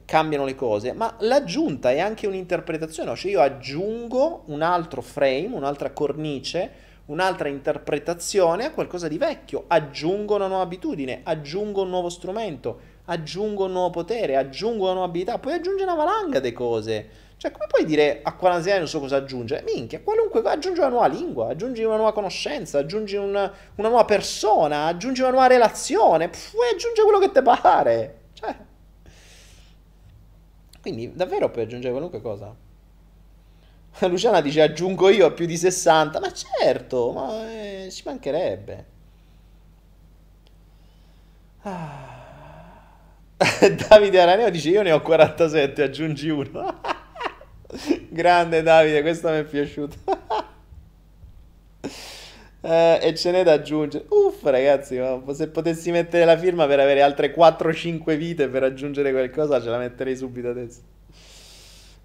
cambiano le cose, ma l'aggiunta è anche un'interpretazione, cioè io aggiungo un altro frame, un'altra cornice, un'altra interpretazione a qualcosa di vecchio, aggiungo una nuova abitudine, aggiungo un nuovo strumento, aggiungo un nuovo potere, aggiungo una nuova abilità, poi aggiunge una valanga di cose. Cioè, come puoi dire a 46 anni non so cosa aggiungere? Minchia, qualunque aggiungi una nuova lingua, aggiungi una nuova conoscenza, aggiungi una, una nuova persona, aggiungi una nuova relazione, puoi aggiungere quello che ti pare. Cioè, quindi davvero puoi aggiungere qualunque cosa. Luciana dice aggiungo io a più di 60, ma certo, ma eh, ci mancherebbe. Ah. Davide Araneo dice io ne ho 47, aggiungi uno. Grande Davide, questo mi è piaciuto. eh, e ce n'è da aggiungere. Uff, ragazzi, se potessi mettere la firma per avere altre 4-5 vite per aggiungere qualcosa, ce la metterei subito adesso.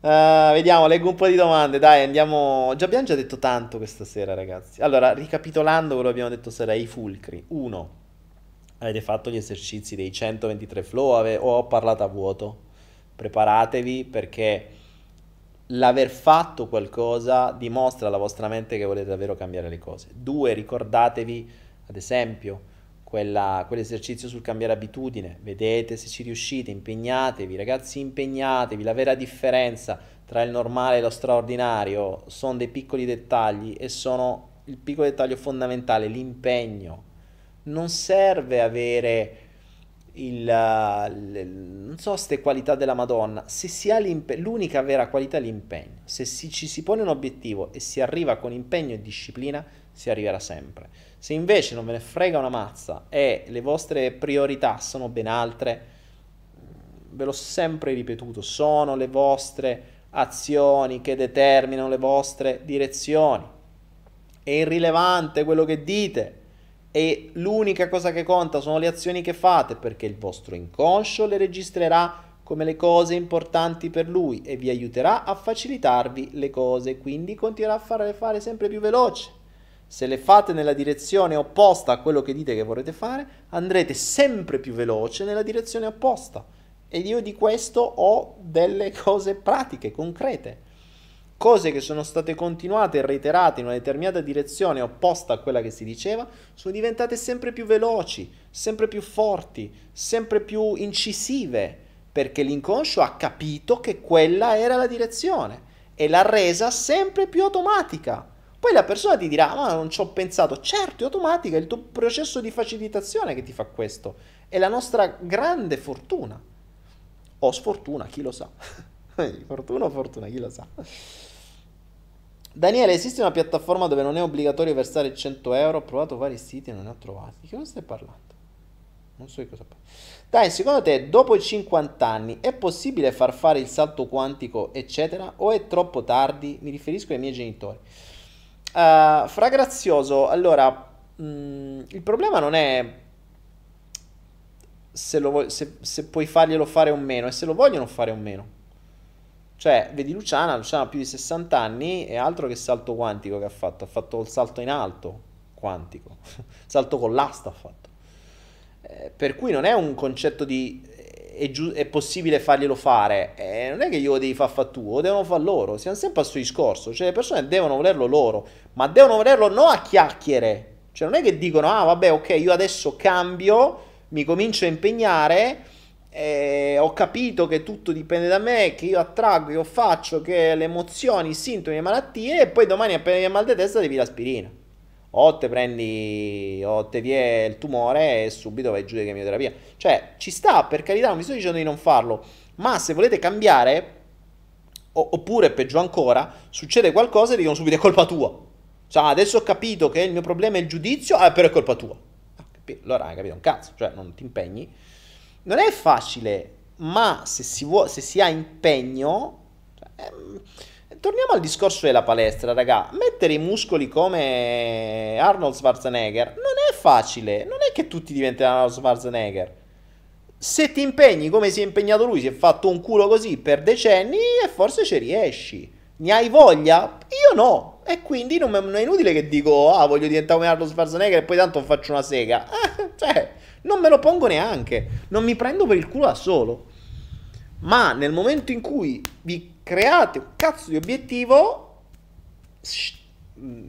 Uh, vediamo, leggo un po' di domande. Dai, andiamo. Già abbiamo già detto tanto questa sera, ragazzi. Allora, ricapitolando quello che abbiamo detto sera, i fulcri. 1. Avete fatto gli esercizi dei 123 flow ave... o ho parlato a vuoto? Preparatevi perché l'aver fatto qualcosa dimostra alla vostra mente che volete davvero cambiare le cose. Due, ricordatevi, ad esempio, quella, quell'esercizio sul cambiare abitudine, vedete se ci riuscite, impegnatevi, ragazzi, impegnatevi, la vera differenza tra il normale e lo straordinario sono dei piccoli dettagli e sono il piccolo dettaglio fondamentale, l'impegno. Non serve avere il, il, non so queste qualità della Madonna, se si ha l'unica vera qualità è l'impegno, se si, ci si pone un obiettivo e si arriva con impegno e disciplina, si arriverà sempre. Se invece non ve ne frega una mazza e le vostre priorità sono ben altre, ve l'ho sempre ripetuto, sono le vostre azioni che determinano le vostre direzioni. È irrilevante quello che dite, e l'unica cosa che conta sono le azioni che fate perché il vostro inconscio le registrerà come le cose importanti per lui e vi aiuterà a facilitarvi le cose, quindi continuerà a farle fare sempre più veloce. Se le fate nella direzione opposta a quello che dite che vorrete fare, andrete sempre più veloce nella direzione opposta. E io di questo ho delle cose pratiche, concrete cose che sono state continuate e reiterate in una determinata direzione opposta a quella che si diceva, sono diventate sempre più veloci, sempre più forti, sempre più incisive, perché l'inconscio ha capito che quella era la direzione e l'ha resa sempre più automatica. Poi la persona ti dirà, ma non ci ho pensato, certo è automatica, è il tuo processo di facilitazione che ti fa questo, è la nostra grande fortuna, o sfortuna, chi lo sa. fortuna o fortuna, chi lo sa. Daniele, esiste una piattaforma dove non è obbligatorio versare 100 euro? Ho provato vari siti e non ne ho trovati. Di che cosa stai parlando? Non so di cosa parli. Dai, secondo te, dopo i 50 anni, è possibile far fare il salto quantico, eccetera? O è troppo tardi? Mi riferisco ai miei genitori. Uh, fra grazioso, allora, mh, mm, il problema non è se, lo, se, se puoi farglielo fare o meno, è se lo vogliono fare o meno. Cioè, vedi Luciana, Luciana ha più di 60 anni e altro che salto quantico che ha fatto, ha fatto il salto in alto quantico, salto con l'asta ha fatto. Eh, per cui non è un concetto di è, giu- è possibile farglielo fare, eh, non è che io lo devi far fare tu, lo devono fare loro, siamo sempre al suo discorso, cioè le persone devono volerlo loro, ma devono volerlo non a chiacchiere, cioè non è che dicono ah vabbè ok io adesso cambio, mi comincio a impegnare eh, ho capito che tutto dipende da me, che io attraggo, io faccio, che le emozioni, i sintomi, le malattie e poi domani appena viene mal di testa devi l'aspirina. O te prendi, o te viene il tumore e subito vai giù di chemioterapia. Cioè, ci sta, per carità, non vi sto dicendo di non farlo, ma se volete cambiare, o, oppure peggio ancora, succede qualcosa e dicono subito è colpa tua. Cioè, adesso ho capito che il mio problema è il giudizio, ah, però è colpa tua. Allora hai capito un cazzo, cioè non ti impegni non è facile ma se si, vuo- se si ha impegno... Cioè, ehm, torniamo al discorso della palestra, raga. Mettere i muscoli come Arnold Schwarzenegger non è facile. Non è che tutti diventano Arnold Schwarzenegger. Se ti impegni come si è impegnato lui, si è fatto un culo così per decenni e forse ci riesci. Ne hai voglia? Io no. E quindi non, è inutile che dico, ah, voglio diventare come Arnold Schwarzenegger e poi tanto faccio una sega. Eh, cioè, non me lo pongo neanche. Non mi prendo per il culo da solo. Ma nel momento in cui vi create un cazzo di obiettivo, mm,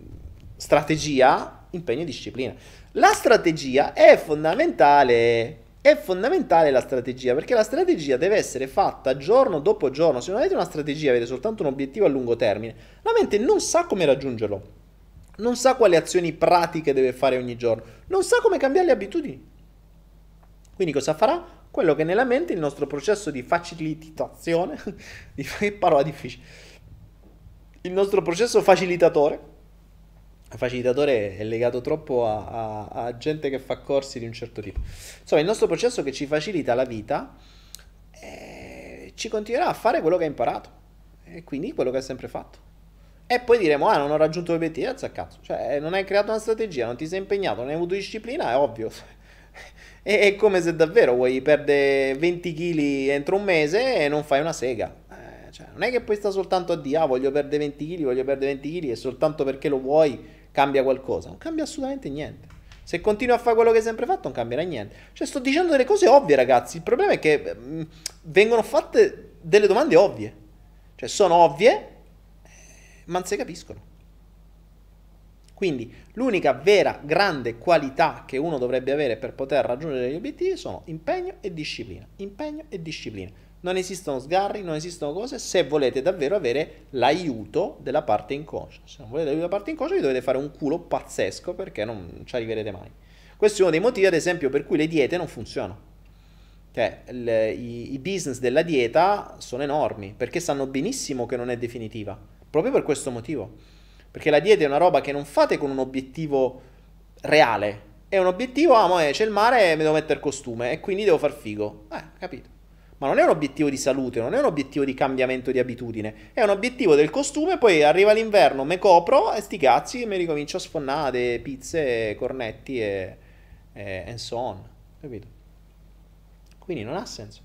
strategia, impegno e disciplina. La strategia è fondamentale. È fondamentale la strategia perché la strategia deve essere fatta giorno dopo giorno. Se non avete una strategia, avete soltanto un obiettivo a lungo termine, la mente non sa come raggiungerlo. Non sa quali azioni pratiche deve fare ogni giorno. Non sa come cambiare le abitudini. Quindi cosa farà? Quello che nella mente il nostro processo di facilitazione, di parola difficile, il nostro processo facilitatore, il facilitatore è legato troppo a, a, a, gente che fa corsi di un certo tipo. Insomma, il nostro processo che ci facilita la vita eh, ci continuerà a fare quello che ha imparato e quindi quello che ha sempre fatto. E poi diremo, ah, non ho raggiunto l'obiettivo, alza cazzo. Cioè, non hai creato una strategia, non ti sei impegnato, non hai avuto disciplina, è ovvio. È, è come se davvero vuoi perdere 20 kg entro un mese e non fai una sega. Eh, cioè, non è che poi sta soltanto a dire, ah, voglio perdere 20 kg, voglio perdere 20 kg e soltanto perché lo vuoi cambia qualcosa. Non cambia assolutamente niente. Se continui a fare quello che hai sempre fatto, non cambierà niente. Cioè, sto dicendo delle cose ovvie, ragazzi. Il problema è che mh, mm, vengono fatte delle domande ovvie. Cioè, sono ovvie, eh, ma non si capiscono. Quindi l'unica vera grande qualità che uno dovrebbe avere per poter raggiungere gli obiettivi sono impegno e disciplina. Impegno e disciplina. Non esistono sgarri, non esistono cose se volete davvero avere l'aiuto della parte inconscia. Se non volete l'aiuto della parte inconscia vi dovete fare un culo pazzesco perché non ci arriverete mai. Questo è uno dei motivi, ad esempio, per cui le diete non funzionano. Cioè, le, i, i business della dieta sono enormi perché sanno benissimo che non è definitiva. Proprio per questo motivo perché la dieta è una roba che non fate con un obiettivo reale. È un obiettivo, ah, mo c'è il mare e mi devo mettere costume e quindi devo far figo. Eh, capito. Ma non è un obiettivo di salute, non è un obiettivo di cambiamento di abitudine. È un obiettivo del costume, poi arriva l'inverno, me copro e sti cazzi e mi ricomincio a sfonnare pizze, cornetti e, e and so on. Capito? Quindi non ha senso.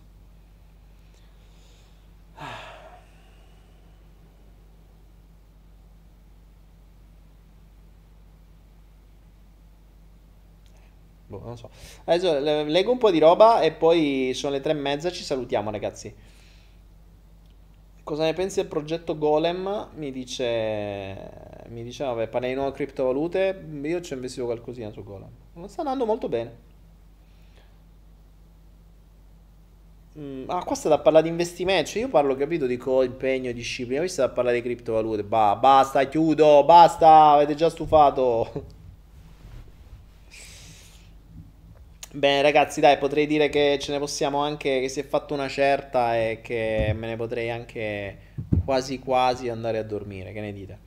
Boh, non so. Adesso leggo un po' di roba e poi sono le tre e mezza. Ci salutiamo, ragazzi. Cosa ne pensi del progetto Golem? Mi dice. Mi dice, vabbè, di nuove criptovalute. Io ci ho investito qualcosina su Golem. Non sta andando molto bene. Mm, ah, qua sta da parlare di investimenti. Cioè io parlo, capito, di impegno e disciplina. Qui sta da parlare di criptovalute. Bah, basta, chiudo, basta. Avete già stufato. Bene ragazzi dai potrei dire che ce ne possiamo anche che si è fatto una certa e che me ne potrei anche quasi quasi andare a dormire, che ne dite?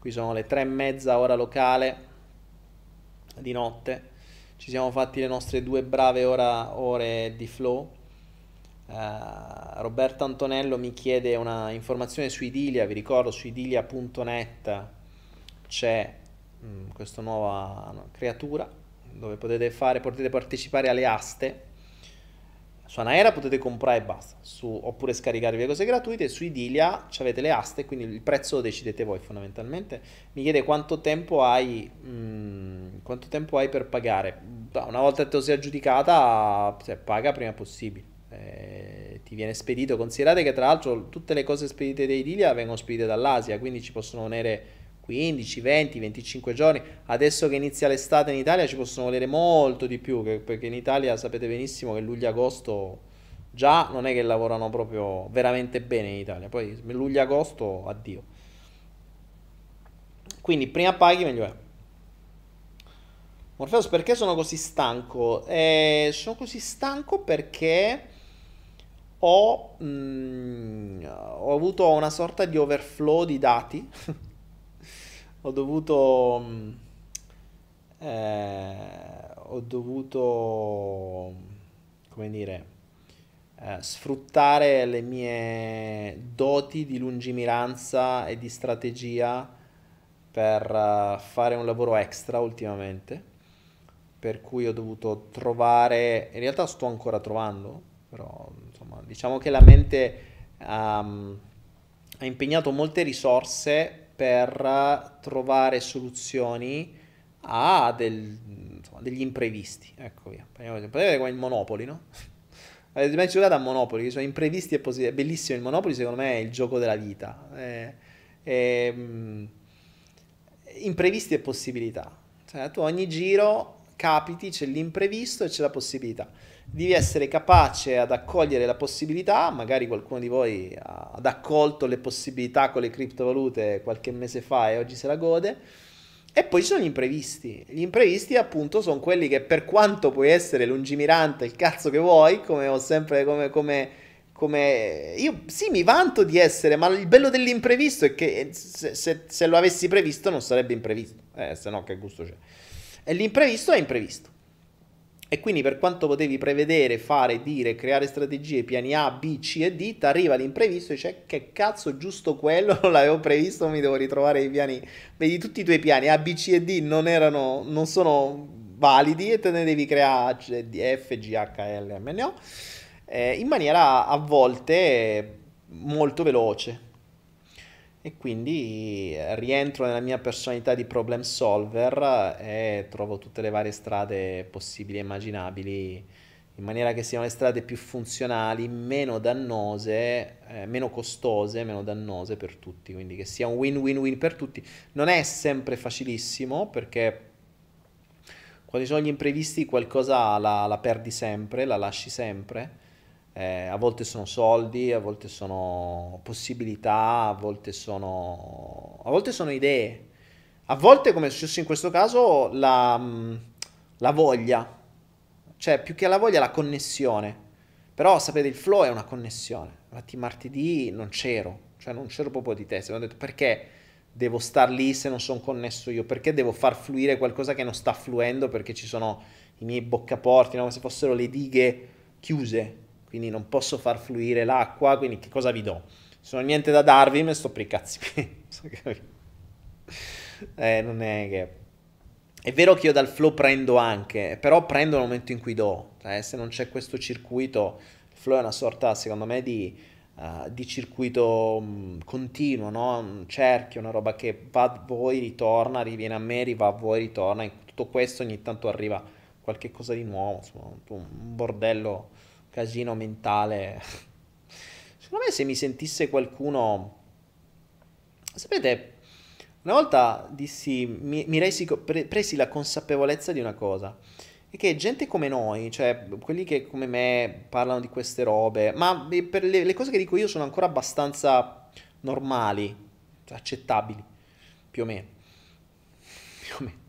Qui sono le tre e mezza ora locale di notte, ci siamo fatti le nostre due brave ora, ore di flow. Uh, Roberto Antonello mi chiede una informazione su Idilia, vi ricordo su idilia.net c'è mh, questa nuova creatura dove potete, fare, potete partecipare alle aste. Su Anaera potete comprare e basta, su, oppure scaricarvi le cose gratuite. Su Idilia avete le aste, quindi il prezzo lo decidete voi fondamentalmente. Mi chiede quanto tempo hai, mh, mm, quanto tempo hai per pagare. Una volta che te lo sei aggiudicata, cioè, paga prima possibile. Eh, ti viene spedito. Considerate che tra l'altro tutte le cose spedite da Idilia vengono spedite dall'Asia, quindi ci possono venire 15, 20, 25 giorni. Adesso che inizia l'estate in Italia ci possono volere molto di più, perché in Italia sapete benissimo che luglio-agosto già non è che lavorano proprio veramente bene in Italia, poi luglio-agosto addio. Quindi prima paghi meglio è. Morpheus, perché sono così stanco? Eh, sono così stanco perché ho, mm, ho avuto una sorta di overflow di dati ho dovuto mm, eh, ho dovuto come dire eh, sfruttare le mie doti di lungimiranza e di strategia per uh, fare un lavoro extra ultimamente, per cui ho dovuto trovare, in realtà sto ancora trovando, però insomma, diciamo che la mente um, ha impegnato molte risorse per trovare soluzioni a del, insomma, degli imprevisti. Ecco via. Vedere come il Monopoli, no? Avete mai giocato a Monopoli? Sono imprevisti e positivi. È bellissimo il Monopoli, secondo me è il gioco della vita. È, è, um, imprevisti e possibilità. Cioè, tu ogni giro capiti, c'è l'imprevisto e c'è la possibilità. Devi essere capace ad accogliere la possibilità, magari qualcuno di voi ha, accolto le possibilità con le criptovalute qualche mese fa e oggi se la gode. E poi ci sono gli imprevisti. Gli imprevisti, appunto, sono quelli che per quanto puoi essere lungimirante, il cazzo che vuoi, come ho sempre, come, come, come... Io sì, mi vanto di essere, ma il bello dell'imprevisto è che se, se, se lo avessi previsto non sarebbe imprevisto. Eh, se no che gusto c'è. E l'imprevisto è imprevisto. E quindi per quanto potevi prevedere, fare, dire, creare strategie, piani A, B, C e D, ti arriva l'imprevisto e dice che cazzo giusto quello non l'avevo previsto, mi devo ritrovare i piani. Vedi tutti i tuoi piani A, B, C e D non erano, non sono validi e te ne devi creare F, G, H, L, M, N, O, eh, in maniera a volte molto veloce e quindi eh, rientro nella mia personalità di problem solver e trovo tutte le varie strade possibili e immaginabili in maniera che siano le strade più funzionali, meno dannose, eh, meno costose, meno dannose per tutti, quindi che sia un win-win-win per tutti. Non è sempre facilissimo perché quando ci sono gli imprevisti qualcosa la, la perdi sempre, la lasci sempre eh, a volte sono soldi, a volte sono possibilità, a volte sono, a volte sono idee. A volte, come è successo in questo caso, la, mm, la voglia. Cioè, più che la voglia, la connessione. Però, sapete, il flow è una connessione. Infatti martedì non c'ero. Cioè, non c'ero proprio di testa. Ho detto, perché devo star lì se non sono connesso io? Perché devo far fluire qualcosa che non sta fluendo perché ci sono i miei boccaporti, no? come se fossero le dighe chiuse quindi non posso far fluire l'acqua, quindi che cosa vi do? Se non ho niente da darvi, me sto per i cazzi eh, non è che... È vero che io dal flow prendo anche, però prendo nel momento in cui do. Eh, se non c'è questo circuito, il flow è una sorta, secondo me, di, uh, di circuito um, continuo, no? un cerchio, una roba che va a voi, ritorna, riviene a me, riva a voi, ritorna. In tutto questo ogni tanto arriva qualche cosa di nuovo, insomma, un bordello casino mentale. Secondo me se mi sentisse qualcuno... Sapete, una volta dissi, mi, mi resi, pre, presi la consapevolezza di una cosa. E che gente come noi, cioè quelli che come me parlano di queste robe, ma per le, le cose che dico io sono ancora abbastanza normali, cioè accettabili, più o meno. Più o meno.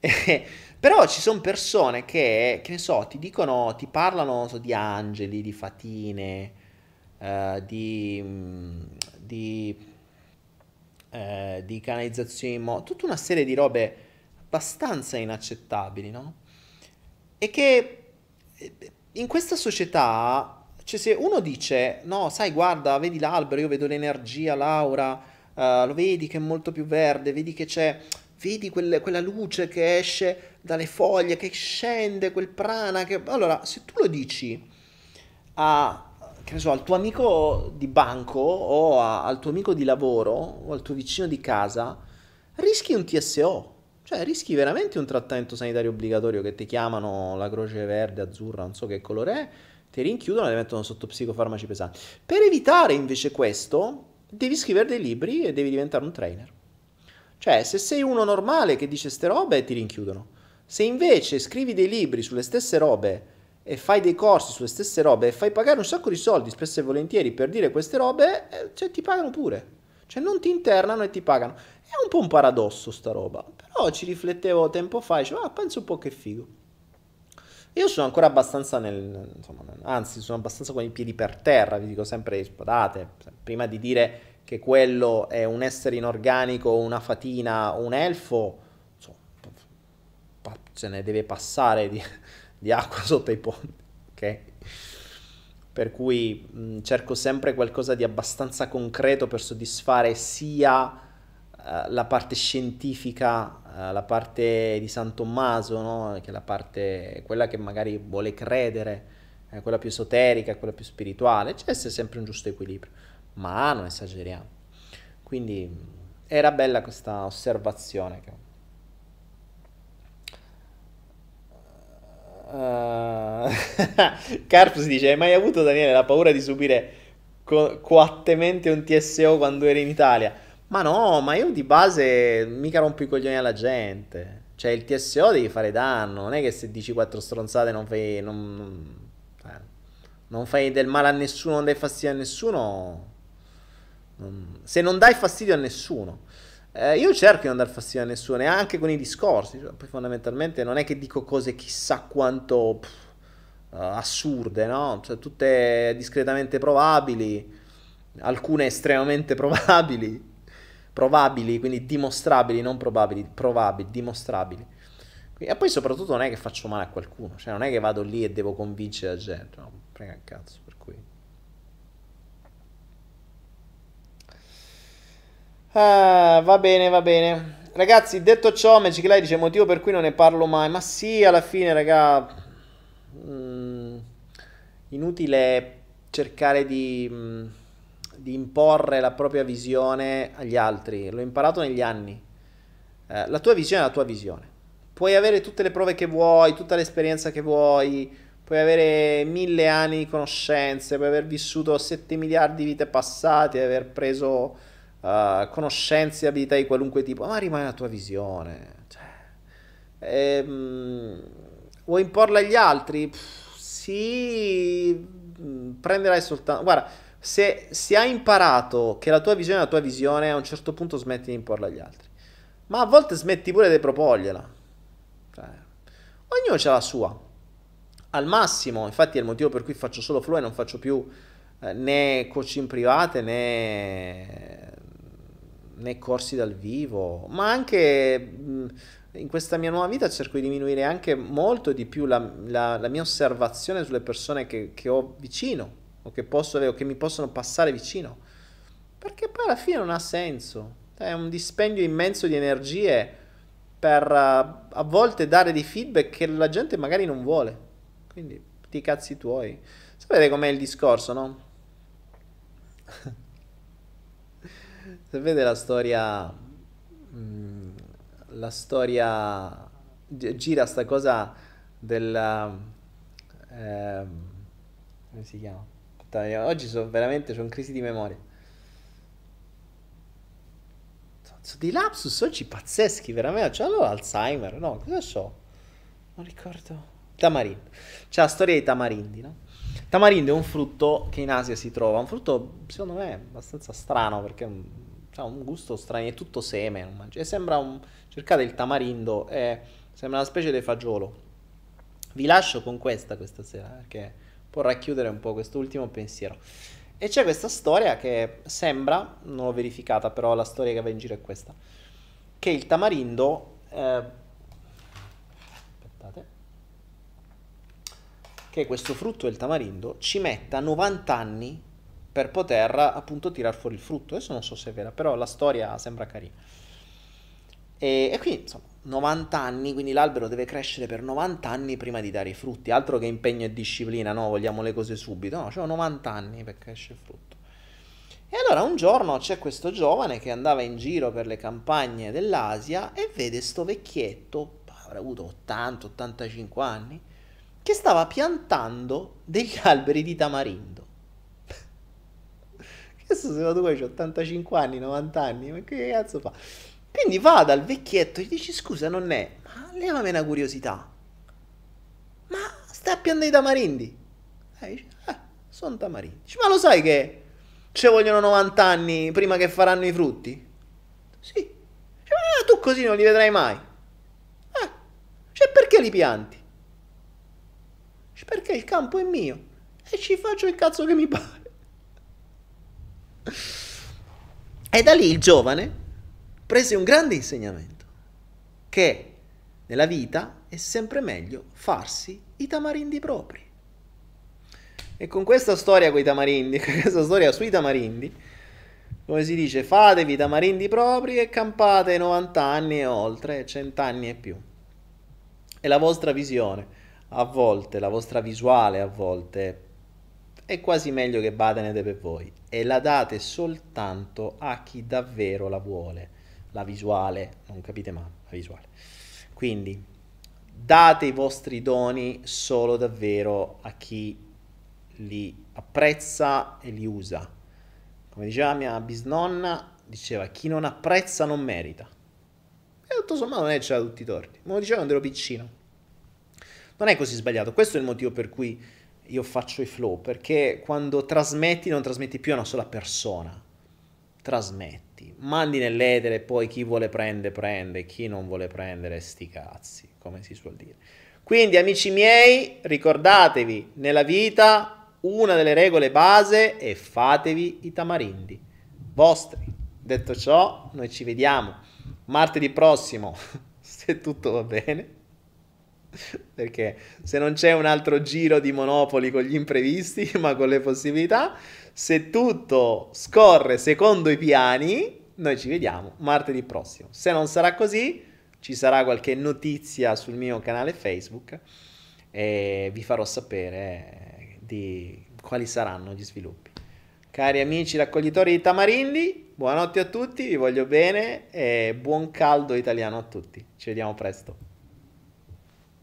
Però ci sono persone che, che ne so, ti dicono, ti parlano so, di angeli, di fatine, uh, di, mm, di, uh, di canalizzazioni, mo- tutta una serie di robe abbastanza inaccettabili, no? E che eh, in questa società, cioè se uno dice, no, sai, guarda, vedi l'albero, io vedo l'energia, l'aura, uh, lo vedi che è molto più verde, vedi che c'è vedi quelle, quella luce che esce dalle foglie, che scende, quel prana. Che... Allora, se tu lo dici a, so, al tuo amico di banco o a, al tuo amico di lavoro o al tuo vicino di casa, rischi un TSO. Cioè, rischi veramente un trattamento sanitario obbligatorio che ti chiamano la croce verde, azzurra, non so che colore è, ti rinchiudono e ti mettono sotto psicofarmaci pesanti. Per evitare invece questo, devi scrivere dei libri e devi diventare un trainer. Cioè, se sei uno normale che dice ste robe, ti rinchiudono. Se invece scrivi dei libri sulle stesse robe e fai dei corsi sulle stesse robe e fai pagare un sacco di soldi, spesso e volentieri, per dire queste robe, eh, cioè ti pagano pure. Cioè non ti internano e ti pagano. È un po' un paradosso sta roba. Però ci riflettevo tempo fa e dicevo, ah, penso un po' che figo. Io sono ancora abbastanza nel, insomma, anzi, sono abbastanza con i piedi per terra, vi dico sempre, spadate, prima di dire che quello è un essere inorganico, una fatina, un elfo, se ne deve passare di, di acqua sotto i ponti, ok? per cui mh, cerco sempre qualcosa di abbastanza concreto per soddisfare sia uh, la parte scientifica, uh, la parte di San Tommaso, no? che la parte, quella che magari vuole credere, eh, quella più esoterica, quella più spirituale, c'è sempre un giusto equilibrio, ma non esageriamo. Quindi era bella questa osservazione. Che... Uh, Carpus dice: Hai mai avuto, Daniele, la paura di subire co- coattemente un TSO quando eri in Italia? Ma no, ma io di base mica rompo i coglioni alla gente. Cioè, il TSO devi fare danno. Non è che se dici quattro stronzate non fai. Non, non, eh, non fai del male a nessuno, non dai fastidio a nessuno. Non, se non dai fastidio a nessuno. Eh, io cerco di non dar fastidio a nessuno, neanche con i discorsi. Cioè, poi fondamentalmente non è che dico cose chissà quanto pff, uh, assurde, no? Cioè, tutte discretamente probabili, alcune estremamente probabili, probabili, quindi dimostrabili, non probabili, probabili, dimostrabili. E poi soprattutto non è che faccio male a qualcuno, cioè non è che vado lì e devo convincere la gente, no, prega cazzo, per cui... Ah, va bene, va bene. Ragazzi, detto ciò, Magic Light dice motivo per cui non ne parlo mai. Ma sì, alla fine, raga, mm, inutile cercare di, mm, di, imporre la propria visione agli altri. L'ho imparato negli anni. Eh, la tua visione è la tua visione. Puoi avere tutte le prove che vuoi, tutta l'esperienza che vuoi, puoi avere mille anni di conoscenze, puoi aver vissuto 7 miliardi di vite passate, aver preso uh, conoscenze e abilità di qualunque tipo, ma rimane la tua visione. Cioè, ehm, vuoi imporla agli altri? Pff, sì, mm, prenderai soltanto... Guarda, se, se hai imparato che la tua visione è la tua visione, a un certo punto smetti di imporla agli altri. Ma a volte smetti pure di proporgliela. Cioè, ognuno ha la sua. Al massimo, infatti è il motivo per cui faccio solo flow e non faccio più eh, né coaching private né né corsi dal vivo, ma anche in questa mia nuova vita cerco di diminuire anche molto di più la, la, la mia osservazione sulle persone che, che, ho vicino o che, posso, o che mi possono passare vicino, perché poi alla fine non ha senso, è un dispendio immenso di energie per uh, a volte dare dei feedback che la gente magari non vuole, quindi ti cazzi tuoi. Sapete com'è il discorso, no? Sapete la storia... Mm, la storia... Gira sta cosa del... Eh, come si chiama? Aspetta, oggi sono veramente... C'ho un crisi di memoria. Sono dei lapsus oggi pazzeschi, veramente. C'ho allora Alzheimer, no? Cosa so? Non ricordo. Tamarindo. C'è la storia dei tamarindi, no? Tamarindo è un frutto che in Asia si trova, un frutto secondo me abbastanza strano perché ha un gusto strano, è tutto seme, e sembra un... cercate il tamarindo, è... sembra una specie di fagiolo. Vi lascio con questa questa sera, perché può racchiudere un po' quest'ultimo pensiero. E c'è questa storia che sembra, non l'ho verificata, però la storia che va in giro è questa, che il tamarindo... Eh, aspettate. Che questo frutto del tamarindo ci metta 90 anni per poter appunto tirar fuori il frutto. Adesso non so se è vera, però la storia sembra carina. E, e quindi insomma 90 anni, quindi l'albero deve crescere per 90 anni prima di dare i frutti, altro che impegno e disciplina, no, vogliamo le cose subito, no, cioè 90 anni per crescere il frutto. E allora un giorno c'è questo giovane che andava in giro per le campagne dell'Asia e vede sto vecchietto, avrà avuto 80-85 anni, che stava piantando degli alberi di tamarindo. Adesso se vado qua ho 85 anni, 90 anni, ma che cazzo fa? Quindi va dal vecchietto e gli dici scusa non è, ma levami una curiosità. Ma stai a piantare i tamarindi? E dice, eh, sono tamarindi. Dice, ma lo sai che ci vogliono 90 anni prima che faranno i frutti? Sì. Dice, ma tu così non li vedrai mai. Eh, cioè perché li pianti? Dice, perché il campo è mio e ci faccio il cazzo che mi pare. E da lì il giovane prese un grande insegnamento, che nella vita è sempre meglio farsi i tamarindi propri. E con questa storia con i tamarindi, con questa storia sui tamarindi, come si dice, fatevi tamarindi propri e campate 90 anni e oltre, 100 anni e più. E la vostra visione, a volte, la vostra visuale a volte, è quasi meglio che badenete per voi. E la date soltanto a chi davvero la vuole. La visuale, non capite mai, la visuale. Quindi, date i vostri doni solo davvero a chi li apprezza e li usa. Come diceva mia bisnonna, diceva chi non apprezza non merita. E tutto sommato non è c'era tutti i torti. Me lo diceva quando ero piccino. Non è così sbagliato. Questo è il motivo per cui io faccio i flow, perché quando trasmetti non trasmetti più a una sola persona. Trasmetti, mandi nell'etere, poi chi vuole prende prende, chi non vuole prendere sti cazzi, come si suol dire. Quindi amici miei, ricordatevi, nella vita una delle regole base è fatevi i tamarindi vostri. Detto ciò, noi ci vediamo martedì prossimo, se tutto va bene. Perché se non c'è un altro giro di Monopoli con gli imprevisti, ma con le possibilità, se tutto scorre secondo i piani, noi ci vediamo martedì prossimo. Se non sarà così, ci sarà qualche notizia sul mio canale Facebook e vi farò sapere di quali saranno gli sviluppi. Cari amici raccoglitori di tamarindi, buonanotte a tutti, vi voglio bene e buon caldo italiano a tutti. Ci vediamo presto.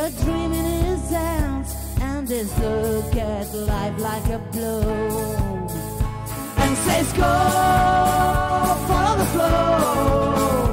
with a dream in his hands and this look at life like a blow. And says go follow the flow,